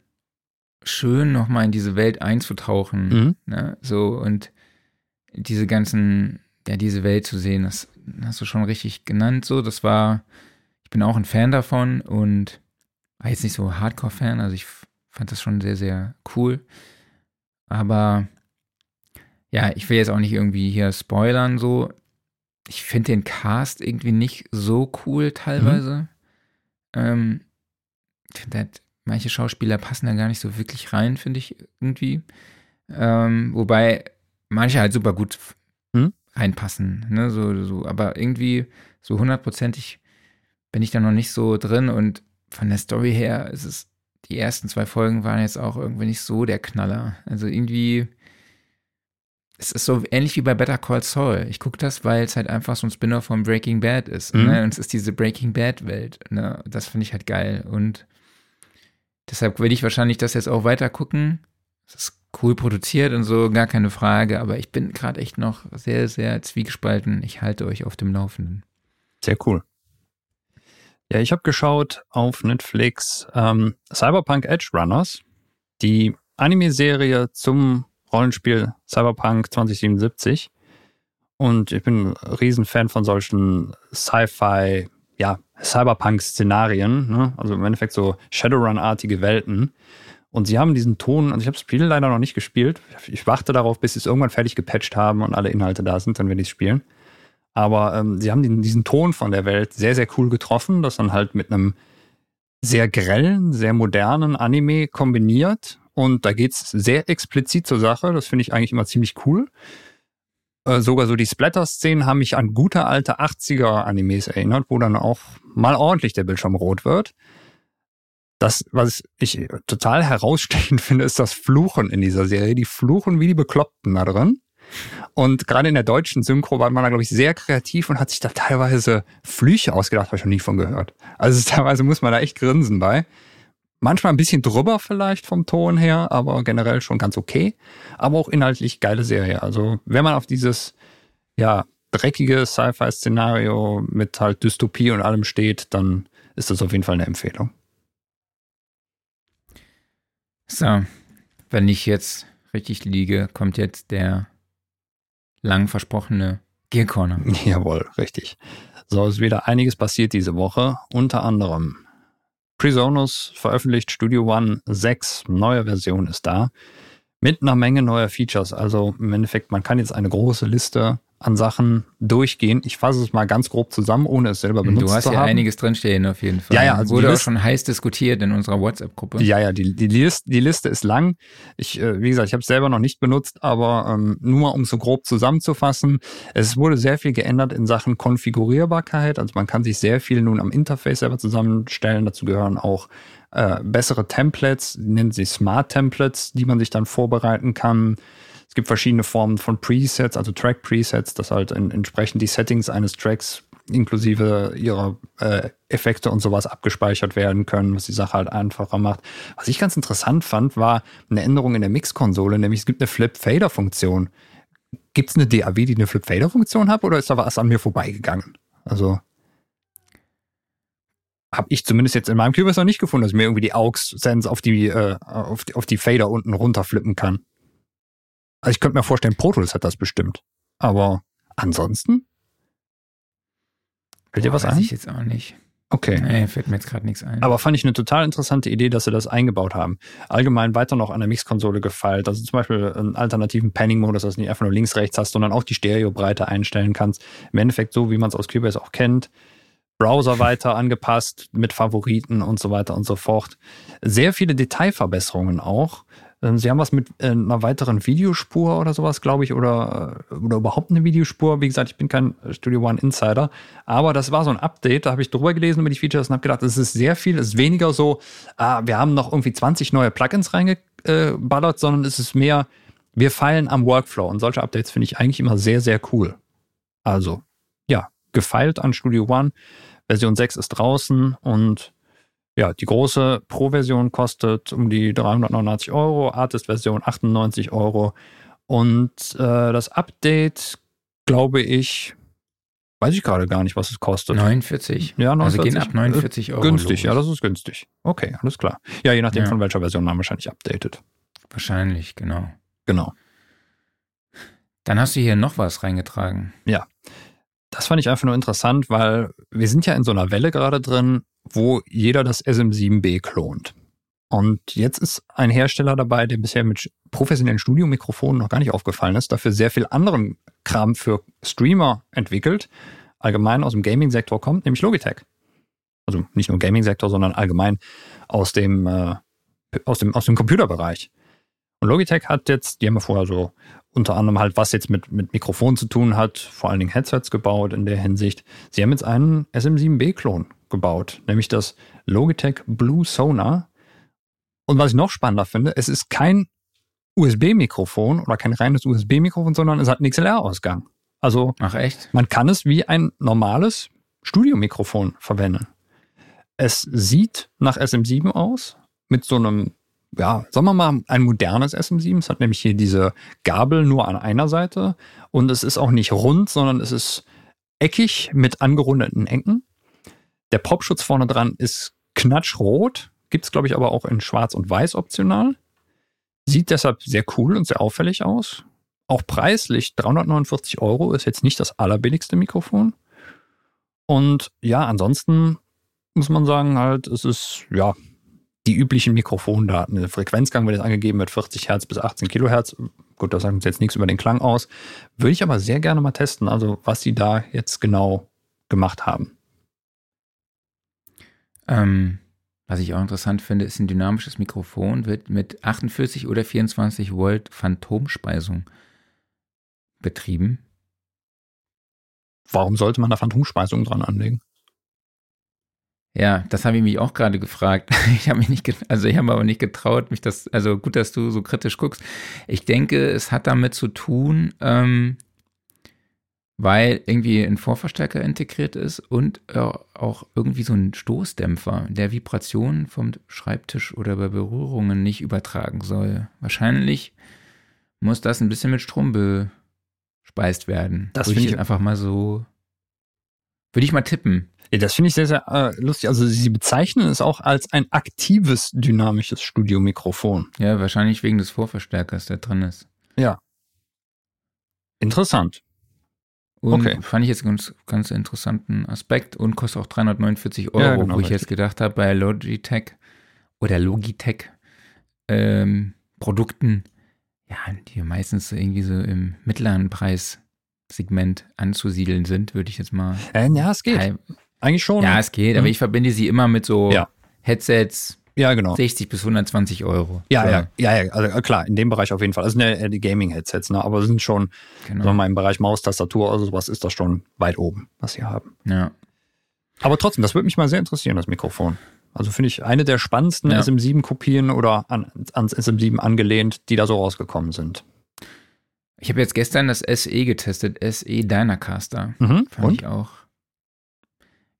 schön, nochmal in diese Welt einzutauchen. Mhm. Ne? So und diese ganzen, ja, diese Welt zu sehen, das hast du schon richtig genannt. So, das war, ich bin auch ein Fan davon und war jetzt nicht so Hardcore-Fan, also ich fand das schon sehr, sehr cool. Aber ja, ich will jetzt auch nicht irgendwie hier spoilern, so. Ich finde den Cast irgendwie nicht so cool teilweise. Mhm. Ähm, das, manche Schauspieler passen da gar nicht so wirklich rein, finde ich irgendwie. Ähm, wobei manche halt super gut mhm. reinpassen, ne, so, so, aber irgendwie so hundertprozentig bin ich da noch nicht so drin und von der Story her ist es, die ersten zwei Folgen waren jetzt auch irgendwie nicht so der Knaller. Also irgendwie, es ist so ähnlich wie bei Better Call Saul. Ich gucke das, weil es halt einfach so ein Spinner von Breaking Bad ist. Mhm. Ne? Und es ist diese Breaking Bad-Welt. Ne? Das finde ich halt geil. Und deshalb will ich wahrscheinlich das jetzt auch weiter gucken. Es ist cool produziert und so, gar keine Frage. Aber ich bin gerade echt noch sehr, sehr zwiegespalten. Ich halte euch auf dem Laufenden. Sehr cool. Ja, ich habe geschaut auf Netflix ähm, Cyberpunk Edge Runners, die Anime-Serie zum Rollenspiel Cyberpunk 2077. Und ich bin ein Riesenfan von solchen Sci-Fi, ja, Cyberpunk-Szenarien, ne? also im Endeffekt so Shadowrun-artige Welten. Und sie haben diesen Ton, also ich habe das Spiel leider noch nicht gespielt. Ich warte darauf, bis sie es irgendwann fertig gepatcht haben und alle Inhalte da sind, dann werde ich es spielen. Aber ähm, sie haben diesen, diesen Ton von der Welt sehr, sehr cool getroffen, das dann halt mit einem sehr grellen, sehr modernen Anime kombiniert und da geht es sehr explizit zur Sache. Das finde ich eigentlich immer ziemlich cool. Äh, sogar so die Splatter-Szenen haben mich an gute alte 80er-Animes erinnert, wo dann auch mal ordentlich der Bildschirm rot wird. Das, was ich total herausstechend finde, ist das Fluchen in dieser Serie. Die fluchen wie die Bekloppten da drin. Und gerade in der deutschen Synchro war man da, glaube ich, sehr kreativ und hat sich da teilweise Flüche ausgedacht, habe ich noch nie von gehört. Also teilweise muss man da echt grinsen bei. Manchmal ein bisschen drüber vielleicht vom Ton her, aber generell schon ganz okay. Aber auch inhaltlich geile Serie. Also wenn man auf dieses, ja, dreckige Sci-Fi-Szenario mit halt Dystopie und allem steht, dann ist das auf jeden Fall eine Empfehlung. So, wenn ich jetzt richtig liege, kommt jetzt der lang versprochene Gear Corner. Jawohl, richtig. So ist wieder einiges passiert diese Woche. Unter anderem Presonus veröffentlicht Studio One 6, neue Version ist da, mit einer Menge neuer Features. Also im Endeffekt, man kann jetzt eine große Liste an Sachen durchgehen. Ich fasse es mal ganz grob zusammen, ohne es selber benutzt zu haben. Du hast ja einiges drinstehen auf jeden Fall. Ja, ja, also wurde auch schon heiß diskutiert in unserer WhatsApp-Gruppe. Ja, ja, die, die, Liste, die Liste ist lang. Ich, äh, wie gesagt, ich habe es selber noch nicht benutzt, aber ähm, nur mal um so grob zusammenzufassen. Es wurde sehr viel geändert in Sachen Konfigurierbarkeit. Also man kann sich sehr viel nun am Interface selber zusammenstellen. Dazu gehören auch äh, bessere Templates, nennen sie Smart Templates, die man sich dann vorbereiten kann. Es gibt verschiedene Formen von Presets, also Track-Presets, dass halt in, entsprechend die Settings eines Tracks inklusive ihrer äh, Effekte und sowas abgespeichert werden können, was die Sache halt einfacher macht. Was ich ganz interessant fand, war eine Änderung in der Mix-Konsole, nämlich es gibt eine Flip-Fader-Funktion. Gibt es eine DAW, die eine Flip-Fader-Funktion hat oder ist da was an mir vorbeigegangen? Also habe ich zumindest jetzt in meinem Cubase noch nicht gefunden, dass ich mir irgendwie die AUX-Sense auf die, äh, auf die, auf die Fader unten runterflippen kann. Also ich könnte mir vorstellen, Pro Tools hat das bestimmt. Aber ansonsten? Fällt dir was weiß ein? ich jetzt auch nicht. Okay. Nee, fällt mir jetzt gerade nichts ein. Aber fand ich eine total interessante Idee, dass sie das eingebaut haben. Allgemein weiter noch an der Mixkonsole gefeilt. Also zum Beispiel einen alternativen Panning-Modus, dass du nicht einfach nur links, rechts hast, sondern auch die Stereobreite einstellen kannst. Im Endeffekt so, wie man es aus Cubase auch kennt. Browser weiter angepasst mit Favoriten und so weiter und so fort. Sehr viele Detailverbesserungen auch. Ähm, Sie haben was mit äh, einer weiteren Videospur oder sowas, glaube ich, oder, äh, oder überhaupt eine Videospur. Wie gesagt, ich bin kein Studio One Insider, aber das war so ein Update, da habe ich drüber gelesen über die Features und habe gedacht, es ist sehr viel, es ist weniger so, ah, wir haben noch irgendwie 20 neue Plugins reingeballert, sondern es ist mehr, wir feilen am Workflow und solche Updates finde ich eigentlich immer sehr, sehr cool. Also, ja, gefeilt an Studio One. Version 6 ist draußen und ja, die große Pro-Version kostet um die 389 Euro, Artist-Version 98 Euro. Und äh, das Update, glaube ich, weiß ich gerade gar nicht, was es kostet. 49. Ja, 49. Also gehen ab 49 Euro. Günstig, los. ja, das ist günstig. Okay, alles klar. Ja, je nachdem, Ja. von welcher Version man wahrscheinlich updatet. Wahrscheinlich, genau. Genau. Dann hast du hier noch was reingetragen. Das fand ich einfach nur interessant, weil wir sind ja in so einer Welle gerade drin, wo jeder das SM7B klont. Und jetzt ist ein Hersteller dabei, der bisher mit professionellen Studiomikrofonen noch gar nicht aufgefallen ist, dafür sehr viel anderen Kram für Streamer entwickelt, allgemein aus dem Gaming-Sektor kommt, nämlich Logitech. Also nicht nur Gaming-Sektor, sondern allgemein aus dem, äh, aus dem, aus dem Computerbereich. Und Logitech hat jetzt, die haben ja vorher so unter anderem halt, was jetzt mit, mit Mikrofon zu tun hat, vor allen Dingen Headsets gebaut in der Hinsicht. Sie haben jetzt einen SM7B-Klon gebaut, nämlich das Logitech Blue Sonar. Und was ich noch spannender finde, es ist kein USB-Mikrofon oder kein reines USB-Mikrofon, sondern es hat einen XLR-Ausgang. Also Ach echt? man kann es wie ein normales Studiomikrofon verwenden. Es sieht nach SM7 aus, mit so einem, ja, sagen wir mal, ein modernes SM7. Es hat nämlich hier diese Gabel nur an einer Seite und es ist auch nicht rund, sondern es ist eckig mit angerundeten Ecken. Der Popschutz vorne dran ist knatschrot, gibt es glaube ich aber auch in schwarz und weiß optional. Sieht deshalb sehr cool und sehr auffällig aus. Auch preislich 349 Euro ist jetzt nicht das allerbilligste Mikrofon. Und ja, ansonsten muss man sagen, halt, es ist ja die üblichen Mikrofondaten. Der Frequenzgang wird jetzt angegeben mit 40 Hertz bis 18 Kilohertz. Gut, das sagt uns jetzt nichts über den Klang aus. Würde ich aber sehr gerne mal testen, also was sie da jetzt genau gemacht haben. Ähm, was ich auch interessant finde, ist ein dynamisches Mikrofon, wird mit 48 oder 24 Volt Phantomspeisung betrieben. Warum sollte man da Phantomspeisung dran anlegen? Ja, das habe ich mich auch gerade gefragt. Ich habe mich nicht, also ich habe aber nicht getraut, mich das, also gut, dass du so kritisch guckst. Ich denke, es hat damit zu tun, ähm, weil irgendwie ein Vorverstärker integriert ist und äh, auch irgendwie so ein Stoßdämpfer, der Vibrationen vom Schreibtisch oder bei Berührungen nicht übertragen soll. Wahrscheinlich muss das ein bisschen mit Strom bespeist werden. Das Würde finde ich ich- einfach mal so, würde ich mal tippen. Ja, das finde ich sehr, sehr äh, lustig. Also sie bezeichnen es auch als ein aktives dynamisches Studiomikrofon. Ja, wahrscheinlich wegen des Vorverstärkers, der drin ist. Interessant. Und Okay. fand ich jetzt einen ganz, ganz interessanten Aspekt und kostet auch 349 Euro, Ja, genau, wo ich richtig. jetzt gedacht habe, bei Logitech oder Logitech ähm, Produkten, ja, die meistens irgendwie so im mittleren Preissegment anzusiedeln sind, würde ich jetzt mal. Äh, ja, es geht. Eigentlich schon. Ja, es geht, aber Mhm. ich verbinde sie immer mit so Ja. Headsets, ja genau. 60 bis 120 Euro. Ja, ja, ja, ja, also äh, klar, in dem Bereich auf jeden Fall. Das sind ja die Gaming-Headsets, ne? aber sind schon, Genau. sagen wir mal, im Bereich Maus, Tastatur oder sowas ist das schon weit oben, was sie haben. Ja. Aber trotzdem, das würde mich mal sehr interessieren, das Mikrofon. Also finde ich eine der spannendsten Ja. SM7-Kopien oder an, ans SM7 angelehnt, die da so rausgekommen sind. Ich habe jetzt gestern das SE getestet, SE Dynacaster. Mhm. Fand Und? ich auch.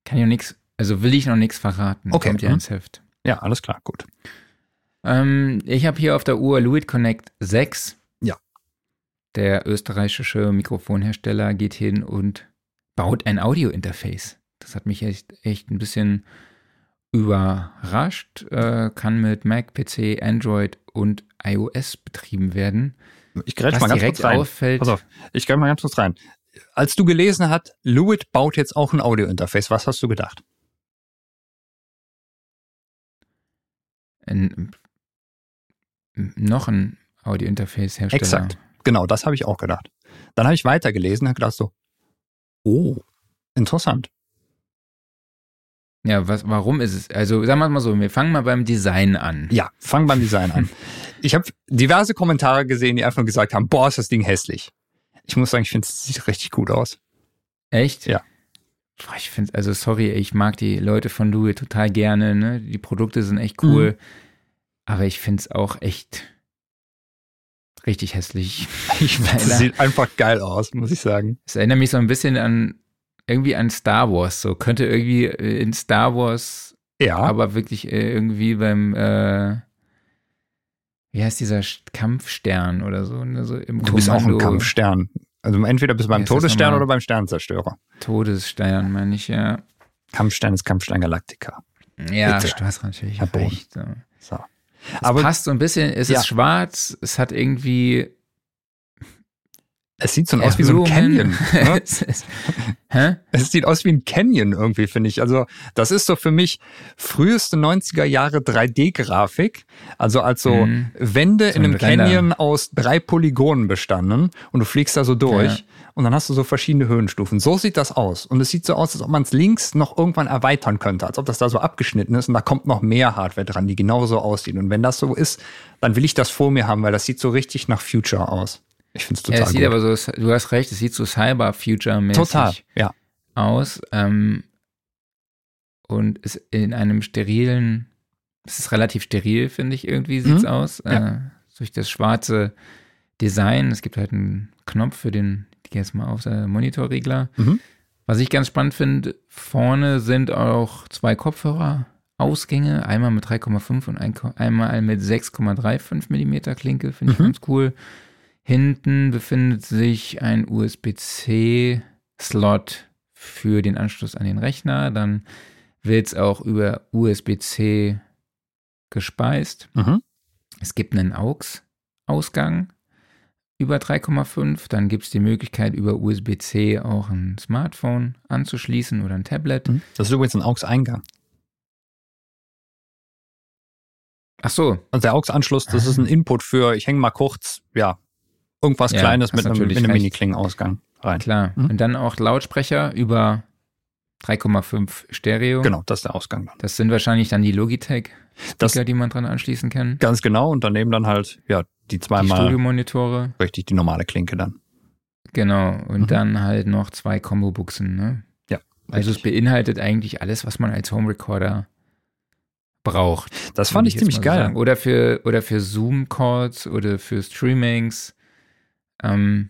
Kann ich noch nichts, also will ich noch nichts verraten. Okay, Kommt ja mhm. ins Heft. Ja, alles klar, gut. Ähm, ich habe hier auf der Uhr Lewitt Connect 6. Ja. Der österreichische Mikrofonhersteller geht hin und baut ein Audio-Interface. Das hat mich echt, echt ein bisschen überrascht. Äh, kann mit Mac, PC, Android und iOS betrieben werden. Ich grätsch mal ganz direkt kurz rein. auffällt, Pass auf, ich grätsch mal ganz kurz rein. Als du gelesen hast, Lewitt baut jetzt auch ein Audio-Interface, was hast du gedacht? ein, noch ein Audio-Interface-Hersteller. Exakt. Genau, das habe ich auch gedacht. Dann habe ich weitergelesen und habe gedacht so, oh, interessant. Ja, was, warum ist es? Also sagen wir mal so, wir fangen mal beim Design an. Ja, fang beim Design an. Ich habe diverse Kommentare gesehen, die einfach nur gesagt haben, boah, ist das Ding hässlich. Ich muss sagen, ich finde, es sieht richtig gut aus. Echt? Ja. Boah, ich finde, also sorry, ich mag die Leute von Louis total gerne, ne? Die Produkte sind echt cool. Aber ich finde es auch echt richtig hässlich. Ich Leider. sieht einfach geil aus, muss ich sagen. Es erinnert mich so ein bisschen an irgendwie an Star Wars. So könnte irgendwie äh, in Star Wars, Ja, aber wirklich äh, irgendwie beim äh, wie heißt dieser Kampfstern oder so, ne? so im du bist auch ein. Kampfstern. Also entweder bist du beim Todesstern oder beim Sternzerstörer. Todesstern, meine ich, ja. Kampfstern ist Kampfstern Galactica. Ja, Bitte. du hast natürlich Herr recht. So. So. Es Aber passt so ein bisschen, es Ja. ist schwarz, es hat irgendwie es sieht so aus wie so ein Canyon. Ne? es ist, hä? Es sieht aus wie ein Canyon irgendwie, finde ich. Also, das ist so für mich früheste 90er Jahre 3D-Grafik. Also als so Mhm. Wände So in ein einem Render. Canyon aus drei Polygonen bestanden und du fliegst da so durch Ja. und dann hast du so verschiedene Höhenstufen. So sieht das aus. Und es sieht so aus, als ob man es links noch irgendwann erweitern könnte, als ob das da so abgeschnitten ist und da kommt noch mehr Hardware dran, die genauso aussieht. Und wenn das so ist, dann will ich das vor mir haben, weil das sieht so richtig nach Future aus. Ich finde es Ja, total es sieht gut. aber so, du hast recht, es sieht so Cyber-Future-mäßig ja. aus. Ähm, und ist in einem sterilen, es ist relativ steril, finde ich, irgendwie sieht's Mhm. aus. Ja. Äh, durch das schwarze Design. Es gibt halt einen Knopf für den, ich gehe jetzt mal auf der Monitorregler. Mhm. Was ich ganz spannend finde, vorne sind auch zwei Kopfhörer-Ausgänge, einmal mit 3,5 und ein, einmal mit 6,35 Millimeter Klinke, finde ich Mhm. ganz cool. Hinten befindet sich ein USB-C-Slot für den Anschluss an den Rechner. Dann wird es auch über USB-C gespeist. Mhm. Es gibt einen AUX-Ausgang über 3,5. Dann gibt es die Möglichkeit, über USB-C auch ein Smartphone anzuschließen oder ein Tablet. Mhm. Das ist übrigens ein AUX-Eingang. Ach so, Also der AUX-Anschluss, das ist ein Input für, ich hänge mal kurz, ja, irgendwas Ja, Kleines mit einem, mit einem. Mini-Klingenausgang rein. klar. Mhm. Und dann auch Lautsprecher über 3,5 Stereo. Genau, das ist der Ausgang dann. Das sind wahrscheinlich dann die Logitech-Speaker, Das- die man dran anschließen kann. Ganz genau und daneben dann halt, ja, die Die zweimal Studiomonitore. richtig die normale Klinke dann. Genau. Und Mhm. dann halt noch zwei Combo-Buchsen. Ne? Ja. Also es beinhaltet eigentlich alles, was man als Home Recorder braucht. das fand ich ziemlich geil. sagen. Oder für, oder für Zoom-Calls oder für Streamings. Ähm,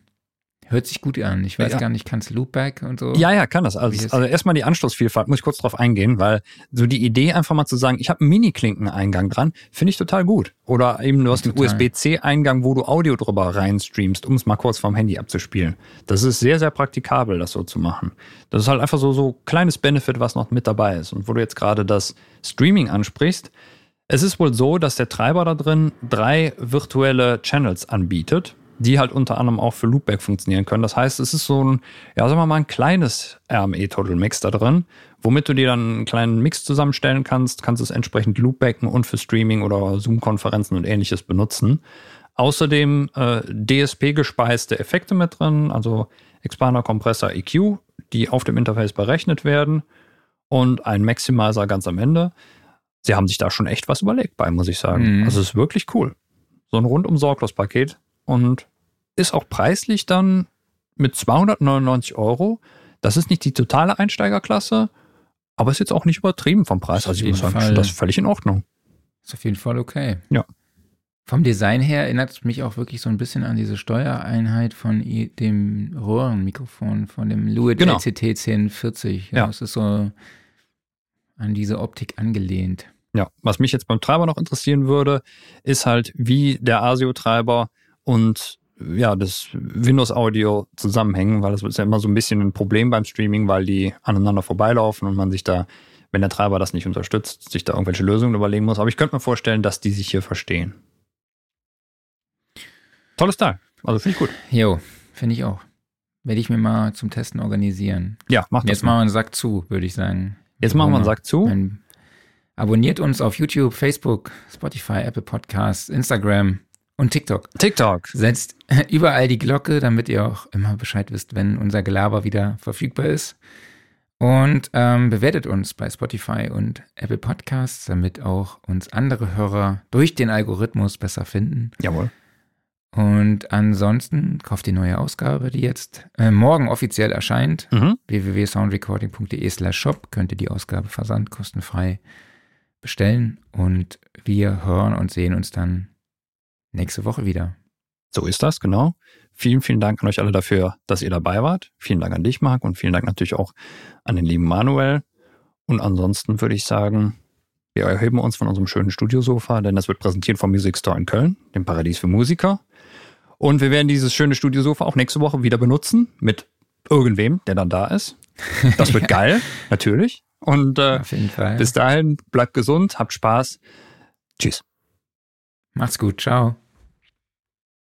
hört sich gut an. Ich weiß Ja. gar nicht, kann es Loopback und so? Ja, ja, kann das. Also, also erstmal die Anschlussvielfalt, muss ich kurz drauf eingehen, weil so die Idee einfach mal zu sagen, ich habe einen Mini-Klinken-Eingang dran, finde ich total gut. Oder eben du hast einen. USB-C-Eingang, wo du Audio drüber reinstreamst, um es mal kurz vom Handy abzuspielen. Das ist sehr, sehr praktikabel, das so zu machen. Das ist halt einfach so so kleines Benefit, was noch mit dabei ist. Und wo du jetzt gerade das Streaming ansprichst, es ist wohl so, dass der Treiber da drin drei virtuelle Channels anbietet, die halt unter anderem auch für Loopback funktionieren können. Das heißt, es ist so ein, ja, sagen wir mal, ein kleines RME Total Mix da drin, womit du dir dann einen kleinen Mix zusammenstellen kannst, kannst es entsprechend Loopbacken und für Streaming oder Zoom-Konferenzen und ähnliches benutzen. Außerdem äh, DSP-gespeiste Effekte mit drin, also Expander, Kompressor, EQ, die auf dem Interface berechnet werden und ein Maximizer ganz am Ende. Sie haben sich da schon echt was überlegt bei, muss ich sagen. Mhm. Also es ist wirklich cool. So ein rundum sorglos Paket und ist auch preislich dann mit 299 Euro. Das ist nicht die totale Einsteigerklasse, aber ist jetzt auch nicht übertrieben vom Preis. Also ich muss sagen, Fall- das ist völlig in Ordnung. Ist auf jeden Fall okay. Ja. Vom Design her erinnert es mich auch wirklich so ein bisschen an diese Steuereinheit von dem Röhrenmikrofon, von dem Lewitt genau. LCT 1040. Ja, ja. Es ist so an diese Optik angelehnt. Ja, was mich jetzt beim Treiber noch interessieren würde, ist halt, wie der ASIO-Treiber und ja, das Windows Audio zusammenhängen, weil das ist ja immer so ein bisschen ein Problem beim Streaming, weil die aneinander vorbeilaufen und man sich da, wenn der Treiber das nicht unterstützt, sich da irgendwelche Lösungen überlegen muss. Aber ich könnte mir vorstellen, dass die sich hier verstehen. Tolles Teil. Also finde ich gut. Jo, finde ich auch. Werde ich mir mal zum Testen organisieren. Ja, mach das. Jetzt machen wir einen Sack zu, würde ich sagen. Jetzt machen wir einen Sack zu. abonniert uns auf YouTube, Facebook, Spotify, Apple Podcasts, Instagram und TikTok. TikTok. Setzt überall die Glocke, damit ihr auch immer Bescheid wisst, wenn unser Gelaber wieder verfügbar ist. Und ähm, bewertet uns bei Spotify und Apple Podcasts, damit auch uns andere Hörer durch den Algorithmus besser finden. Jawohl. Und ansonsten kauft die neue Ausgabe, die jetzt äh, morgen offiziell erscheint. Mhm. www.soundrecording.de slash shop könnt ihr die Ausgabe versandkostenfrei bestellen. Und wir hören und sehen uns dann nächste Woche wieder. So ist das, genau. Vielen, vielen Dank an euch alle dafür, dass ihr dabei wart. Vielen Dank an dich, Marc, und vielen Dank natürlich auch an den lieben Manuel. Und ansonsten würde ich sagen, wir erheben uns von unserem schönen Studiosofa, denn das wird präsentiert vom Music Store in Köln, dem Paradies für Musiker. Und wir werden dieses schöne Studiosofa auch nächste Woche wieder benutzen mit irgendwem, der dann da ist. Das wird ja. geil, natürlich. Und äh, Auf jeden Fall. bis dahin, bleibt gesund, habt Spaß. Tschüss. Macht's gut, ciao.